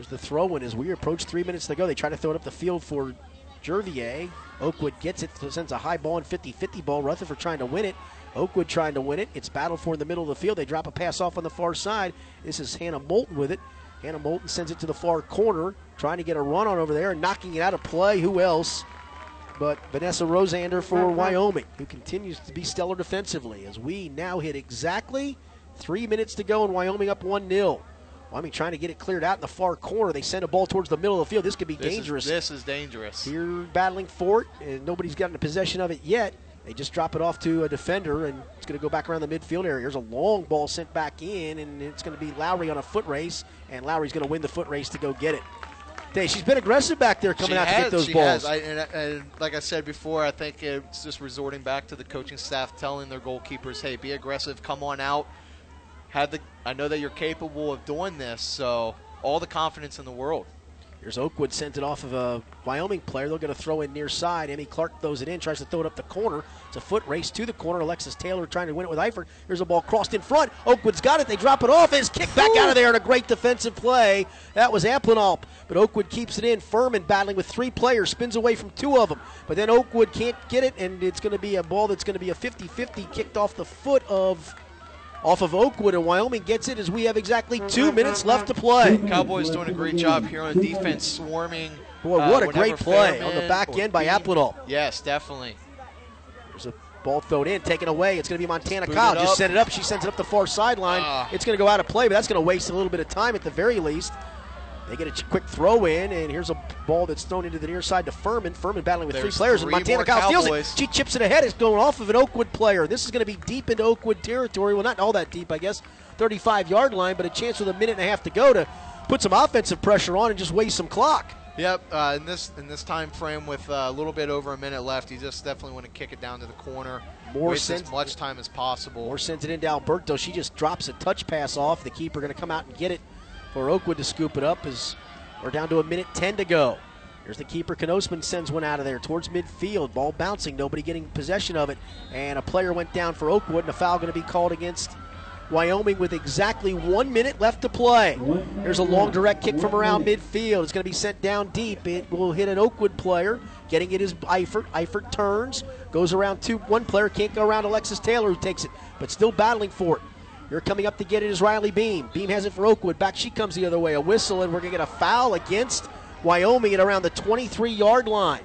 Here's the throw in as we approach three minutes to go. They try to throw it up the field for Jervier. Oakwood gets it, sends a high ball and 50 50 ball. Rutherford trying to win it. Oakwood trying to win it. It's battled for in the middle of the field. They drop a pass off on the far side. This is Hannah Moulton with it. Hannah Moulton sends it to the far corner, trying to get a run on over there and knocking it out of play. Who else? But Vanessa Rosander for uh-huh. Wyoming, who continues to be stellar defensively as we now hit exactly three minutes to go and Wyoming up 1 0. Wyoming trying to get it cleared out in the far corner. They send a ball towards the middle of the field. This could be this dangerous. Is, this is dangerous. Here battling for it, and nobody's gotten possession of it yet. They just drop it off to a defender, and it's going to go back around the midfield area. Here's a long ball sent back in, and it's going to be Lowry on a foot race, and Lowry's going to win the foot race to go get it. Hey, she's been aggressive back there coming she out has, to get those she balls. Has. I, and, and like I said before, I think it's just resorting back to the coaching staff telling their goalkeepers, "Hey, be aggressive, come on out." Have the I know that you're capable of doing this, so all the confidence in the world. Here's Oakwood sent it off of a Wyoming player. They're going to throw in near side. Emmy Clark throws it in, tries to throw it up the corner. It's a foot race to the corner. Alexis Taylor trying to win it with Eifert. Here's a ball crossed in front. Oakwood's got it. They drop it off. It's kicked back out of there in a great defensive play. That was Applenop, but Oakwood keeps it in. Furman battling with three players, spins away from two of them. But then Oakwood can't get it, and it's going to be a ball that's going to be a 50 50 kicked off the foot of off of Oakwood, and Wyoming gets it as we have exactly two minutes left to play. Cowboys doing a great job here on defense, swarming. Boy, what uh, a great play on the back end by Aplidall. Yes, definitely. There's a ball thrown in, taken away. It's going to be Montana Boot Kyle. Just sent it up. She sends it up the far sideline. Ah. It's going to go out of play, but that's going to waste a little bit of time at the very least. They get a quick throw in, and here's a ball that's thrown into the near side to Furman. Furman battling with There's three players, three and Montana Kyle steals it. She chips it ahead. It's going off of an Oakwood player. This is going to be deep into Oakwood territory. Well, not all that deep, I guess. 35 yard line, but a chance with a minute and a half to go to put some offensive pressure on and just waste some clock. Yep. Uh, in this in this time frame, with uh, a little bit over a minute left, you just definitely want to kick it down to the corner. More waste as much time as possible. Or sends it into Alberto. She just drops a touch pass off. The keeper going to come out and get it for Oakwood to scoop it up as we're down to a minute 10 to go. Here's the keeper. Knosman sends one out of there towards midfield. Ball bouncing, nobody getting possession of it. And a player went down for Oakwood, and a foul going to be called against Wyoming with exactly one minute left to play. Here's a long direct kick from around midfield. It's going to be sent down deep. It will hit an Oakwood player. Getting it is Eifert. Eifert turns, goes around two. One player can't go around Alexis Taylor who takes it, but still battling for it. Here coming up to get it is Riley Beam. Beam has it for Oakwood. Back she comes the other way. A whistle, and we're going to get a foul against Wyoming at around the 23 yard line.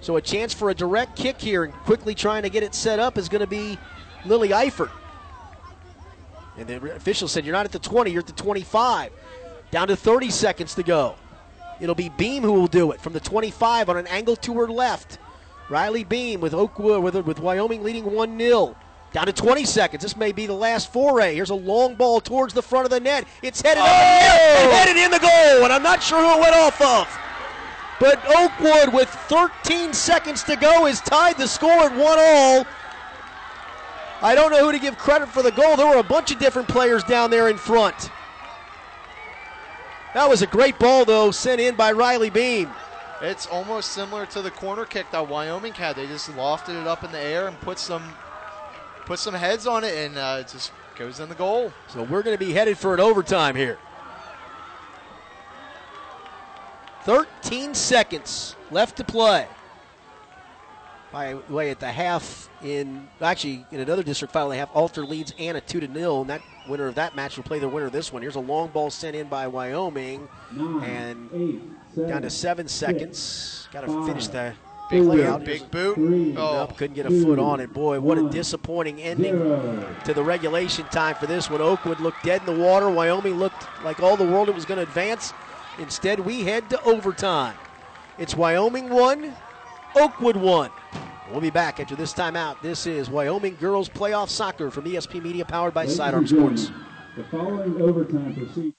So a chance for a direct kick here, and quickly trying to get it set up is going to be Lily Eifert. And the official said, You're not at the 20, you're at the 25. Down to 30 seconds to go. It'll be Beam who will do it from the 25 on an angle to her left. Riley Beam with Oakwood with, with Wyoming leading 1 0. Down to 20 seconds. This may be the last foray. Here's a long ball towards the front of the net. It's headed up in the air and oh! headed in the goal, and I'm not sure who it went off of. But Oakwood, with 13 seconds to go, is tied the score at 1 all. I don't know who to give credit for the goal. There were a bunch of different players down there in front. That was a great ball, though, sent in by Riley Beam. It's almost similar to the corner kick that Wyoming had. They just lofted it up in the air and put some put some heads on it, and uh, it just goes in the goal. So we're going to be headed for an overtime here. 13 seconds left to play. By the way, at the half in actually in another district final, they have Alter leads Anna two to nil, and that winner of that match will play the winner of this one. Here's a long ball sent in by Wyoming, Nine, and eight, seven, down to seven six, seconds. Got to finish the Big play boot, out. big boot. Three. Oh, couldn't get a foot on it. Boy, what a disappointing ending Zero. to the regulation time for this one. Oakwood looked dead in the water. Wyoming looked like all the world it was going to advance. Instead, we head to overtime. It's Wyoming one, Oakwood one. We'll be back after this timeout. This is Wyoming Girls Playoff Soccer from ESP Media, powered by Ladies Sidearm Sports. The following overtime proceeds.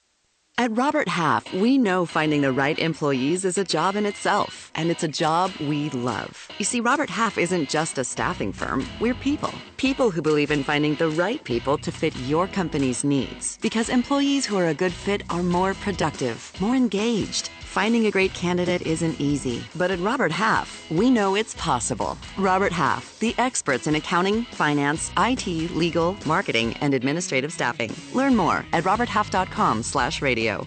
At Robert Half, we know finding the right employees is a job in itself, and it's a job we love. You see, Robert Half isn't just a staffing firm, we're people. People who believe in finding the right people to fit your company's needs. Because employees who are a good fit are more productive, more engaged. Finding a great candidate isn't easy, but at Robert Half, we know it's possible. Robert Half, the experts in accounting, finance, IT, legal, marketing, and administrative staffing. Learn more at roberthalf.com/radio.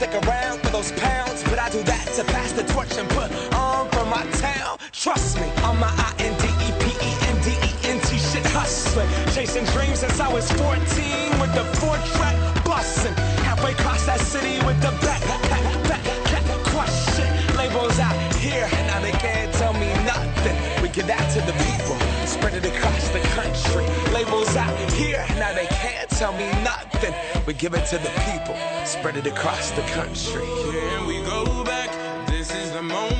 stick around for those pounds. But I do that to pass the torch and put on for my town. Trust me, on my I N D E P E N D E N T shit hustling. Chasing dreams since I was 14 with the four track busting. Halfway across that city with the back, back, back, back, crush shit. Labels out here, and now they can't tell me nothing. We give that to the people, spread it across the country. Labels out here, now they can't tell me nothing. We give it to the people, spread it across the country. Here we go back. This is the moment.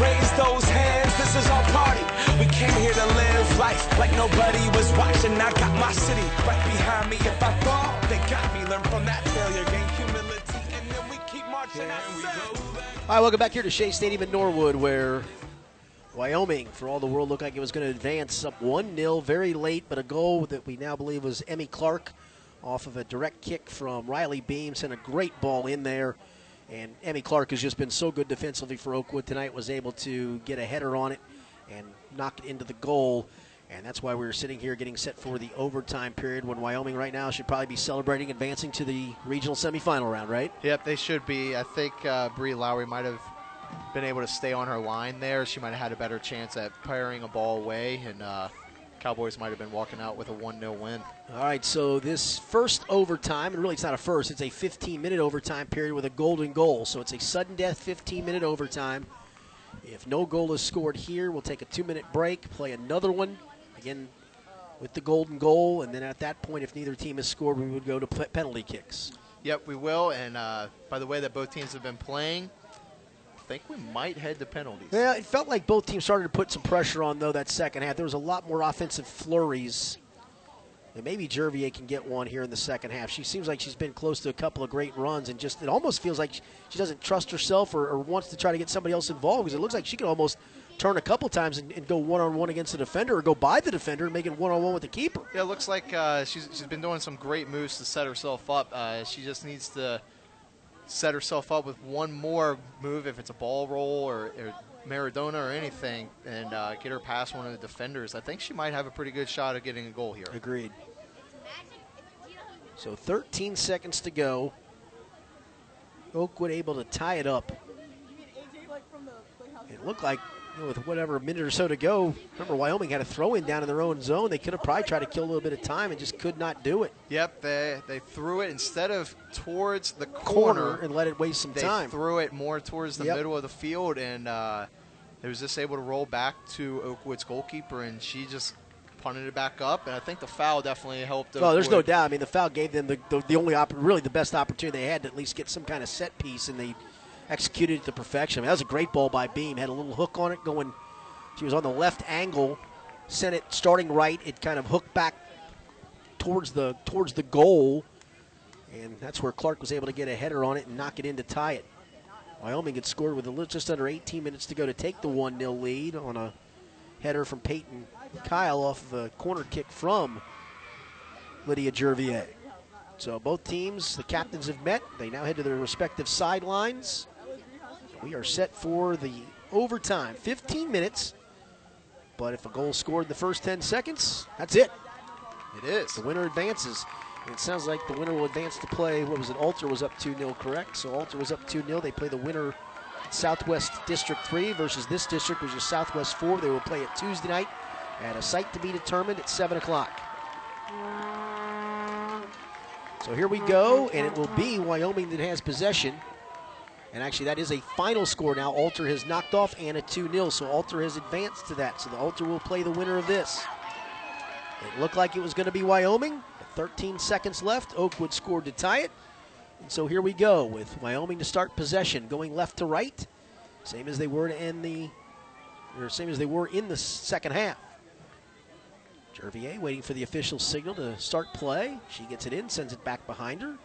Raise those hands, this is our party. We came here to live life like nobody was watching. I got my city right behind me. If I fall, they got me. Learn from that failure, gain humility, and then we keep marching. I said. All right, welcome back here to Shea Stadium in Norwood, where Wyoming, for all the world, looked like it was going to advance up 1 0 very late, but a goal that we now believe was Emmy Clark off of a direct kick from Riley Beam. Sent a great ball in there. And Emmy Clark has just been so good defensively for Oakwood tonight, was able to get a header on it and knock it into the goal. And that's why we're sitting here getting set for the overtime period when Wyoming right now should probably be celebrating advancing to the regional semifinal round, right? Yep, they should be. I think uh, Bree Lowry might have been able to stay on her line there. She might have had a better chance at firing a ball away, and uh, Cowboys might have been walking out with a 1 0 win. All right, so this first overtime, and really it's not a first, it's a 15 minute overtime period with a golden goal. So it's a sudden death 15 minute overtime. If no goal is scored here, we'll take a two minute break, play another one. Again, with the golden goal, and then at that point, if neither team has scored, we would go to penalty kicks. Yep, we will. And uh, by the way that both teams have been playing, I think we might head to penalties. Yeah, it felt like both teams started to put some pressure on, though, that second half. There was a lot more offensive flurries. And maybe Jervier can get one here in the second half. She seems like she's been close to a couple of great runs, and just it almost feels like she doesn't trust herself or, or wants to try to get somebody else involved because it looks like she can almost turn a couple times and, and go one on one against the defender or go by the defender and make it one on one with the keeper. Yeah, it looks like uh, she's, she's been doing some great moves to set herself up. Uh, she just needs to set herself up with one more move, if it's a ball roll or, or Maradona or anything, and uh, get her past one of the defenders. I think she might have a pretty good shot at getting a goal here. Agreed. So 13 seconds to go. Oakwood able to tie it up. It looked like you know, with whatever minute or so to go. Remember, Wyoming had a throw in down in their own zone. They could have probably tried to kill a little bit of time and just could not do it. Yep, they, they threw it instead of towards the corner, Corner and let it waste some they time. threw it more towards the Yep. middle of the field, and uh, it was just able to roll back to Oakwood's goalkeeper, and she just punted it back up. And I think the foul definitely helped. Oh, there's no doubt. I mean, the foul gave them the, the, the only, opp- really the best opportunity they had to at least get some kind of set piece, and they executed it to perfection. I mean, that was a great ball by Beam. Had a little hook on it going. She was on the left angle, sent it starting right. It kind of hooked back towards the towards the goal, and that's where Clark was able to get a header on it and knock it in to tie it. Wyoming had scored with little, just under 18 minutes to go to take the 1 0 lead on a header from Peyton Kyle off of a corner kick from Lydia Jervier. So both teams, the captains have met. They now head to their respective sidelines. We are set for the overtime. 15 minutes. But if a goal scored in the first 10 seconds, that's it. It is. The winner advances. It sounds like the winner will advance to play. What was it? Alter was up 2 0, correct? So Alter was up 2 0. They play the winner Southwest District 3 versus this district, which is Southwest 4. They will play it Tuesday night at a site to be determined at 7 o'clock. So here we go, and it will be Wyoming that has possession. And actually, that is a final score now. Alter has knocked off Anna 2 0, so Alter has advanced to that. So the Alter will play the winner of this. It looked like it was going to be Wyoming. 13 seconds left. Oakwood scored to tie it. And so here we go with Wyoming to start possession, going left to right, same as they were to end the, or same as they were in the second half. Jervier waiting for the official signal to start play. She gets it in, sends it back behind her.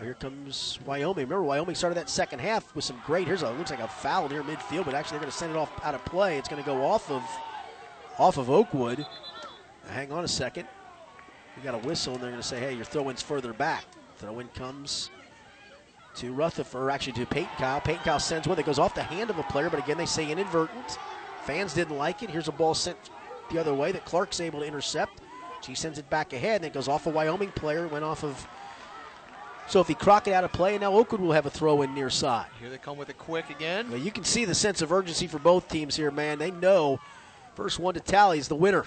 Here comes Wyoming. Remember, Wyoming started that second half with some great. Here's a looks like a foul near midfield, but actually they're going to send it off out of play. It's going to go off of off of Oakwood. Now, hang on a second. We got a whistle, and they're going to say, "Hey, your throw-in's further back." Throw-in comes to Rutherford, actually to Peyton Kyle. Peyton Kyle sends one that goes off the hand of a player, but again they say inadvertent. Fans didn't like it. Here's a ball sent the other way that Clark's able to intercept. She sends it back ahead, and it goes off a Wyoming player. Went off of Sophie Crockett out of play, and now Oakwood will have a throw in near side. Here they come with it quick again. Well, you can see the sense of urgency for both teams here, man. They know first one to tally is the winner.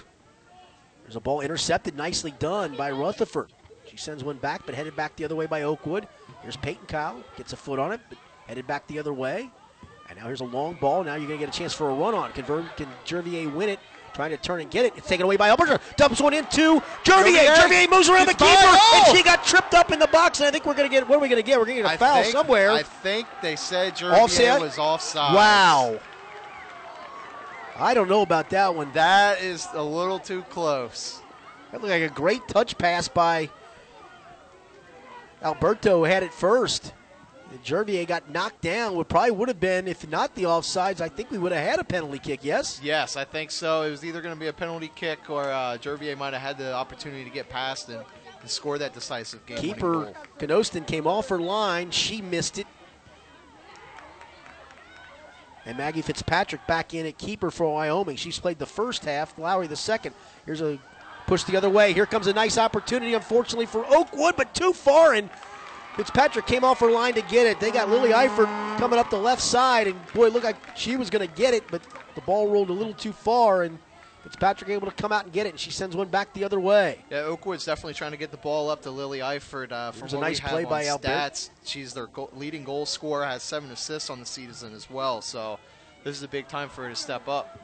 There's a ball intercepted, nicely done by Rutherford. She sends one back, but headed back the other way by Oakwood. Here's Peyton Kyle, gets a foot on it, but headed back the other way. And now here's a long ball. Now you're going to get a chance for a run on. Can, Jervier win it? Trying to turn and get it. It's taken away by Alberta. Dumps one into Jervier. Jervier. Jervier moves around the keeper, oh! and she got tripped up in the box. And I think we're going to get. What are we going to get? We're going to get a I foul think, somewhere. I think they said Jervier Offside? was offside. Wow. I don't know about that one. That is a little too close. That looked like a great touch pass by Alberto. Had it first. Jervier got knocked down. Would probably would have been if not the offsides. I think we would have had a penalty kick. Yes. Yes, I think so. It was either going to be a penalty kick or uh, Jervier might have had the opportunity to get past and, and score that decisive game. Keeper Canoston came off her line. She missed it. And Maggie Fitzpatrick back in at keeper for Wyoming. She's played the first half, Lowry the second. Here's a push the other way. Here comes a nice opportunity, unfortunately, for Oakwood, but too far. And Fitzpatrick came off her line to get it. They got Lily Eifert coming up the left side, and boy, it looked like she was going to get it, but the ball rolled a little too far, and Fitzpatrick able to come out and get it, and she sends one back the other way. Yeah, Oakwood's definitely trying to get the ball up to Lily Eifert. Uh, from There's a nice play by Albert. stats, she's their goal, leading goal scorer, has seven assists on the season as well. So this is a big time for her to step up.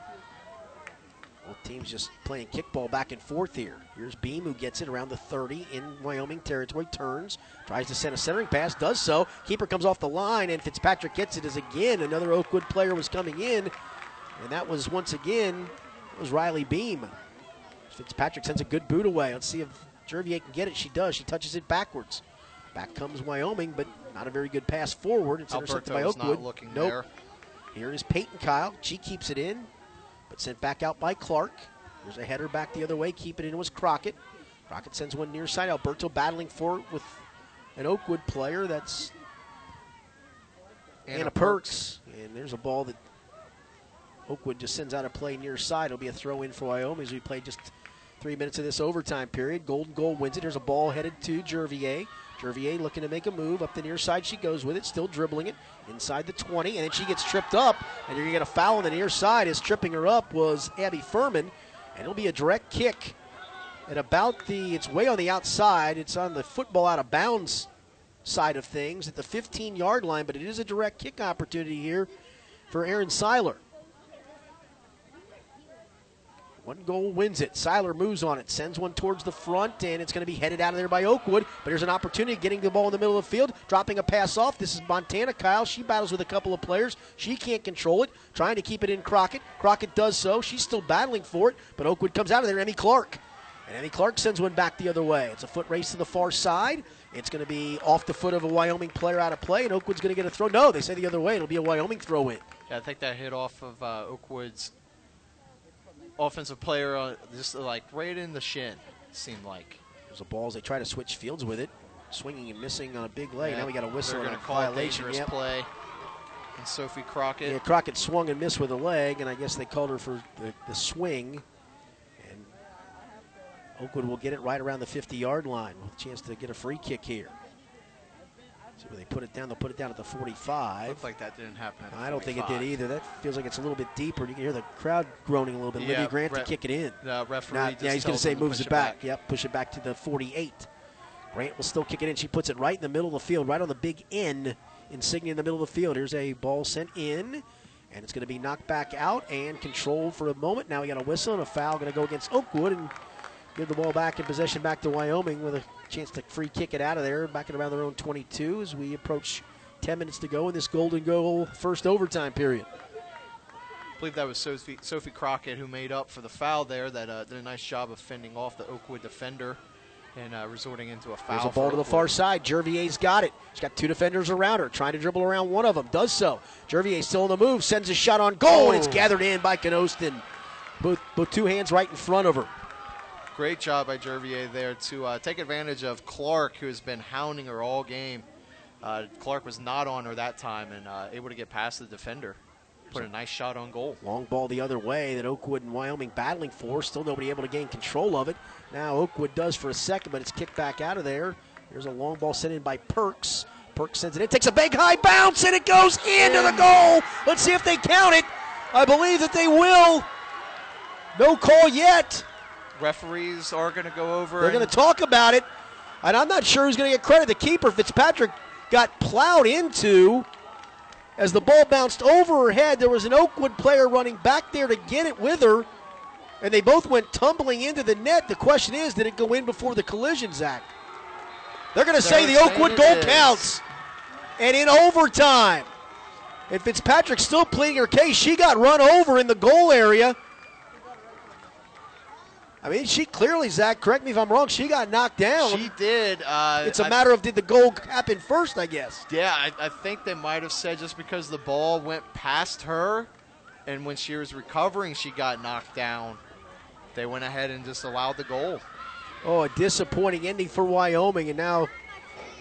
Both teams just playing kickball back and forth here. Here's Beam who gets it around the 30 in Wyoming territory, turns, tries to send a centering pass, does so. Keeper comes off the line, and Fitzpatrick gets it as again another Oakwood player was coming in, and that was once again it was Riley Beam. Fitzpatrick sends a good boot away. Let's see if Jervier can get it. She does. She touches it backwards. Back comes Wyoming, but not a very good pass forward. It's intercepted by Oakwood. not looking nope. there. Here is Peyton Kyle. She keeps it in, but sent back out by Clark. There's a header back the other way. Keep it in was Crockett. Crockett sends one near side. Alberto battling for it with an Oakwood player. That's Anna, Anna Perks. And there's a ball that Oakwood just sends out a play near side. It'll be a throw in for Wyoming as we play just three minutes of this overtime period. Golden Goal wins it. There's a ball headed to Jervier. Jervier looking to make a move up the near side. She goes with it, still dribbling it inside the 20, and then she gets tripped up. And you're going to get a foul on the near side. As tripping her up was Abby Furman, and it'll be a direct kick at about the. It's way on the outside. It's on the football out of bounds side of things at the 15 yard line, but it is a direct kick opportunity here for Aaron Seiler. One goal wins it. Seiler moves on it, sends one towards the front, and it's going to be headed out of there by Oakwood. But there's an opportunity getting the ball in the middle of the field, dropping a pass off. This is Montana Kyle. She battles with a couple of players. She can't control it, trying to keep it in Crockett. Crockett does so. She's still battling for it, but Oakwood comes out of there. Emmy Clark. And Emmy Clark sends one back the other way. It's a foot race to the far side. It's going to be off the foot of a Wyoming player out of play, and Oakwood's going to get a throw. No, they say the other way. It'll be a Wyoming throw in. Yeah, I think that hit off of uh, Oakwood's offensive player, uh, just like right in the shin. Seemed like. There's a ball as they try to switch fields with it, swinging and missing on a big leg. Yeah, now we got a whistle They're and going a to call a violation. dangerous Yep. play. And Sophie Crockett. Yeah, Crockett swung and missed with a leg, and I guess they called her for the, the swing. And Oakwood will get it right around the 50 yard line with a chance to get a free kick here. They put it down. They'll put it down at the 45. Looked like that didn't happen. I don't think it did either. That feels like it's a little bit deeper. You can hear the crowd groaning a little bit. Yeah, Olivia Grant to kick it in. the referee Now- just yeah, he's going to say moves it it back. back. Yep, push it back to the 48. Grant will still kick it in. She puts it right in the middle of the field, right on the big N insignia in the middle of the field. Here's a ball sent in, and it's going to be knocked back out and controlled for a moment. Now we got a whistle and a foul going to go against Oakwood and give the ball back in possession back to Wyoming with a chance to free kick it out of there, back at around their own 22 as we approach 10 minutes to go in this golden goal first overtime period. I believe that was Sophie, Sophie Crockett who made up for the foul there. That uh, did a nice job of fending off the Oakwood defender and uh, resorting into a foul. There's a ball to the far side. Jervier's got it. She's got two defenders around her, trying to dribble around one of them. Does so. Jervier still on the move, sends a shot on goal, and it's Oh. gathered in by Canoston. Both, both two hands right in front of her. Great job by Jervier there to uh, take advantage of Clark, who has been hounding her all game. Uh, Clark was not on her that time and uh, able to get past the defender. Put a nice shot on goal. Long ball the other way that Oakwood and Wyoming battling for. Still nobody able to gain control of it. Now Oakwood does for a second, but it's kicked back out of there. There's a long ball sent in by Perks. Perks sends it in, takes a big high bounce, and it goes into the goal. Let's see if they count it. I believe that they will. No call yet. Referees are going to go over. They're going to talk about it, and I'm not sure who's going to get credit. The keeper, Fitzpatrick, got plowed into as the ball bounced over her head. There was an Oakwood player running back there to get it with her, and they both went tumbling into the net. The question is, did it go in before the collision, Zach? They're going to say the Oakwood goal is. counts, and in overtime. And Fitzpatrick's still pleading her case. She got run over in the goal area. I mean, she clearly, Zach, correct me if I'm wrong, she got knocked down. She did. Uh, it's a I- matter of did the goal happen first, I guess. Yeah, I, I think they might have said just because the ball went past her, and when she was recovering, she got knocked down. They went ahead and just allowed the goal. Oh, a disappointing ending for Wyoming, and now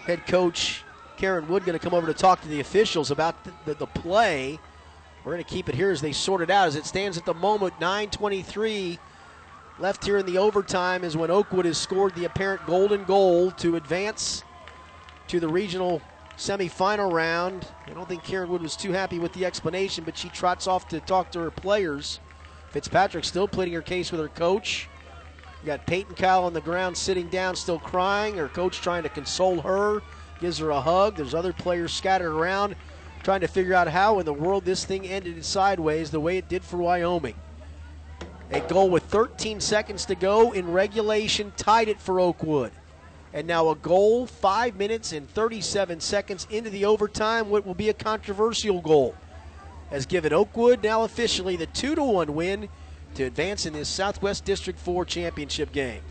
head coach Karen Wood going to come over to talk to the officials about the, the, the play. We're going to keep it here as they sort it out. As it stands at the moment, 9:23 left here in the overtime is when Oakwood has scored the apparent golden goal to advance to the regional semifinal round. I don't think Karen Wood was too happy with the explanation, but she trots off to talk to her players. Fitzpatrick still pleading her case with her coach. You got Peyton Kyle on the ground sitting down, still crying. Her coach trying to console her, gives her a hug. There's other players scattered around trying to figure out how in the world this thing ended sideways the way it did for Wyoming. A goal with 13 seconds to go in regulation tied it for Oakwood. And now a goal, five minutes and 37 seconds into the overtime, what will be a controversial goal, has given Oakwood now officially the 2 to 1 win to advance in this Southwest District 4 championship game.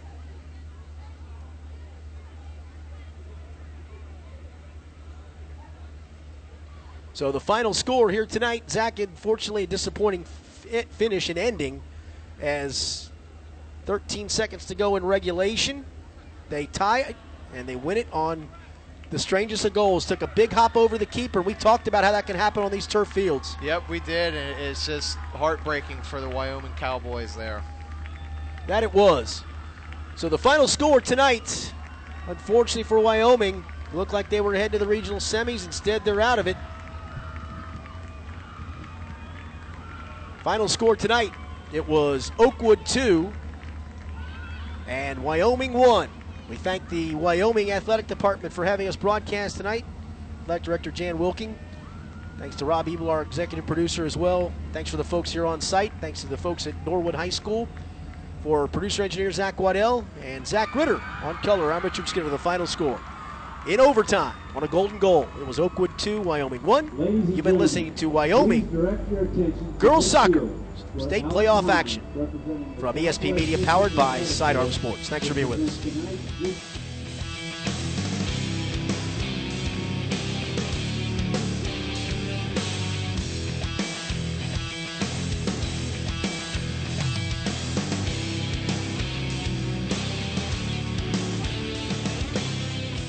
So the final score here tonight, Zach, unfortunately, a disappointing finish and ending as 13 seconds to go in regulation. They tie it and they win it on the strangest of goals. Took a big hop over the keeper. We talked about how that can happen on these turf fields. Yep, we did, and it's just heartbreaking for the Wyoming Cowboys there. That it was. So the final score tonight, unfortunately for Wyoming, looked like they were heading to the regional semis. Instead, they're out of it. Final score tonight, it was Oakwood 2 and Wyoming 1. We thank the Wyoming Athletic Department for having us broadcast tonight. Athletic Director Jan Wilking. Thanks to Rob Ebel, our executive producer, as well. Thanks for the folks here on site. Thanks to the folks at Norwood High School. For producer engineer Zach Waddell and Zach Ritter on color, I'm Richard Skinner with the final score. In overtime, on a golden goal, it was Oakwood 2, Wyoming 1. You've been listening to Wyoming Girls Soccer State Playoff Action from ESP Media, powered by Sidearm Sports. Thanks for being with us.